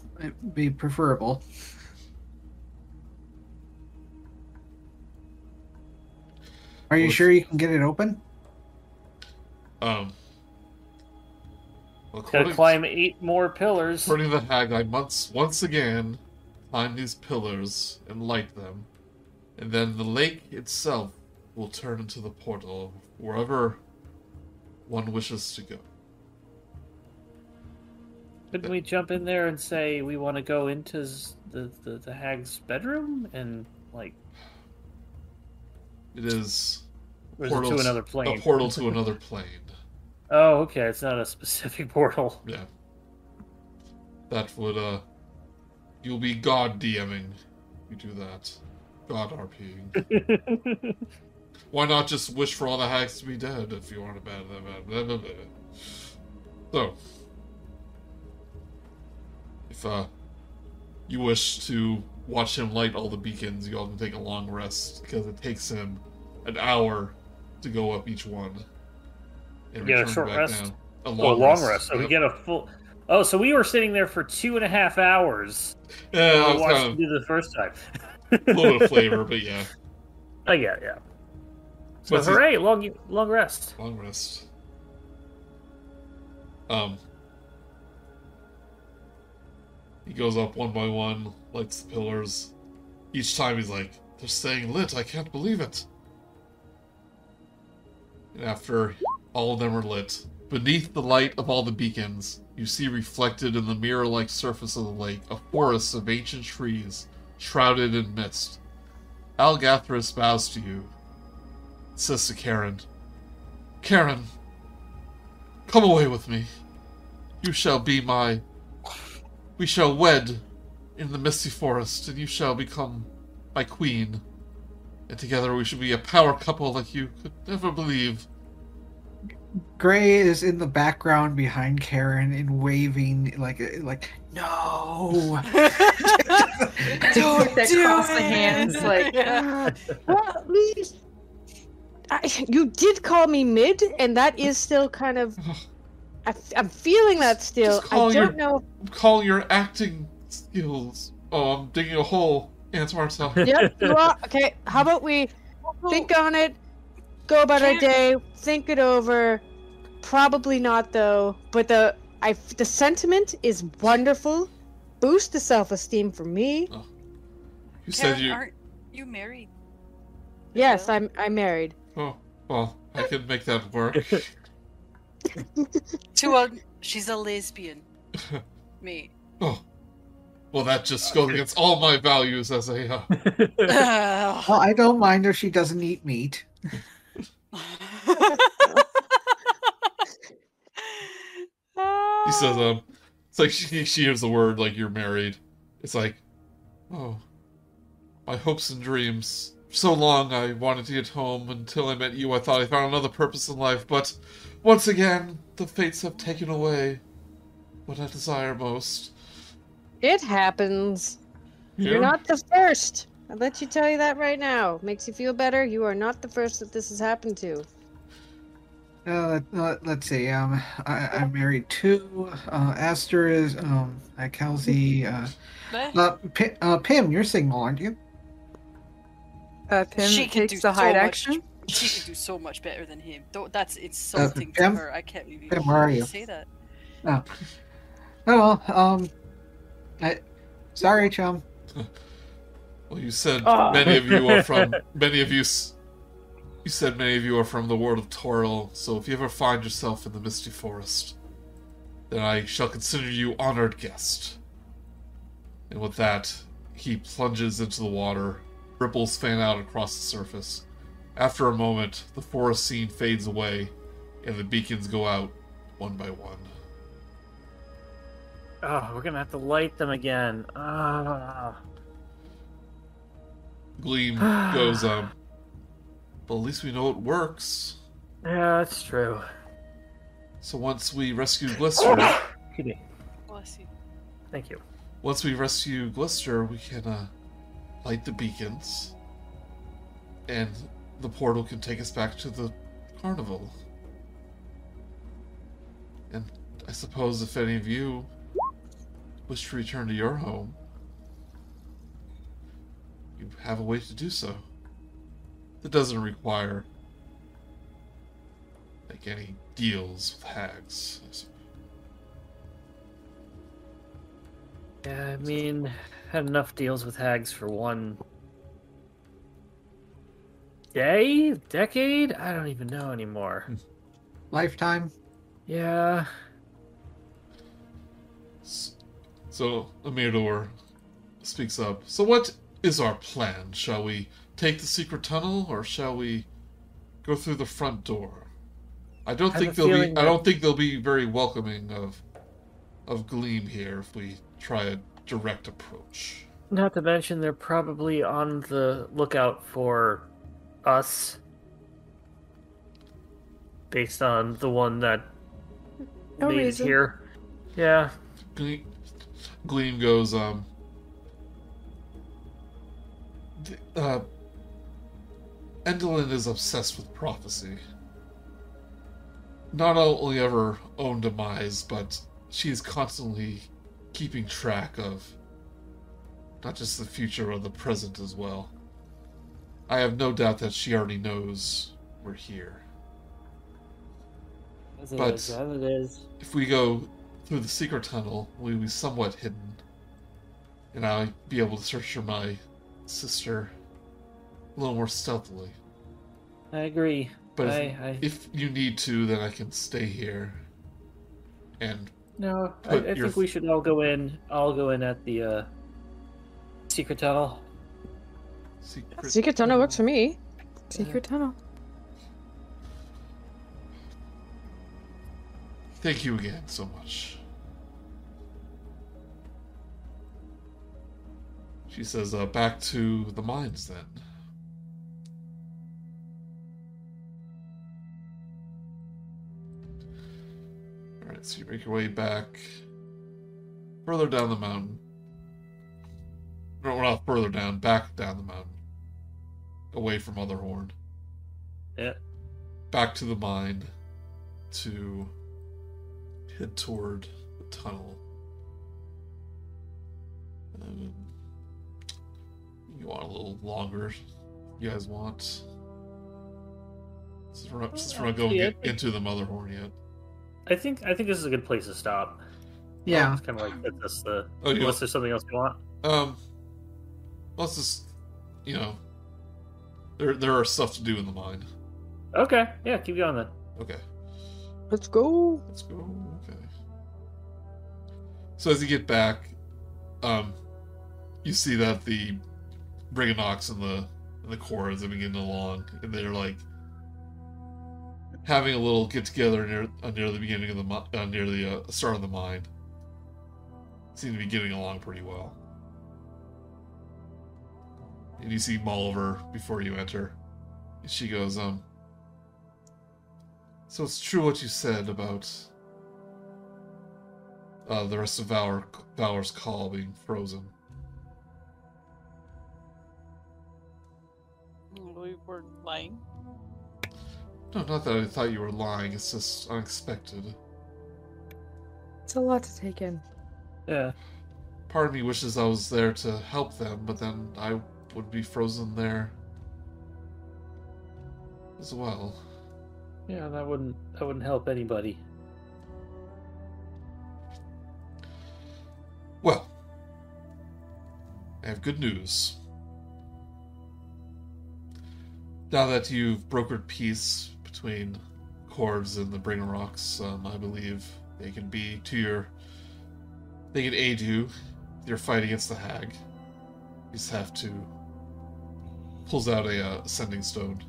be preferable. Are you Well, sure you can get it open? Um. Gotta according, climb eight more pillars. according to the hag, I must once again climb these pillars and light them, and then the lake itself will turn into the portal wherever one wishes to go. Couldn't we jump in there and say we want to go into the, the, the hag's bedroom and like It is or is it to another plane? a portal to another plane. Oh, okay. It's not a specific portal. Yeah. That would, uh. You'll be God DMing. You do that. God RPing. Why not just wish for all the hags to be dead if you aren't a bad, bad, bad, blah, blah, blah. So. If, uh. You wish to watch him light all the beacons, you all can take a long rest because it takes him an hour to go up each one. And Get a short rest? down. A oh, long, a long rest. So we get a full. Oh, so we were sitting there for two and a half hours. Yeah, I was watched kind of do the first time. a little bit of flavor, but yeah. Oh yeah, yeah. So What's hooray, long long rest. Long rest. Um. He goes up one by one, lights the pillars. Each time he's like, "They're staying lit. I can't believe it." And after all of them are lit, beneath the light of all the beacons, you see reflected in the mirror-like surface of the lake a forest of ancient trees, shrouded in mist. Alagarthas bows to you. Says to Kar'yn, Kar'yn, come away with me. You shall be my. We shall wed in the misty forest, and you shall become my queen. And together we shall be a power couple like you could never believe. Gray is in the background behind Kar'yn and waving like like no. Don't do cross the hands like Well, at least I, you did call me mid, and that is still kind of. I, am feeling that still. Just I don't your- know. I'm your acting skills. Oh, I'm digging a hole, Aunt Marta. Yep, you are. Okay, how about we think on it, go about our Can't- day, think it over. Probably not though, but the I the sentiment is wonderful. Boost the self esteem for me. You said you. aren't you married? Yes, I'm I'm married. Oh, well, I can make that work. To a, she's a lesbian. Me. Oh, well, that just goes against all my values as a. Uh, Well, I don't mind if she doesn't eat meat. He says, um, it's like she, she hears the word like you're married. It's like, oh, my hopes and dreams. So long I wanted to get home until I met you. I thought I found another purpose in life, but once again, the fates have taken away what I desire most. It happens. You're not the first. I'll let you tell you that right now. Makes you feel better. You are not the first that this has happened to. Uh, let, let's see. Um, I, I'm married to Uh, Aster is um, uh, Kal'zi. Uh, uh, P- uh, Pim, you're single, aren't you? uh, Pim She can takes do the hide so much- action. She can do so much better than him. Don't, that's insulting Pam? to her. I can't believe you Pam, where are you? say that. Oh, well, um, I, sorry, chum. Well, you said Oh. many of you are from many of you. You said many of you are from the world of Toril. So if you ever find yourself in the misty forest, then I shall consider you honored guest. And with that, he plunges into the water. Ripples fan out across the surface. After a moment, the forest scene fades away, and the beacons go out one by one. Oh, we're gonna have to light them again. Ah. Gleam goes, um. But at least we know it works. Yeah, that's true. So once we rescue Glister, Bless you. Thank you. once we rescue Glister, we can uh, light the beacons, and the portal can take us back to the carnival. And I suppose if any of you wish to return to your home, you have a way to do so. That doesn't require like any deals with hags. I. Yeah, I mean, had enough deals with hags for one day, decade. I don't even know anymore. Hmm. Lifetime. Yeah. S- So Amirdor speaks up. So what is our plan? Shall we take the secret tunnel or shall we go through the front door? I don't I think they'll be feeling I don't think they'll be very welcoming of of Gleam here if we try a direct approach. Not to mention, they're probably on the lookout for us. Based on the one that No made reason. it here. Yeah. Gleam, Gleam goes, um. Uh. Endelyn is obsessed with prophecy. Not only of her own demise, but she is constantly keeping track of not just the future, but the present as well. I have no doubt that she already knows we're here. As But- is, as it is. If we go through the secret tunnel, we'll be somewhat hidden. And I'll be able to search for my sister a little more stealthily. I agree. But I, if, I if you need to, then I can stay here. And no, I, put I your- think we should all go in. I'll go in at the uh, secret tunnel. secret. Secret tunnel works for me. Secret tunnel. Thank you again so much. She says, uh, back to the mines then. Alright, so you make your way back further down the mountain. No, not further down, back down the mountain. Away from Motherhorn. Yeah. Back to the mine to head toward the tunnel. Um, you want a little longer? You guys want? Since we're not, since we're not going Yeah. get into the Motherhorn yet. I think I think this is a good place to stop. Yeah. It's kind of like get this the. Oh, you unless there's something else you want. Um, let's just, you know, there there are stuff to do in the mine. Okay, yeah, keep going then. Okay. Let's go. Let's go. Okay. So as you get back, um, you see that the Brigganocks and the and the Korreds have been getting along, and they're like having a little get together near uh, near the beginning of the uh, near the uh, start of the mine. Seem to be getting along pretty well. And you see Molliver before you enter. She goes, um. So it's true what you said about uh, the rest of Valor, Valor's call being frozen. Were lying. No, not that I thought you were lying. It's just unexpected. It's a lot to take in. Yeah, Part of me wishes I was there to help them, but then I would be frozen there as well. yeah, that wouldn't that wouldn't help anybody. Well, I have good news. Now that you've brokered peace between Korreds and the Brigganocks, um, I believe they can be to your. They can aid you your fight against the Hag. You just have to. Pulls out a uh, stone.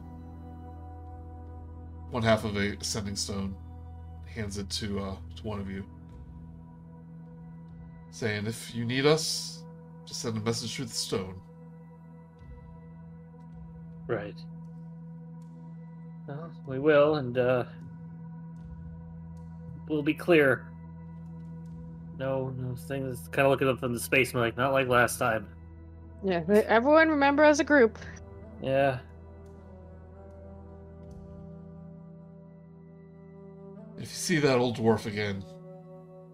One half of a sending stone. Hands it to uh, to one of you saying if you need us, just send a message through the stone. Right. Well, we will, and uh, we'll be clear. No, no things. Kind of looking up in the space, like not like last time. Yeah, but everyone remember as a group. Yeah. If you see that old dwarf again,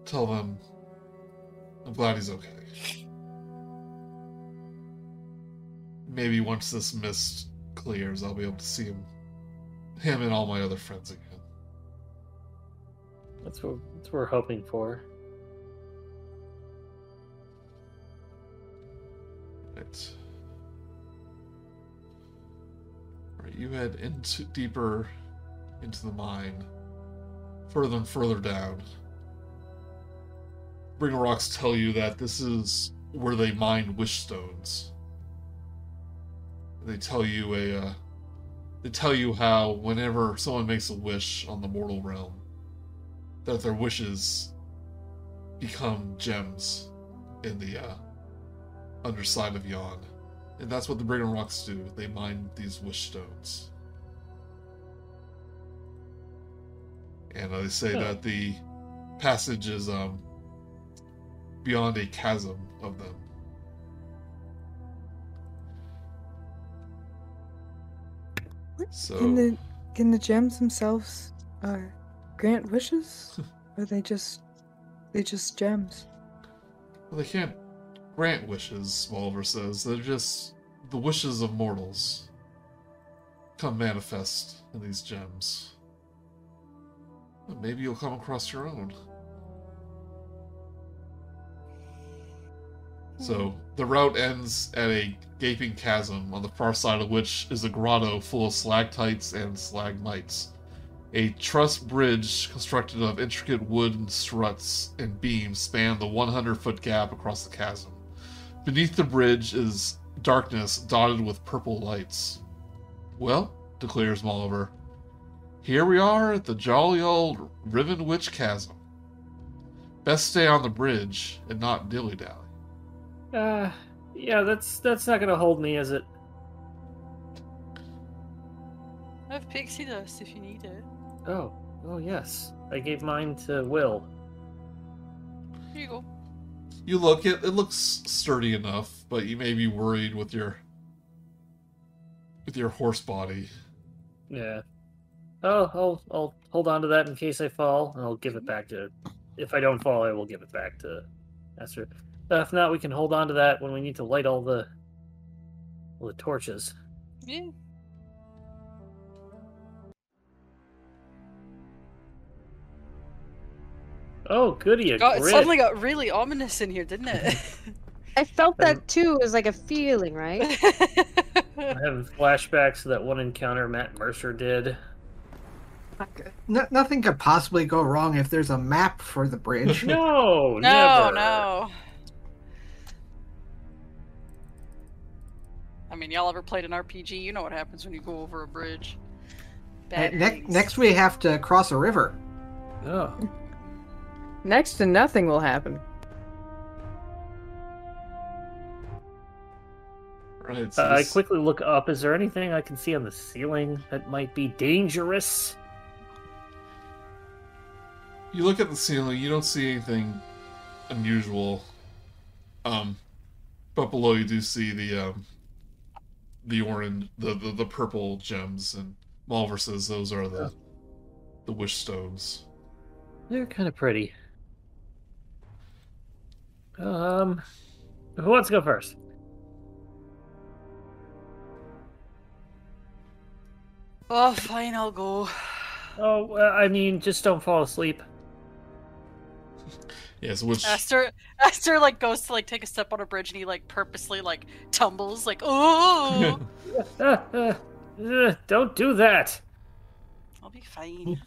tell them I'm glad he's okay. Maybe once this mist clears, I'll be able to see him, him and all my other friends again. That's what, that's what we're hoping for. Right. Right, you head into deeper into the mine, further and further down. Brigganocks tell you that this is where they mine wish stones. They tell you a, uh, they tell you how whenever someone makes a wish on the mortal realm, that their wishes become gems in the uh, underside of Yon. And that's what the Brigganocks do. They mine these wish stones. And uh, they say Huh. that the passage is um, beyond a chasm of them. So Can the can the gems themselves uh, grant wishes? or they just they just gems? well, they can't grant wishes, Molliver says. They're just the wishes of mortals. come manifest in these gems. But maybe you'll come across your own. So the route ends at a gaping chasm on the far side of which is a grotto full of stalactites and stalagmites. A truss bridge constructed of intricate wooden struts and beams span the 100 foot gap across the chasm. Beneath the bridge is darkness dotted with purple lights. Well, declares Molliver, here we are at the jolly old Riven Witch Chasm. Best stay on the bridge and not dilly dally. Uh, yeah, that's that's not gonna hold me, is it? I have pixie dust if you need it. Oh, oh yes. I gave mine to Will. Here you go. You look it it looks sturdy enough, but you may be worried with your with your horse body. Yeah. Oh, I'll I'll hold on to that in case I fall, and I'll give it back to. If I don't fall, I will give it back to Aster. Uh, if not, we can hold on to that when we need to light all the all the torches. Yeah. Oh, goody! A God, it grit. suddenly got really ominous in here, didn't it? I felt Um, that too. It was like a feeling, right? I'm having flashbacks to that one encounter Matt Mercer did. No, nothing could possibly go wrong if there's a map for the bridge. No, no, never. no. I mean, y'all ever played an RPG? You know what happens when you go over a bridge. Bad Ne- next, we have to cross a river. Oh, Next to nothing will happen. Right. So Uh, I quickly look up. Is there anything I can see on the ceiling that might be dangerous? You look at the ceiling, you don't see anything unusual. Um but below you do see the um the orange the the, the purple gems and Molliver says those are the the wish stones. They're kind of pretty. Um, who wants to go first? Oh, fine, I'll go. Oh, well, I mean, just don't fall asleep. Yes, which Aster, Aster, like goes to like take a step on a bridge, and he like purposely like tumbles, like oh, uh, don't do that. I'll be fine.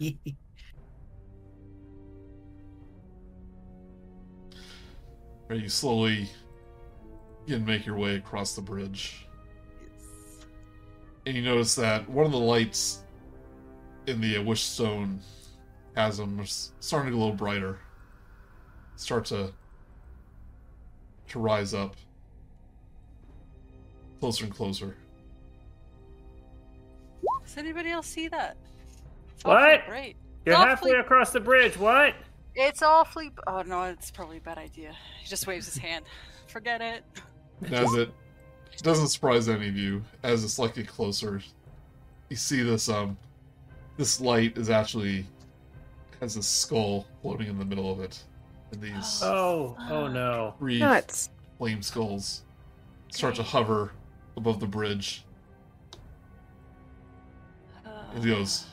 Right, you slowly begin to make your way across the bridge. And you notice that one of the lights in the uh, Wishstone chasm is starting to get a little brighter. Start to to rise up. Closer and closer. Does anybody else see that? It's What? awfully Great. You're Awfully- halfway across the bridge. What? It's awfully. Oh no, it's probably a bad idea. He just waves his hand. Forget it. As it doesn't surprise any of you, as it's like get closer, you see this um this light is actually has a skull floating in the middle of it. And these Oh, oh, oh no. three Nuts. flame skulls start to hover above the bridge. Uh, and he goes,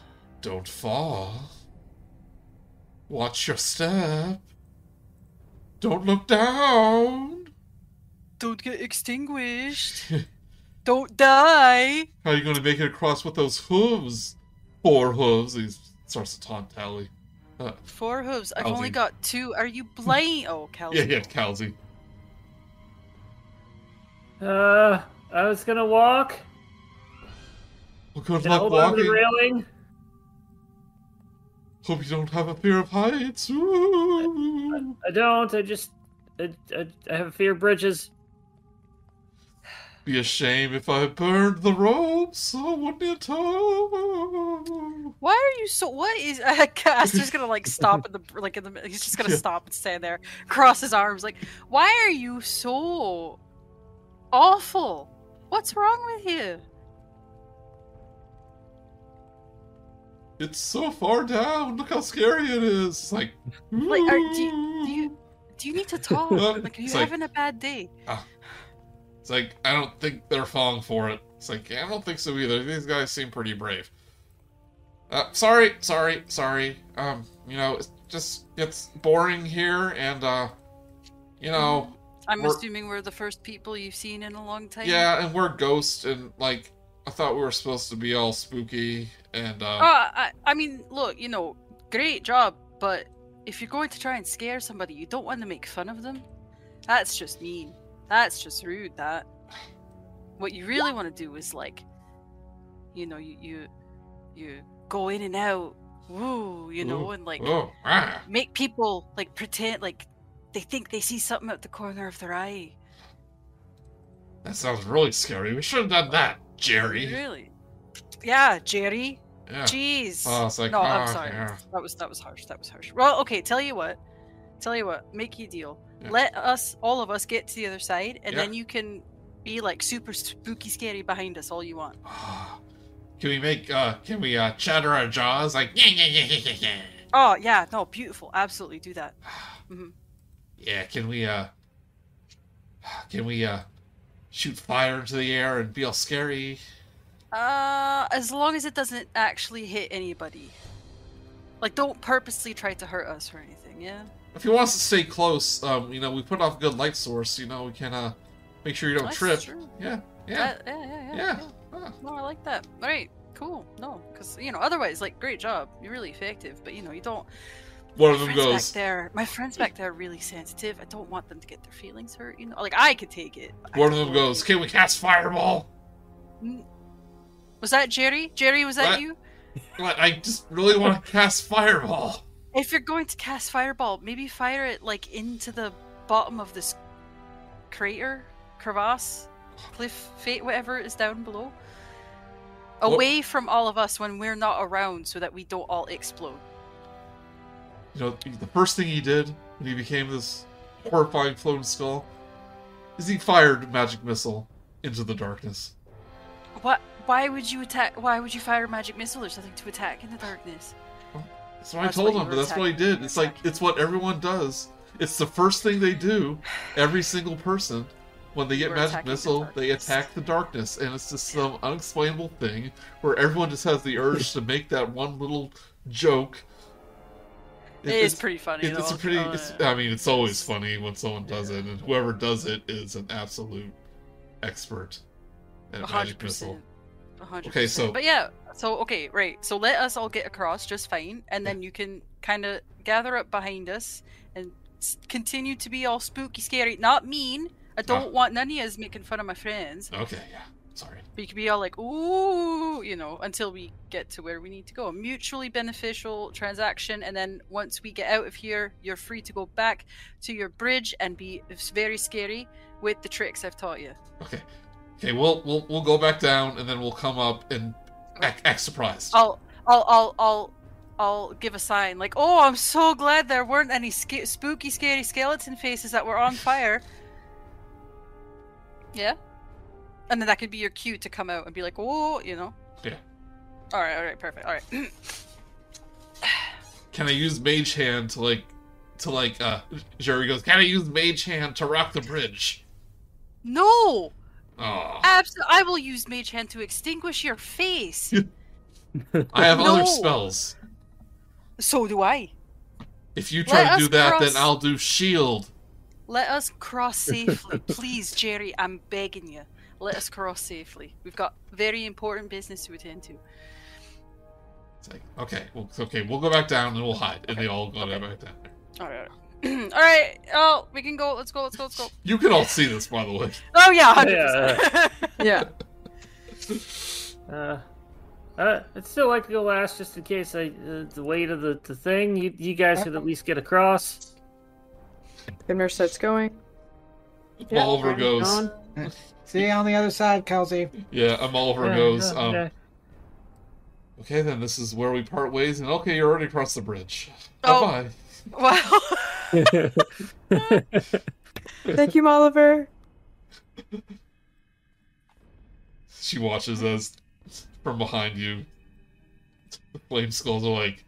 Don't fall. Watch your step. Don't look down. Don't get extinguished. Don't die. How are you going to make it across with those hooves? Four hooves. He starts to taunt Tally. Uh, Four hooves. I've Kal'zi. only got two. Are you blind? Oh, Kal'zi. yeah, yeah, Kal'zi. Uh, I was gonna walk. Well, good Can I luck hold on the railing? Hope you don't have a fear of heights. Ooh. I don't. I just, I, I, I have a fear of bridges. Be a shame if I burned the ropes. Oh, wouldn't it? Oh. Why are you so? What is? Uh, Aster's gonna like stop in the like in the. He's just gonna Yeah. stop and stand there, cross his arms. Like, why are you so awful? What's wrong with you? It's so far down. Look how scary it is. It's like, Like, are, do you do you do you need to talk? Like, are you like- having a bad day? It's like I don't think they're falling for it. It's like I don't think so either. These guys seem pretty brave. Uh, sorry, sorry, sorry. Um, you know, it's just it's boring here, and uh, you know, I'm We're- assuming we're the first people you've seen in a long time. yeah, and we're ghosts, and like I thought we were supposed to be all spooky, and uh, Uh, I, I mean, look, you know, great job, but if you're going to try and scare somebody, you don't want to make fun of them. That's just mean. That's just rude. That. What you really want to do is like, you know, you you you go in and out, woo, you know, Ooh, and like oh, ah, make people like pretend like they think they see something out the corner of their eye. that sounds really scary. We should have done that, Jerry. Really? Yeah, Jerry. Yeah. Jeez. Oh, it's like, no, I'm ah, sorry. yeah. That was that was harsh. That was harsh. Well, okay. Tell you what. Tell you what. Make you a deal. Yeah. Let us, all of us, get to the other side, and Yeah. then you can be like super spooky, scary behind us all you want. Can we make? uh Can we uh chatter our jaws like? Yeah, yeah, yeah, yeah, yeah. Oh yeah, no, beautiful. Absolutely do that. Mhm. Yeah, can we uh can we uh shoot fire into the air and be all scary? Uh, as long as it doesn't actually hit anybody. Like, don't purposely try to hurt us or anything. Yeah. If he wants to stay close, um, you know, we put off a good light source, you know, we can uh make sure you don't That's trip. true. Yeah, yeah, That- yeah, yeah, yeah, yeah. yeah. Ah, No, I like that. All right, cool. No, because you know, otherwise, like, great job. You're really effective, but you know, you don't. One of my them friends goes, back there. My friends back there are really sensitive. I don't want them to get their feelings hurt. You know, like I could take it. one of them goes, can we cast fireball? Was that Jerry? Jerry, was that What? you? What? I just really want to cast fireball. If you're going to cast fireball, maybe fire it like into the bottom of this crater, crevasse, cliff, fate, whatever is down below. Away from all of us when we're not around, so that we don't all explode. You know, the first thing he did when he became this horrifying floating skull is he fired a magic missile into the darkness. What? Why would you attack? Why would you fire a magic missile? There's nothing to attack in the darkness. That's what That's I told what him, but that's what he did. It's like it's what everyone does. It's the first thing they do. Every single person, when they get magic attacking the missile, they attack the darkness, and it's just some unexplainable thing where everyone just has the urge to make that one little joke. It is it's- pretty funny. it- it's a pretty. It's. I mean, it's always funny when someone does it, and whoever does it is an absolute expert at A magic hundred missile. percent. Okay, so- but yeah, so okay, right. So let us all get across just fine, and then you can kind of gather up behind us and s- continue to be all spooky, scary. Not mean. I oh. don't want none of making fun of my friends. Okay, yeah. Sorry. But you can be all like, ooh, you know, until we get to where we need to go. A Mutually beneficial transaction, and then once we get out of here, you're free to go back to your bridge and be s- very scary with the tricks I've taught you. Okay. Okay, we'll we'll we'll go back down, and then we'll come up and act, act surprised. I'll, I'll, I'll, I'll, I'll give a sign like, "Oh, I'm so glad there weren't any sca- spooky, scary skeleton faces that were on fire." yeah, and then that could be your cue to come out and be like, "Oh," you know. Yeah. All right. All right. Perfect. All right. Can I use Mage Hand to like to like uh Jerry goes, Can I use Mage Hand to rock the bridge? no, Oh absolutely. I will use Mage Hand to extinguish your face. I have other spells. so do I. If you Let try to do that, cross- then I'll do shield. Let us cross safely, please, Jerry. I'm begging you. Let us cross safely. We've got very important business to attend to. It's like, okay, well, okay, we'll go back down and we'll hide. And they all go Okay. back down there. All right. all right. Oh, we can go. Let's go. Let's go. Let's go. You can all see this, by the way. Oh yeah, hundred Yeah. percent. Yeah. Uh, uh, I'd still like to go last, just in case I uh, the weight of the, the thing. You, you guys could at least get across. Pimner starts going. Yeah, Molliver I'm goes, gone. See you on the other side, Kal'zi. yeah, um, Molliver Yeah, goes, yeah, um, yeah. okay, then this is where we part ways, and okay, you're already across the bridge. Oh. Bye-bye. Wow. Thank you, Molliver. She watches us from behind you, the flame skulls are like,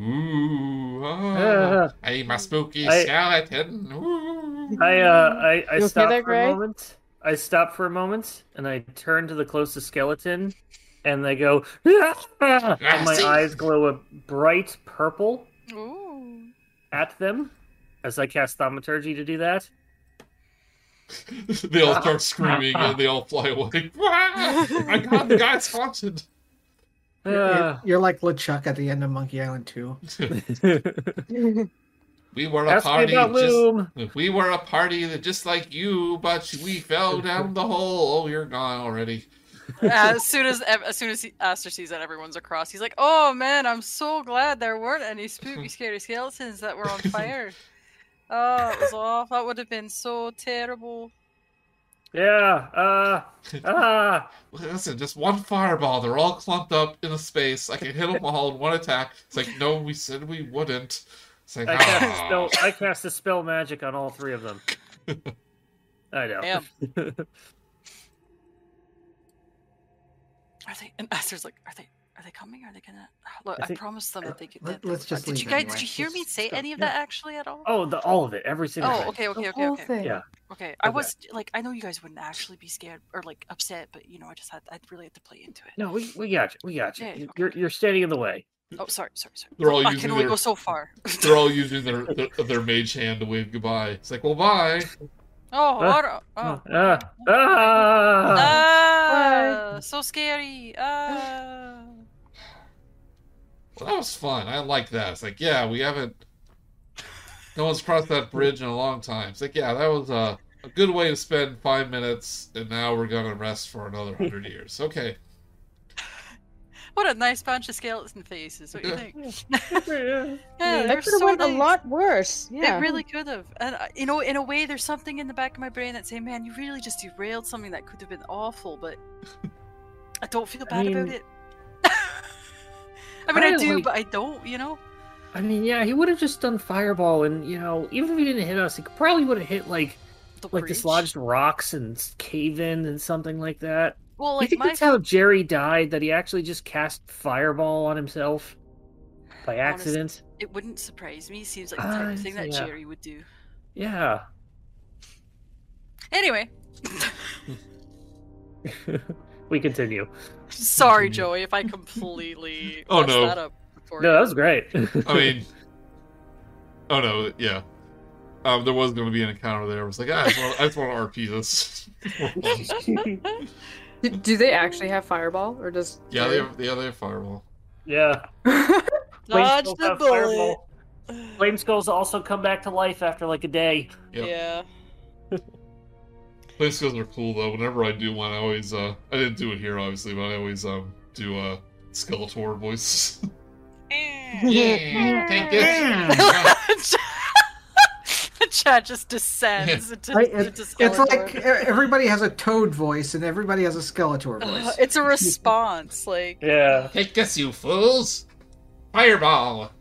"Ooh, ah, Uh, I'm a spooky I- skeleton." Ooh. I uh I, I You okay there, for a moment. I stop for a moment and I turn to the closest skeleton, and they go, "Ah!" and my eyes glow a bright purple Ooh. at them as I cast thaumaturgy to do that. they all start screaming and they all fly away. I got the guy's haunted. Ah. You're like LeChuck at the end of Monkey Island 2. We were a Ask me party about just Loom. we were a party that just like you, but we fell down the hole. Oh, you're gone already. as soon as as soon as he, Aster sees that everyone's across, he's like, "Oh man, I'm so glad there weren't any spooky, scary skeletons that were on fire. Oh, it was awful. That would have been so terrible." Yeah. Uh. Ah. Listen, just one fireball. They're all clumped up in a space. I can hit them all in one attack. It's like, no, we said we wouldn't. It's like, I cast a ah. spell. I cast a spell magic on all three of them. I know. Damn. Are they? And Aster's like, "Are they? Are they coming? Are they gonna?" Look, I I, promised them that they could. Let- let's just Did you guys? anyway. Did you hear me say any of Yeah. that actually at all? Oh, the all of it, every single Oh, thing. okay, okay, The okay, whole okay. thing. Yeah. Okay, I Okay. was like, I know you guys wouldn't actually be scared or like upset, but you know, I just had, I really had to play into it. No, we we got you. We got you. Yeah, You- okay. You're you're standing in the way. Oh, sorry, sorry, sorry. They're all I using can only their- go so far. They're all using their, their their mage hand to wave goodbye. It's like, well, bye. oh, Uh, what a- oh. Ah. Ah. Ah, so scary. Ah. Well, that was fun. I like that. It's like, yeah, we haven't. No one's crossed that bridge in a long time. It's like, yeah, that was a, a good way to spend five minutes, and now we're gonna rest for another hundred years. Okay. What a nice bunch of skeleton faces. What do you think? Yeah. Yeah, that they're could have so went a lot worse. Yeah. It really could have. And, uh, you know, in a way, there's something in the back of my brain that's saying, man, you really just derailed something that could have been awful, but I don't feel bad about mean, it. I mean, I kinda do, like- but I don't, you know? I mean, yeah, he would have just done fireball, and you know, even if he didn't hit us, he probably would have hit like The like breach. dislodged rocks and cave in and something like that. Well, you think my that's how Jerry died? That he actually just cast fireball on himself by accident? it wouldn't surprise me. Seems like the type Uh, of thing that yeah. Jerry would do. Yeah. Anyway, we continue. Sorry, Joey, if I completely Oh, messed no. that up for No, you. that was great. I mean, oh no, yeah. Um, there was going to be an encounter there. I was like, ah, I just want, I just want to RP this. Do, do they actually have fireball or does? yeah, they have, yeah, they have fireball. yeah. Dodge the skulls bullet. fireball. Flame skulls also come back to life after like a day. Yep. Yeah. Flame skills are cool though. Whenever I do one, I always uh, I didn't do it here obviously, but I always um do uh Skeletor voice. yeah, take this. Chad just descends into, Right, it- into It's like e- everybody has a toad voice and everybody has a Skeletor Uh, voice. it's a response. Like, Yeah. Take this, you fools! Fireball!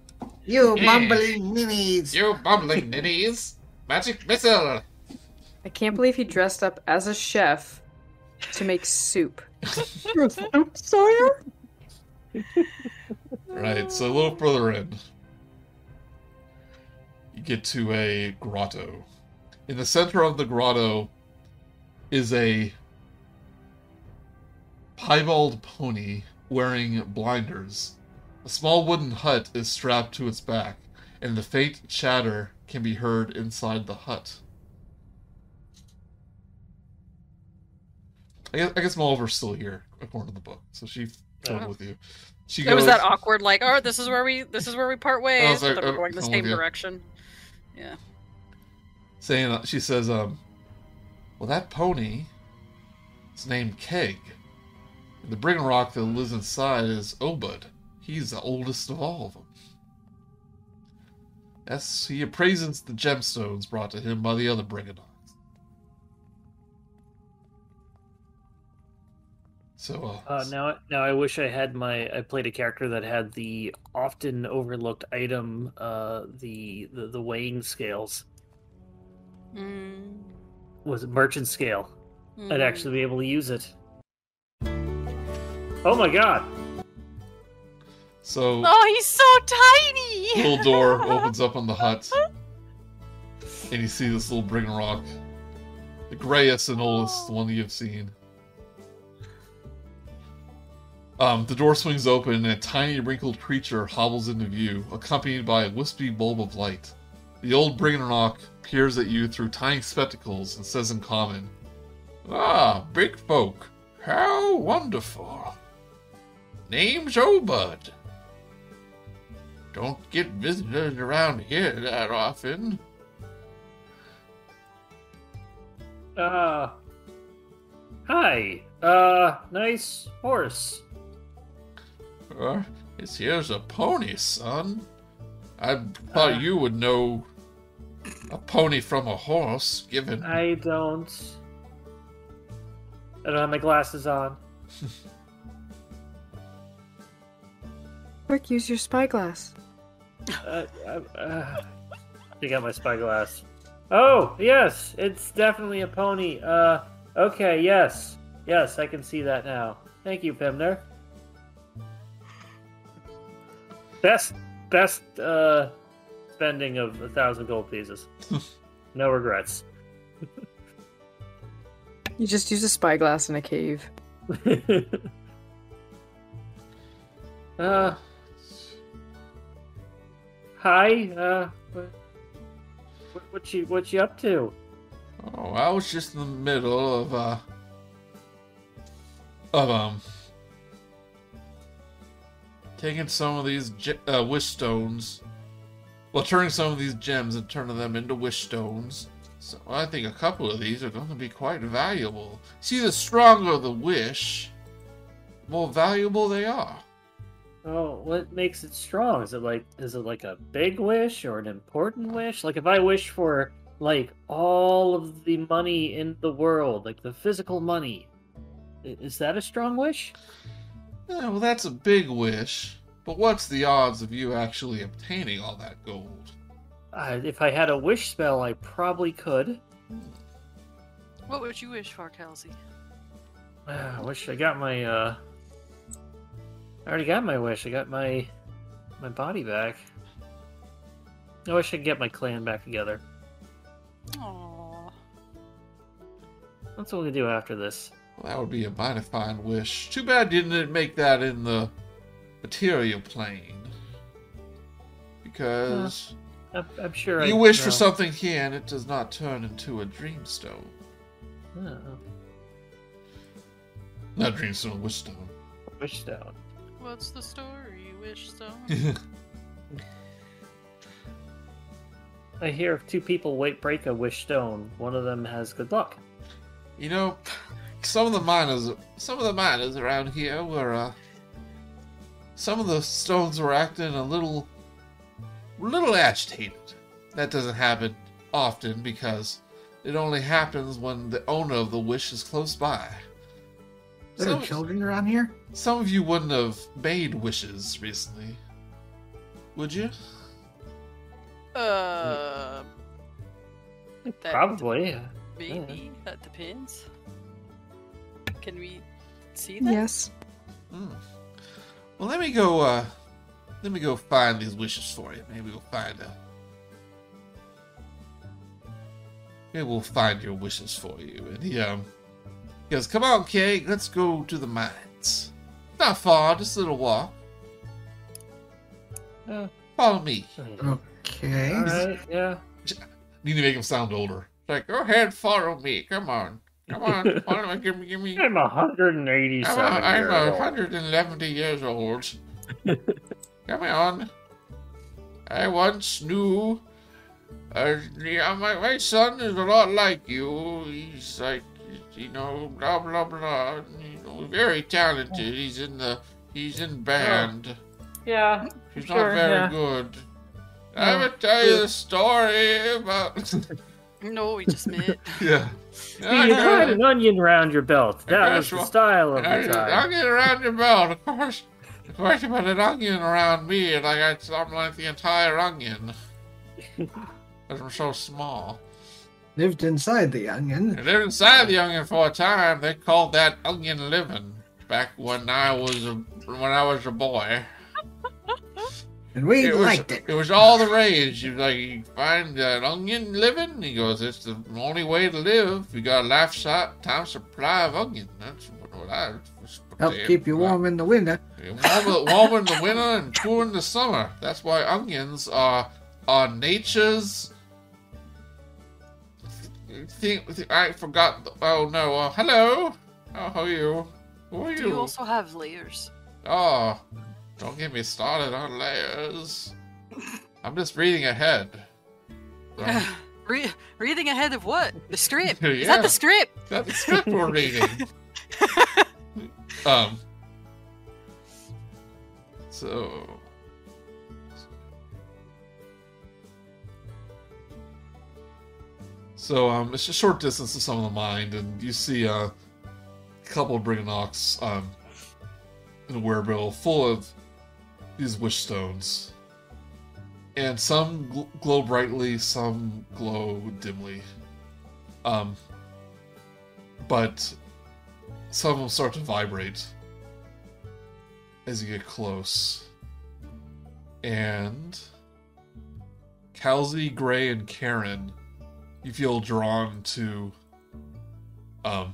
You Yeah. mumbling ninnies! You bumbling ninnies! Magic missile! I can't believe he dressed up as a chef to make soup. Sawyer? Right, so a little further in, you get to a grotto. In the center of the grotto is a piebald pony wearing blinders. A small wooden hut is strapped to its back, and the faint chatter can be heard inside the hut. I guess, I guess Molliver's still here, according to the book, so she told Oh. with you. She it was that awkward. Like, oh, this is where we, this is where we part ways. like, but we're oh, going the same direction. Yeah. saying uh, she says um well that pony is named keg and the Brigganock that lives inside is obud he's the oldest of all of them yes he appraises the gemstones brought to him by the other brigands so uh, Uh, now, now I wish I had my. I played a character that had the often overlooked item, uh, the the, the weighing scales. Mm, Was it merchant scale? I'd mm. actually be able to use it. Oh my god! so Oh, he's so tiny. little door opens up on the hut and you see this little Brigganock the grayest and oldest one you've seen. Um, the door swings open and a tiny wrinkled creature hobbles into view, accompanied by a wispy bulb of light. The old Brigganock peers at you through tiny spectacles and says in common, Ah, big folk, how wonderful. Name's Obud. Don't get visitors around here that often. Uh, hi. Uh, nice horse. Uh, this here's a pony, son. I thought Uh. you would know a pony from a horse, given. I don't. I don't have my glasses on. Quick, use your spyglass. Uh, uh, uh, I got my spyglass. Oh, yes, it's definitely a pony. Uh, okay, yes. Yes, I can see that now. Thank you, Pimner. Best, best, uh, spending of a thousand gold pieces. no regrets. You just use a spyglass in a cave. uh, hi, uh, what, what, what you, what you up to? Oh, I was just in the middle of, uh. Of, um. Taking some of these uh, wish stones. Well, turning some of these gems and turning them into wish stones. So I think a couple of these are going to be quite valuable. See, the stronger the wish, the more valuable they are. Oh, what makes it strong? Is it like is it like a big wish or an important wish? Like if I wish for like all of the money in the world, like the physical money, is that a strong wish? Yeah, well, that's a big wish. But what's the odds of you actually obtaining all that gold? Uh, if I had a wish spell, I probably could. What would you wish for, Kal'zi? Ah, I wish I got my uh I already got my wish. I got my my body back. I wish I could get my clan back together. Aww. That's what we do after this. Well, that would be a mighty fine wish. Too bad you didn't make that in the material plane. Because I'm, I'm sure you I, wish for something here and it does not turn into a dreamstone. Oh, Not dreamstone, wish stone. wish stone. What's the story, Wish Stone? I hear if two people wait break a wish stone, one of them has good luck. you know, some of the miners, some of the miners around here were, uh, some of the stones were acting a little, little agitated. That doesn't happen often because it only happens when the owner of the wish is close by. There are Some, children around here? some of you wouldn't have made wishes recently, would you? uh, that Probably. maybe. That depends. Can we see that? Yes. Hmm. Well, let me go. uh Let me go find these wishes for you. Maybe we'll find a. Maybe we'll find your wishes for you. And he um he goes, "Come on, Kay, let's go to the mines. Not far, just a little walk. Uh, Follow me." Okay. Alright, yeah. Need to make him sound older. Like, go ahead, follow me. Come on, come on, follow me. Give me, give me. I'm 187 I'm, a, I'm years a old. 170 years old. Come on. I once knew. Uh, yeah, my, my son is a lot like you. He's like, you know, blah blah blah. You know, very talented. He's in the he's in band. Yeah. He's sure, not very yeah. good. I'm gonna tell you the story about. No, we just met. yeah. You had an onion around your belt. That was the style of the time. I'll get around your belt, of course. Of course, you put an onion around me, and I got something like the entire onion. Because I'm so small. Lived inside the onion. I lived inside the onion for a time. They called that onion living back when I was a when I was a boy. And we it was, it. It was all the rage. You like you find an onion living. He goes, it's the only way to live. You got a life shot time supply of onion. That's what, what I was Help saying. keep you warm in the winter. Warm, warm in the winter and cool in the summer. That's why onions are are nature's. Think, I forgot. Oh no! Uh, hello. Oh, how are you? Who are Do you? you also have layers? Oh, don't get me started on layers. I'm just reading ahead. Um, Re- reading ahead of what? The script? Is that the script? that's the script we're reading. um. So. So um, it's a short distance to some of the mind, and you see uh, a couple of Brigganocks um, in a werebill full of these wish stones, and some gl- glow brightly, some glow dimly. Um, but some them start to vibrate as you get close. And Kal'zi, Gray, and Kar'yn, you feel drawn to um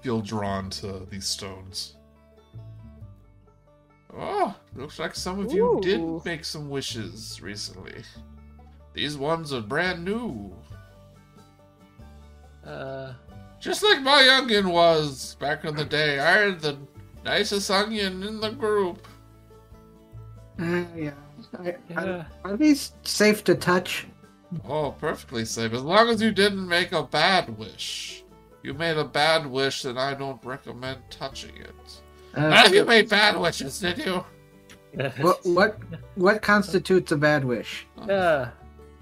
feel drawn to these stones. Oh, looks like some of you did make some wishes recently. These ones are brand new. Uh, Just like my onion was back in the day. I had the nicest onion in the group. Uh, yeah. I, yeah. Are, are these safe to touch? Oh, perfectly safe. As long as you didn't make a bad wish. You made a bad wish, then I don't recommend touching it. Uh, None you made bad wishes, did you? what what what constitutes a bad wish? Yeah.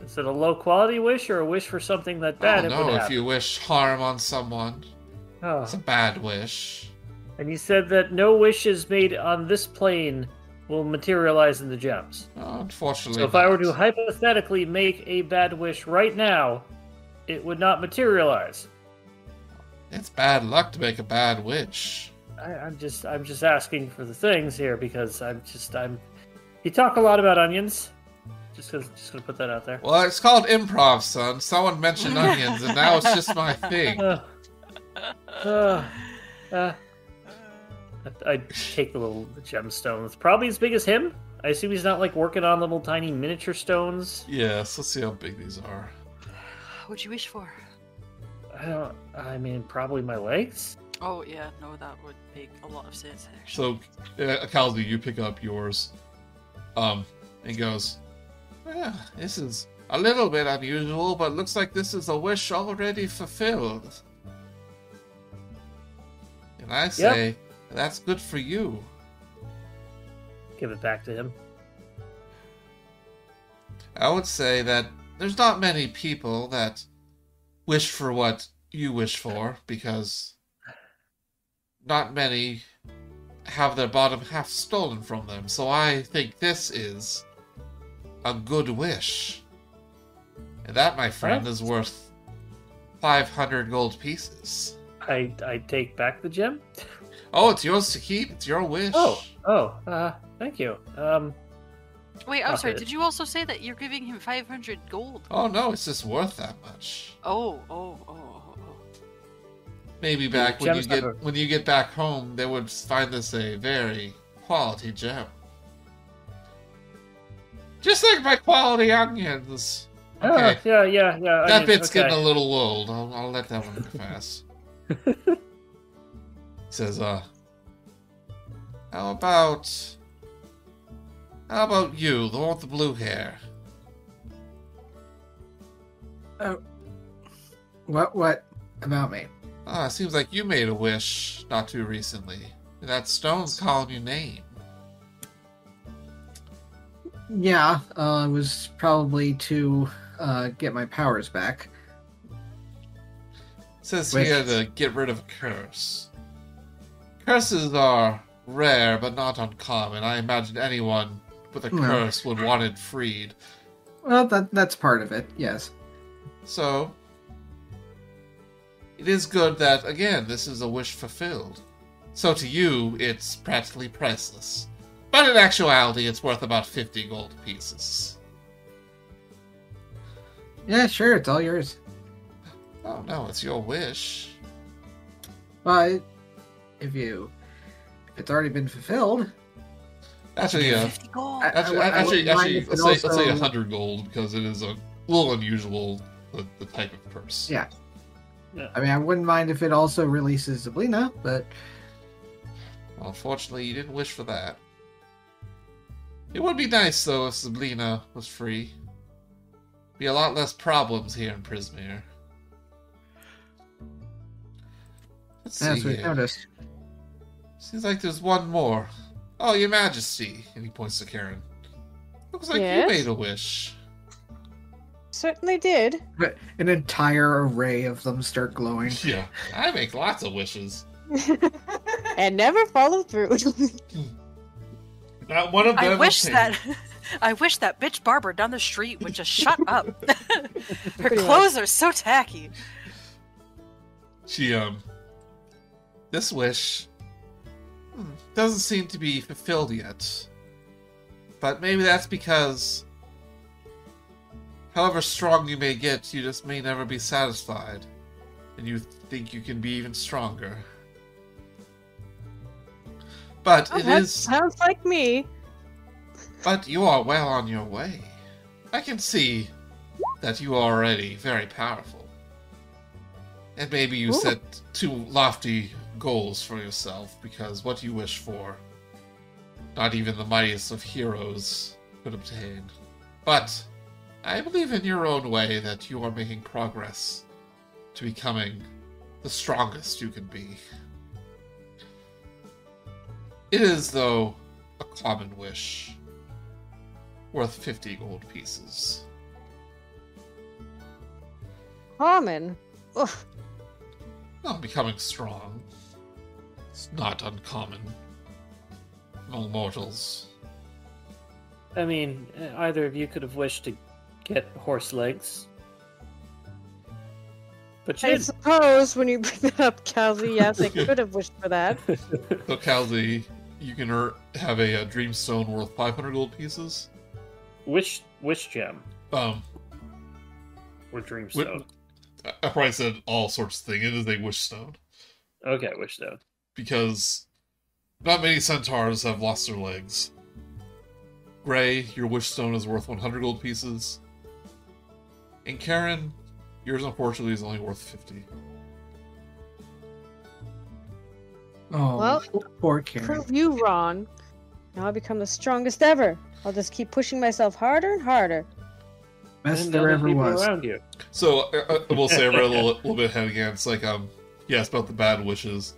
Is it a low quality wish or a wish for something that I bad don't know would if you wish harm on someone. Oh. It's a bad wish. And you said that no wishes made on this plane will materialize in the gems. Oh, unfortunately. So if I were to hypothetically make a bad wish right now, it would not materialize. It's bad luck to make a bad wish. I, I'm just I'm just asking for the things here because I'm just I'm. You talk a lot about onions. Just gonna just gonna put that out there. Well, it's called improv, son. Someone mentioned onions, and now it's just my thing. Uh, uh, uh, I, I take the little gemstone. It's Probably as big as him. I assume he's not like working on little tiny miniature stones. Yes, let's see how big these are. What'd you wish for? I don't. I mean, probably my legs. Oh yeah, no, that would make a lot of sense actually. So, uh, Kal'zi, you pick up yours, um, and goes, "Yeah, this is a little bit unusual, but looks like this is a wish already fulfilled." And I say, "That's good for you." Give it back to him. I would say that there's not many people that wish for what you wish for because not many have their bottom half stolen from them. So I think this is a good wish. And that, my friend, is worth 500 gold pieces. I I take back the gem. Oh, it's yours to keep. It's your wish. Oh, oh, uh, thank you. Um, Wait, I'm sorry. Okay. Did you also say that you're giving him 500 gold? Oh, no, it's just worth that much. Oh, oh, oh. Maybe back when you get have when you get back home, they would find this a very quality gem. Just like my quality onions. oh, Okay, yeah, yeah, yeah. that onions, bit's okay. getting a little old. I'll, I'll let that one pass. Says, uh, how about how about you, the one with the blue hair? Oh, what what about me? Ah, it seems like you made a wish not too recently. That stone's calling your name. Yeah, uh, it was probably to uh, get my powers back. says Wish. here to get rid of a curse. Curses are rare but not uncommon. I imagine anyone with a curse would want it freed. Well, that that's part of it. Yes. So, it is good that, again, this is a wish fulfilled. So to you, it's practically priceless. But in actuality, it's worth about 50 gold pieces. Yeah, sure, it's all yours. Oh no, it's your wish. But if you, if it's already been fulfilled, Actually, uh, 50 gold. Actually, I actually, wouldn't actually let's say let's say 100 gold because it is a little unusual the, the type of purse. Yeah. I mean, I wouldn't mind if it also releases Zybilna, but Well, unfortunately, you didn't wish for that. It would be nice though if Zybilna was free. Be a lot less problems here in Prismeer. Let's see as we here. noticed. Seems like there's one more. Oh, Your Majesty. And he points to Kar'yn. Looks like Yes? you made a wish. Certainly did. But an entire array of them start glowing. Yeah, I make lots of wishes. and never follow through. Not one of them. I wish obtained. that I wish that bitch barber down the street would just shut up. Her Pretty clothes are so tacky. She um. This wish hmm, doesn't seem to be fulfilled yet. But maybe that's because. However strong you may get, you just may never be satisfied. And you think you can be even stronger. But Oh, it is. sounds like me. But you are well on your way. I can see that you are already very powerful. And maybe you Ooh. set too lofty goals for yourself because what you wish for, not even the mightiest of heroes could obtain. But I believe in your own way that you are making progress to becoming the strongest you can be. It is, though, a common wish worth 50 gold pieces. Common. Ugh. Not becoming strong. It's not uncommon. Among mortals. I mean, uh, either of you could have wished to get horse legs. But you I didn't. suppose when you bring that up, Kal'zi, yes, I could have wished for that. So, Kal'zi, you can er- have a, dream stone worth 500 gold pieces. Which which gem Um, or dreamstone? I I probably said all sorts of things. It is a wish stone. Okay, wish stone? because not many centaurs have lost their legs. Gray, your wish stone is worth 100 gold pieces. And Kar'yn, yours unfortunately is only worth 50. Oh, Well, poor Kar'yn. Prove you wrong. Now I become the strongest ever. I'll just keep pushing myself harder and harder. Best And there ever was. around you. So uh, uh, we'll say we're a little, little bit ahead again. It's like um, yeah, it's about the bad wishes.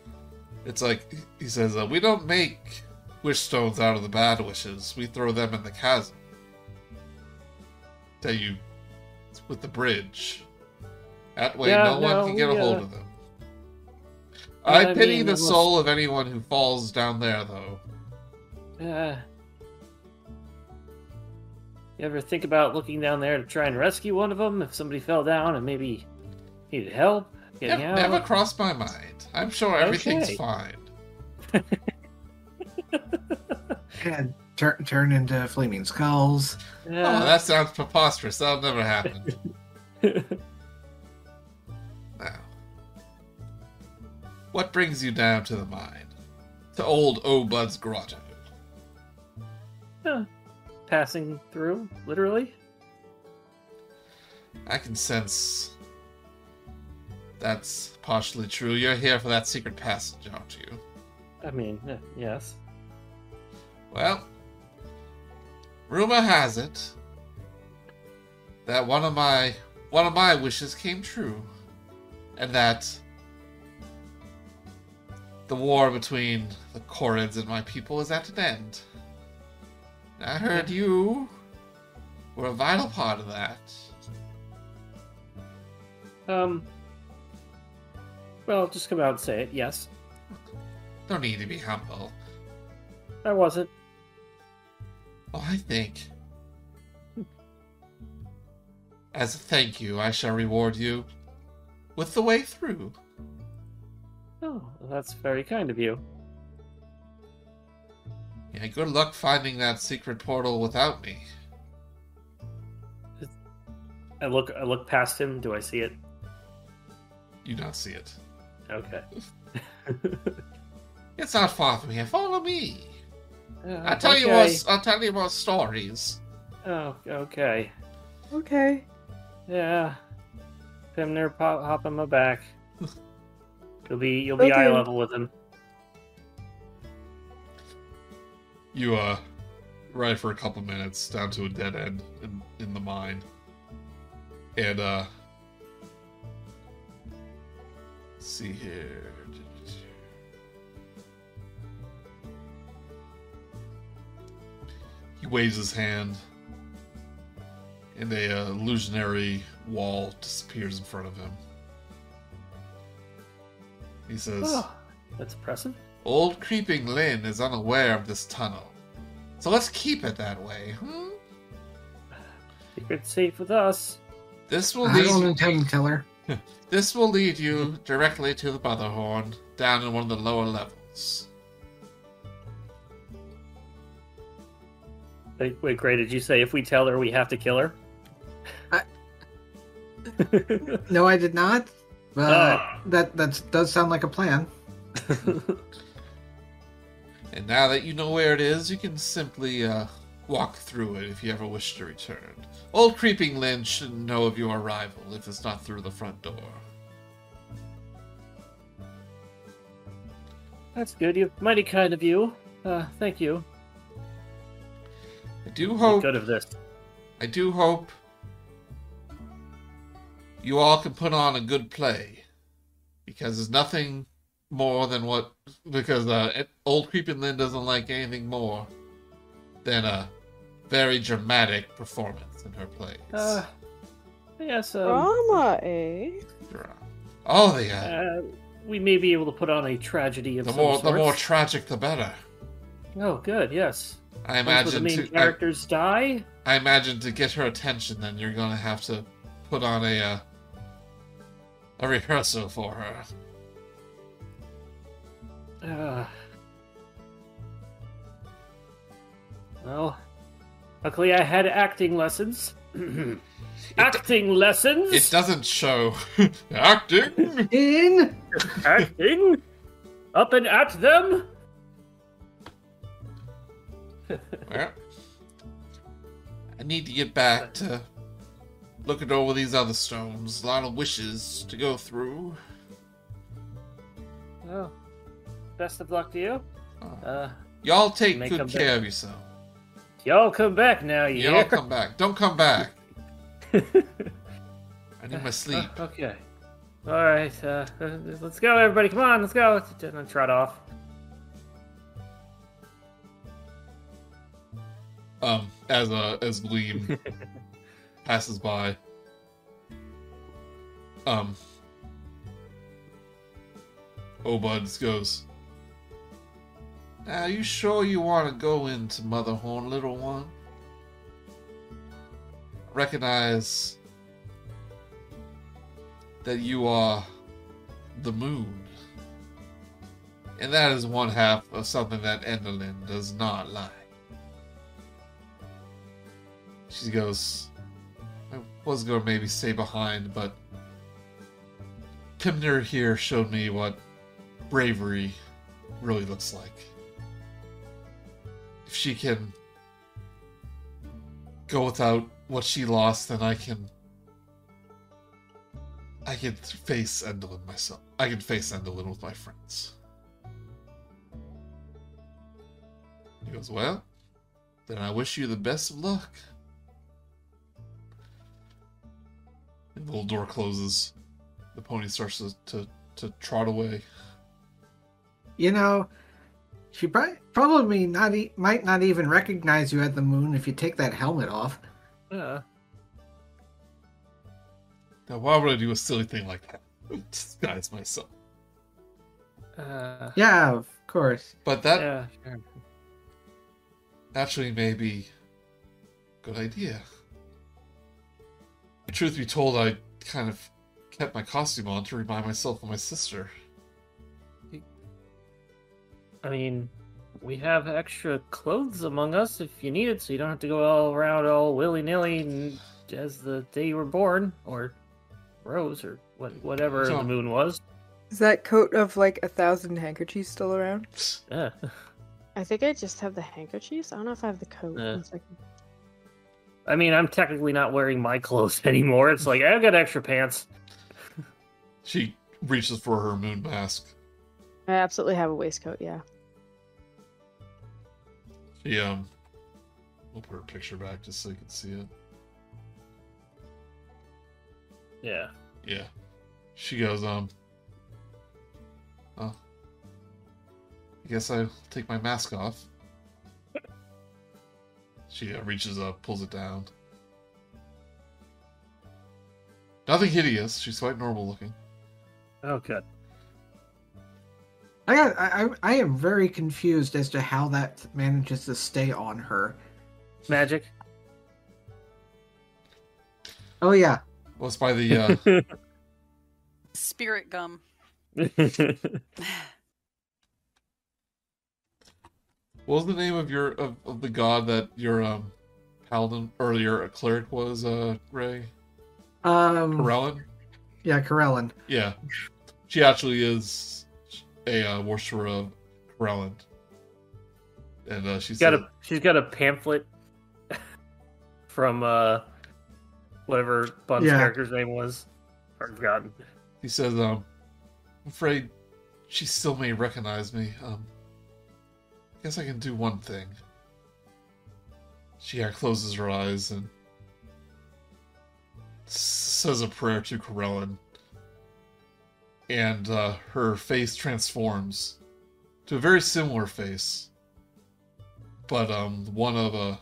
It's like he says, uh, we don't make wish stones out of the bad wishes. We throw them in the chasm. Tell you, with the bridge. That way, Yeah, no one can get a hold uh, of them. Yeah, I I pity mean, the it was- soul of anyone who falls down there, though. Uh, you ever think about looking down there to try and rescue one of them if somebody fell down and maybe needed help getting Never, out? never crossed my mind. I'm sure everything's Okay. fine. And turn turn into flaming skulls. Oh, that sounds preposterous. That'll never happen. Now, what brings you down to the mine? To old Obud's grotto. Passing through, literally. I can sense that's partially true. You're here for that secret passage, aren't you? I mean, eh, yes. Well, rumor has it that one of my one of my wishes came true, and that the war between the Korreds and my people is at an end. I heard you were a vital part of that. Um. Well, just come out and say it. Yes, No need to be humble. I wasn't. Oh, I think. As a thank you, I shall reward you with the way through. Oh, that's very kind of you. Yeah, good luck finding that secret portal without me. I look I look past him. Do I see it? You don't see it. Okay. It's not far from here. Follow me. Uh, I'll tell you okay. more. I'll tell you more stories. Oh, okay. Okay. Yeah. Pimner, pop, hop on my back. You'll be you'll be eye level with him. You uh, ride for a couple minutes down to a dead end in in the mine, and uh, let's see here. He waves his hand, and a uh, illusionary wall disappears in front of him. He says. Oh, that's impressive. Old Creeping Lynn is unaware of this tunnel. So let's keep it that way, hmm? Secret safe with us. This will lead. I don't intend to tell her. this will lead you directly to the Motherhorn, down in one of the lower levels. Wait, wait, Gray, did you say if we tell her we have to kill her? I- No, I did not. But Ah. that that does sound like a plan. And now that you know where it is, you can simply uh, walk through it if you ever wish to return. Old Creeping Lynn shouldn't know of your arrival if it's not through the front door. That's good. You're mighty kind of you. Uh, thank you. I do hope Good of this. I do hope you all can put on a good play because there's nothing more than what because uh, old creeping Lynn doesn't like anything more than a very dramatic performance in her plays. Uh, yes, um, Drama, eh? Dra- oh, the uh, uh, we may be able to put on a tragedy of the some more the more tragic the better. Oh, good. Yes. I Ones where the imagine main to I, characters die. I imagine to get her attention, then you're gonna have to put on a uh, a rehearsal for her. Uh, well, luckily I had acting lessons. acting lessons. It doesn't show acting. In acting. Up and at them. Well, I need to get back to looking over these other stones. A lot of wishes to go through. Well, best of luck to you. Uh, Uh, y'all take good care better. of yourself. y'all come back now. You Y'all hear? come back. Don't come back. I need my sleep. Uh, okay. All right. Uh, let's go, everybody. Come on, let's go. And trot off. Um, as uh, as Gleam passes by. Um. Obuds goes. Are you sure you want to go into Motherhorn, little one? Recognize that you are the moon. And that is one half of something that Endelyn does not like. She goes, I was going to maybe stay behind, but Pimner here showed me what bravery really looks like. If she can go without what she lost, then I can. I can face Endelyn myself. I can face Endelyn with my friends. He goes, Well, then I wish you the best of luck. The little door closes. The pony starts to, to, to trot away. you know, she pri- probably not e- might not even recognize you at the moon if you take that helmet off. Uh, Now, why would I do a silly thing like that? Disguise myself. uh, Yeah, of course. But that yeah. Sure. actually may be a good idea. Truth be told, I kind of kept my costume on to remind myself of my sister. I mean, we have extra clothes among us if you need it, so you don't have to go all around all willy nilly as the day you were born, or rose, or what, whatever So- the moon was. Is that coat of like a thousand handkerchiefs still around? Yeah. I think I just have the handkerchiefs. I don't know if I have the coat. Yeah. One second. I mean, I'm technically not wearing my clothes anymore. It's like I've got extra pants. She reaches for her moon mask. I absolutely have a waistcoat. Yeah. She um, we'll put her picture back just so you can see it. Yeah. Yeah. She goes, um, oh, I guess I'll take my mask off. She uh, reaches up, pulls it down. Nothing hideous. She's quite normal looking. Oh, good. I got. I, I I am very confused as to how that manages to stay on her. Magic. Oh yeah, Well, it's by the uh, Spirit gum. what was the name of your of, of the god that your um paladin or your cleric was uh Ray um, Corellon? yeah, Corellon. Yeah, she actually is a uh, worshiper of Corellon, and uh, she's got a she's got a pamphlet from uh whatever Bun's Yeah. character's name was. I've forgotten. He says, um, I'm afraid she still may recognize me. Um, I guess I can do one thing. She closes her eyes and says a prayer to Corellon. And uh, her face transforms to a very similar face, but um, one of a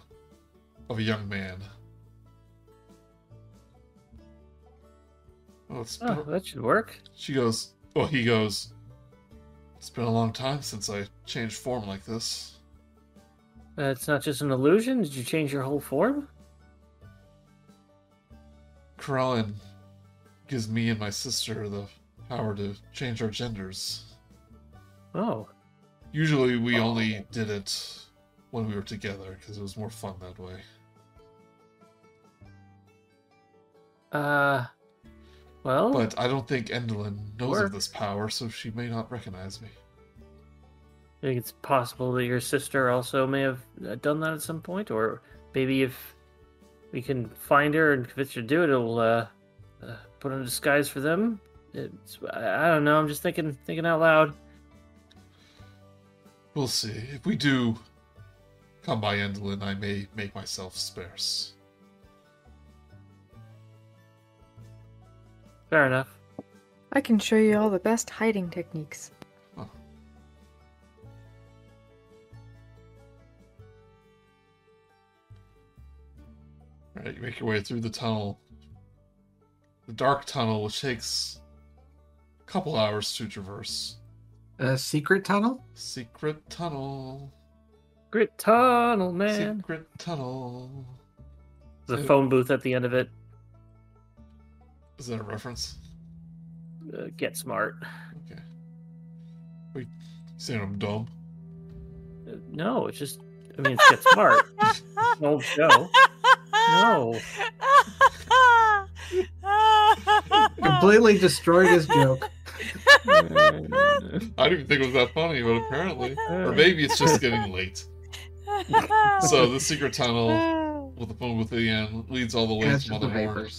of a young man. Oh, Oh, that should work. she goes, well, he goes, It's been a long time since I changed form like this. Uh, it's not just an illusion. Did you change your whole form? Corellon gives me and my sister the power to change our genders. Oh, Usually we only did it when we were together because it was more fun that way. uh, well, But I don't think Endelyn knows Or- of this power, so she may not recognize me. I think it's possible that your sister also may have uh, done that at some point, or maybe if we can find her and convince her to do it, it'll uh, uh, put on a disguise for them. It's, I don't know. I'm just thinking, thinking out loud. We'll see. If we do come by Endelyn, I may make myself sparse. Fair enough. I can show you all the best hiding techniques. Alright, you make your way through the tunnel. The dark tunnel, which takes a couple hours to traverse. A secret tunnel. Secret tunnel. Grit tunnel, man. Secret tunnel. The phone booth at the end of it. Is that a reference? Uh, get smart. Okay. Wait, saying I'm dumb? Uh, no, it's just. I mean, it's get smart. Old show. No. Completely destroyed his joke. I didn't think it was that funny, but apparently. Or maybe it's just getting late. So the secret tunnel with the phone with the end leads all the way to just the Motherhorn.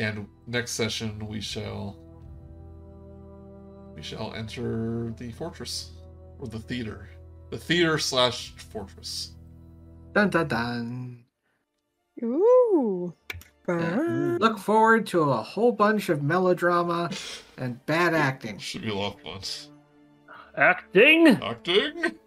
Vapors. And next session we shall we shall enter the fortress or the theater, the theater slash fortress. Dun dun dun. Ooh. Look forward to a whole bunch of melodrama and bad acting. Should be a lot of fun. Acting. Acting.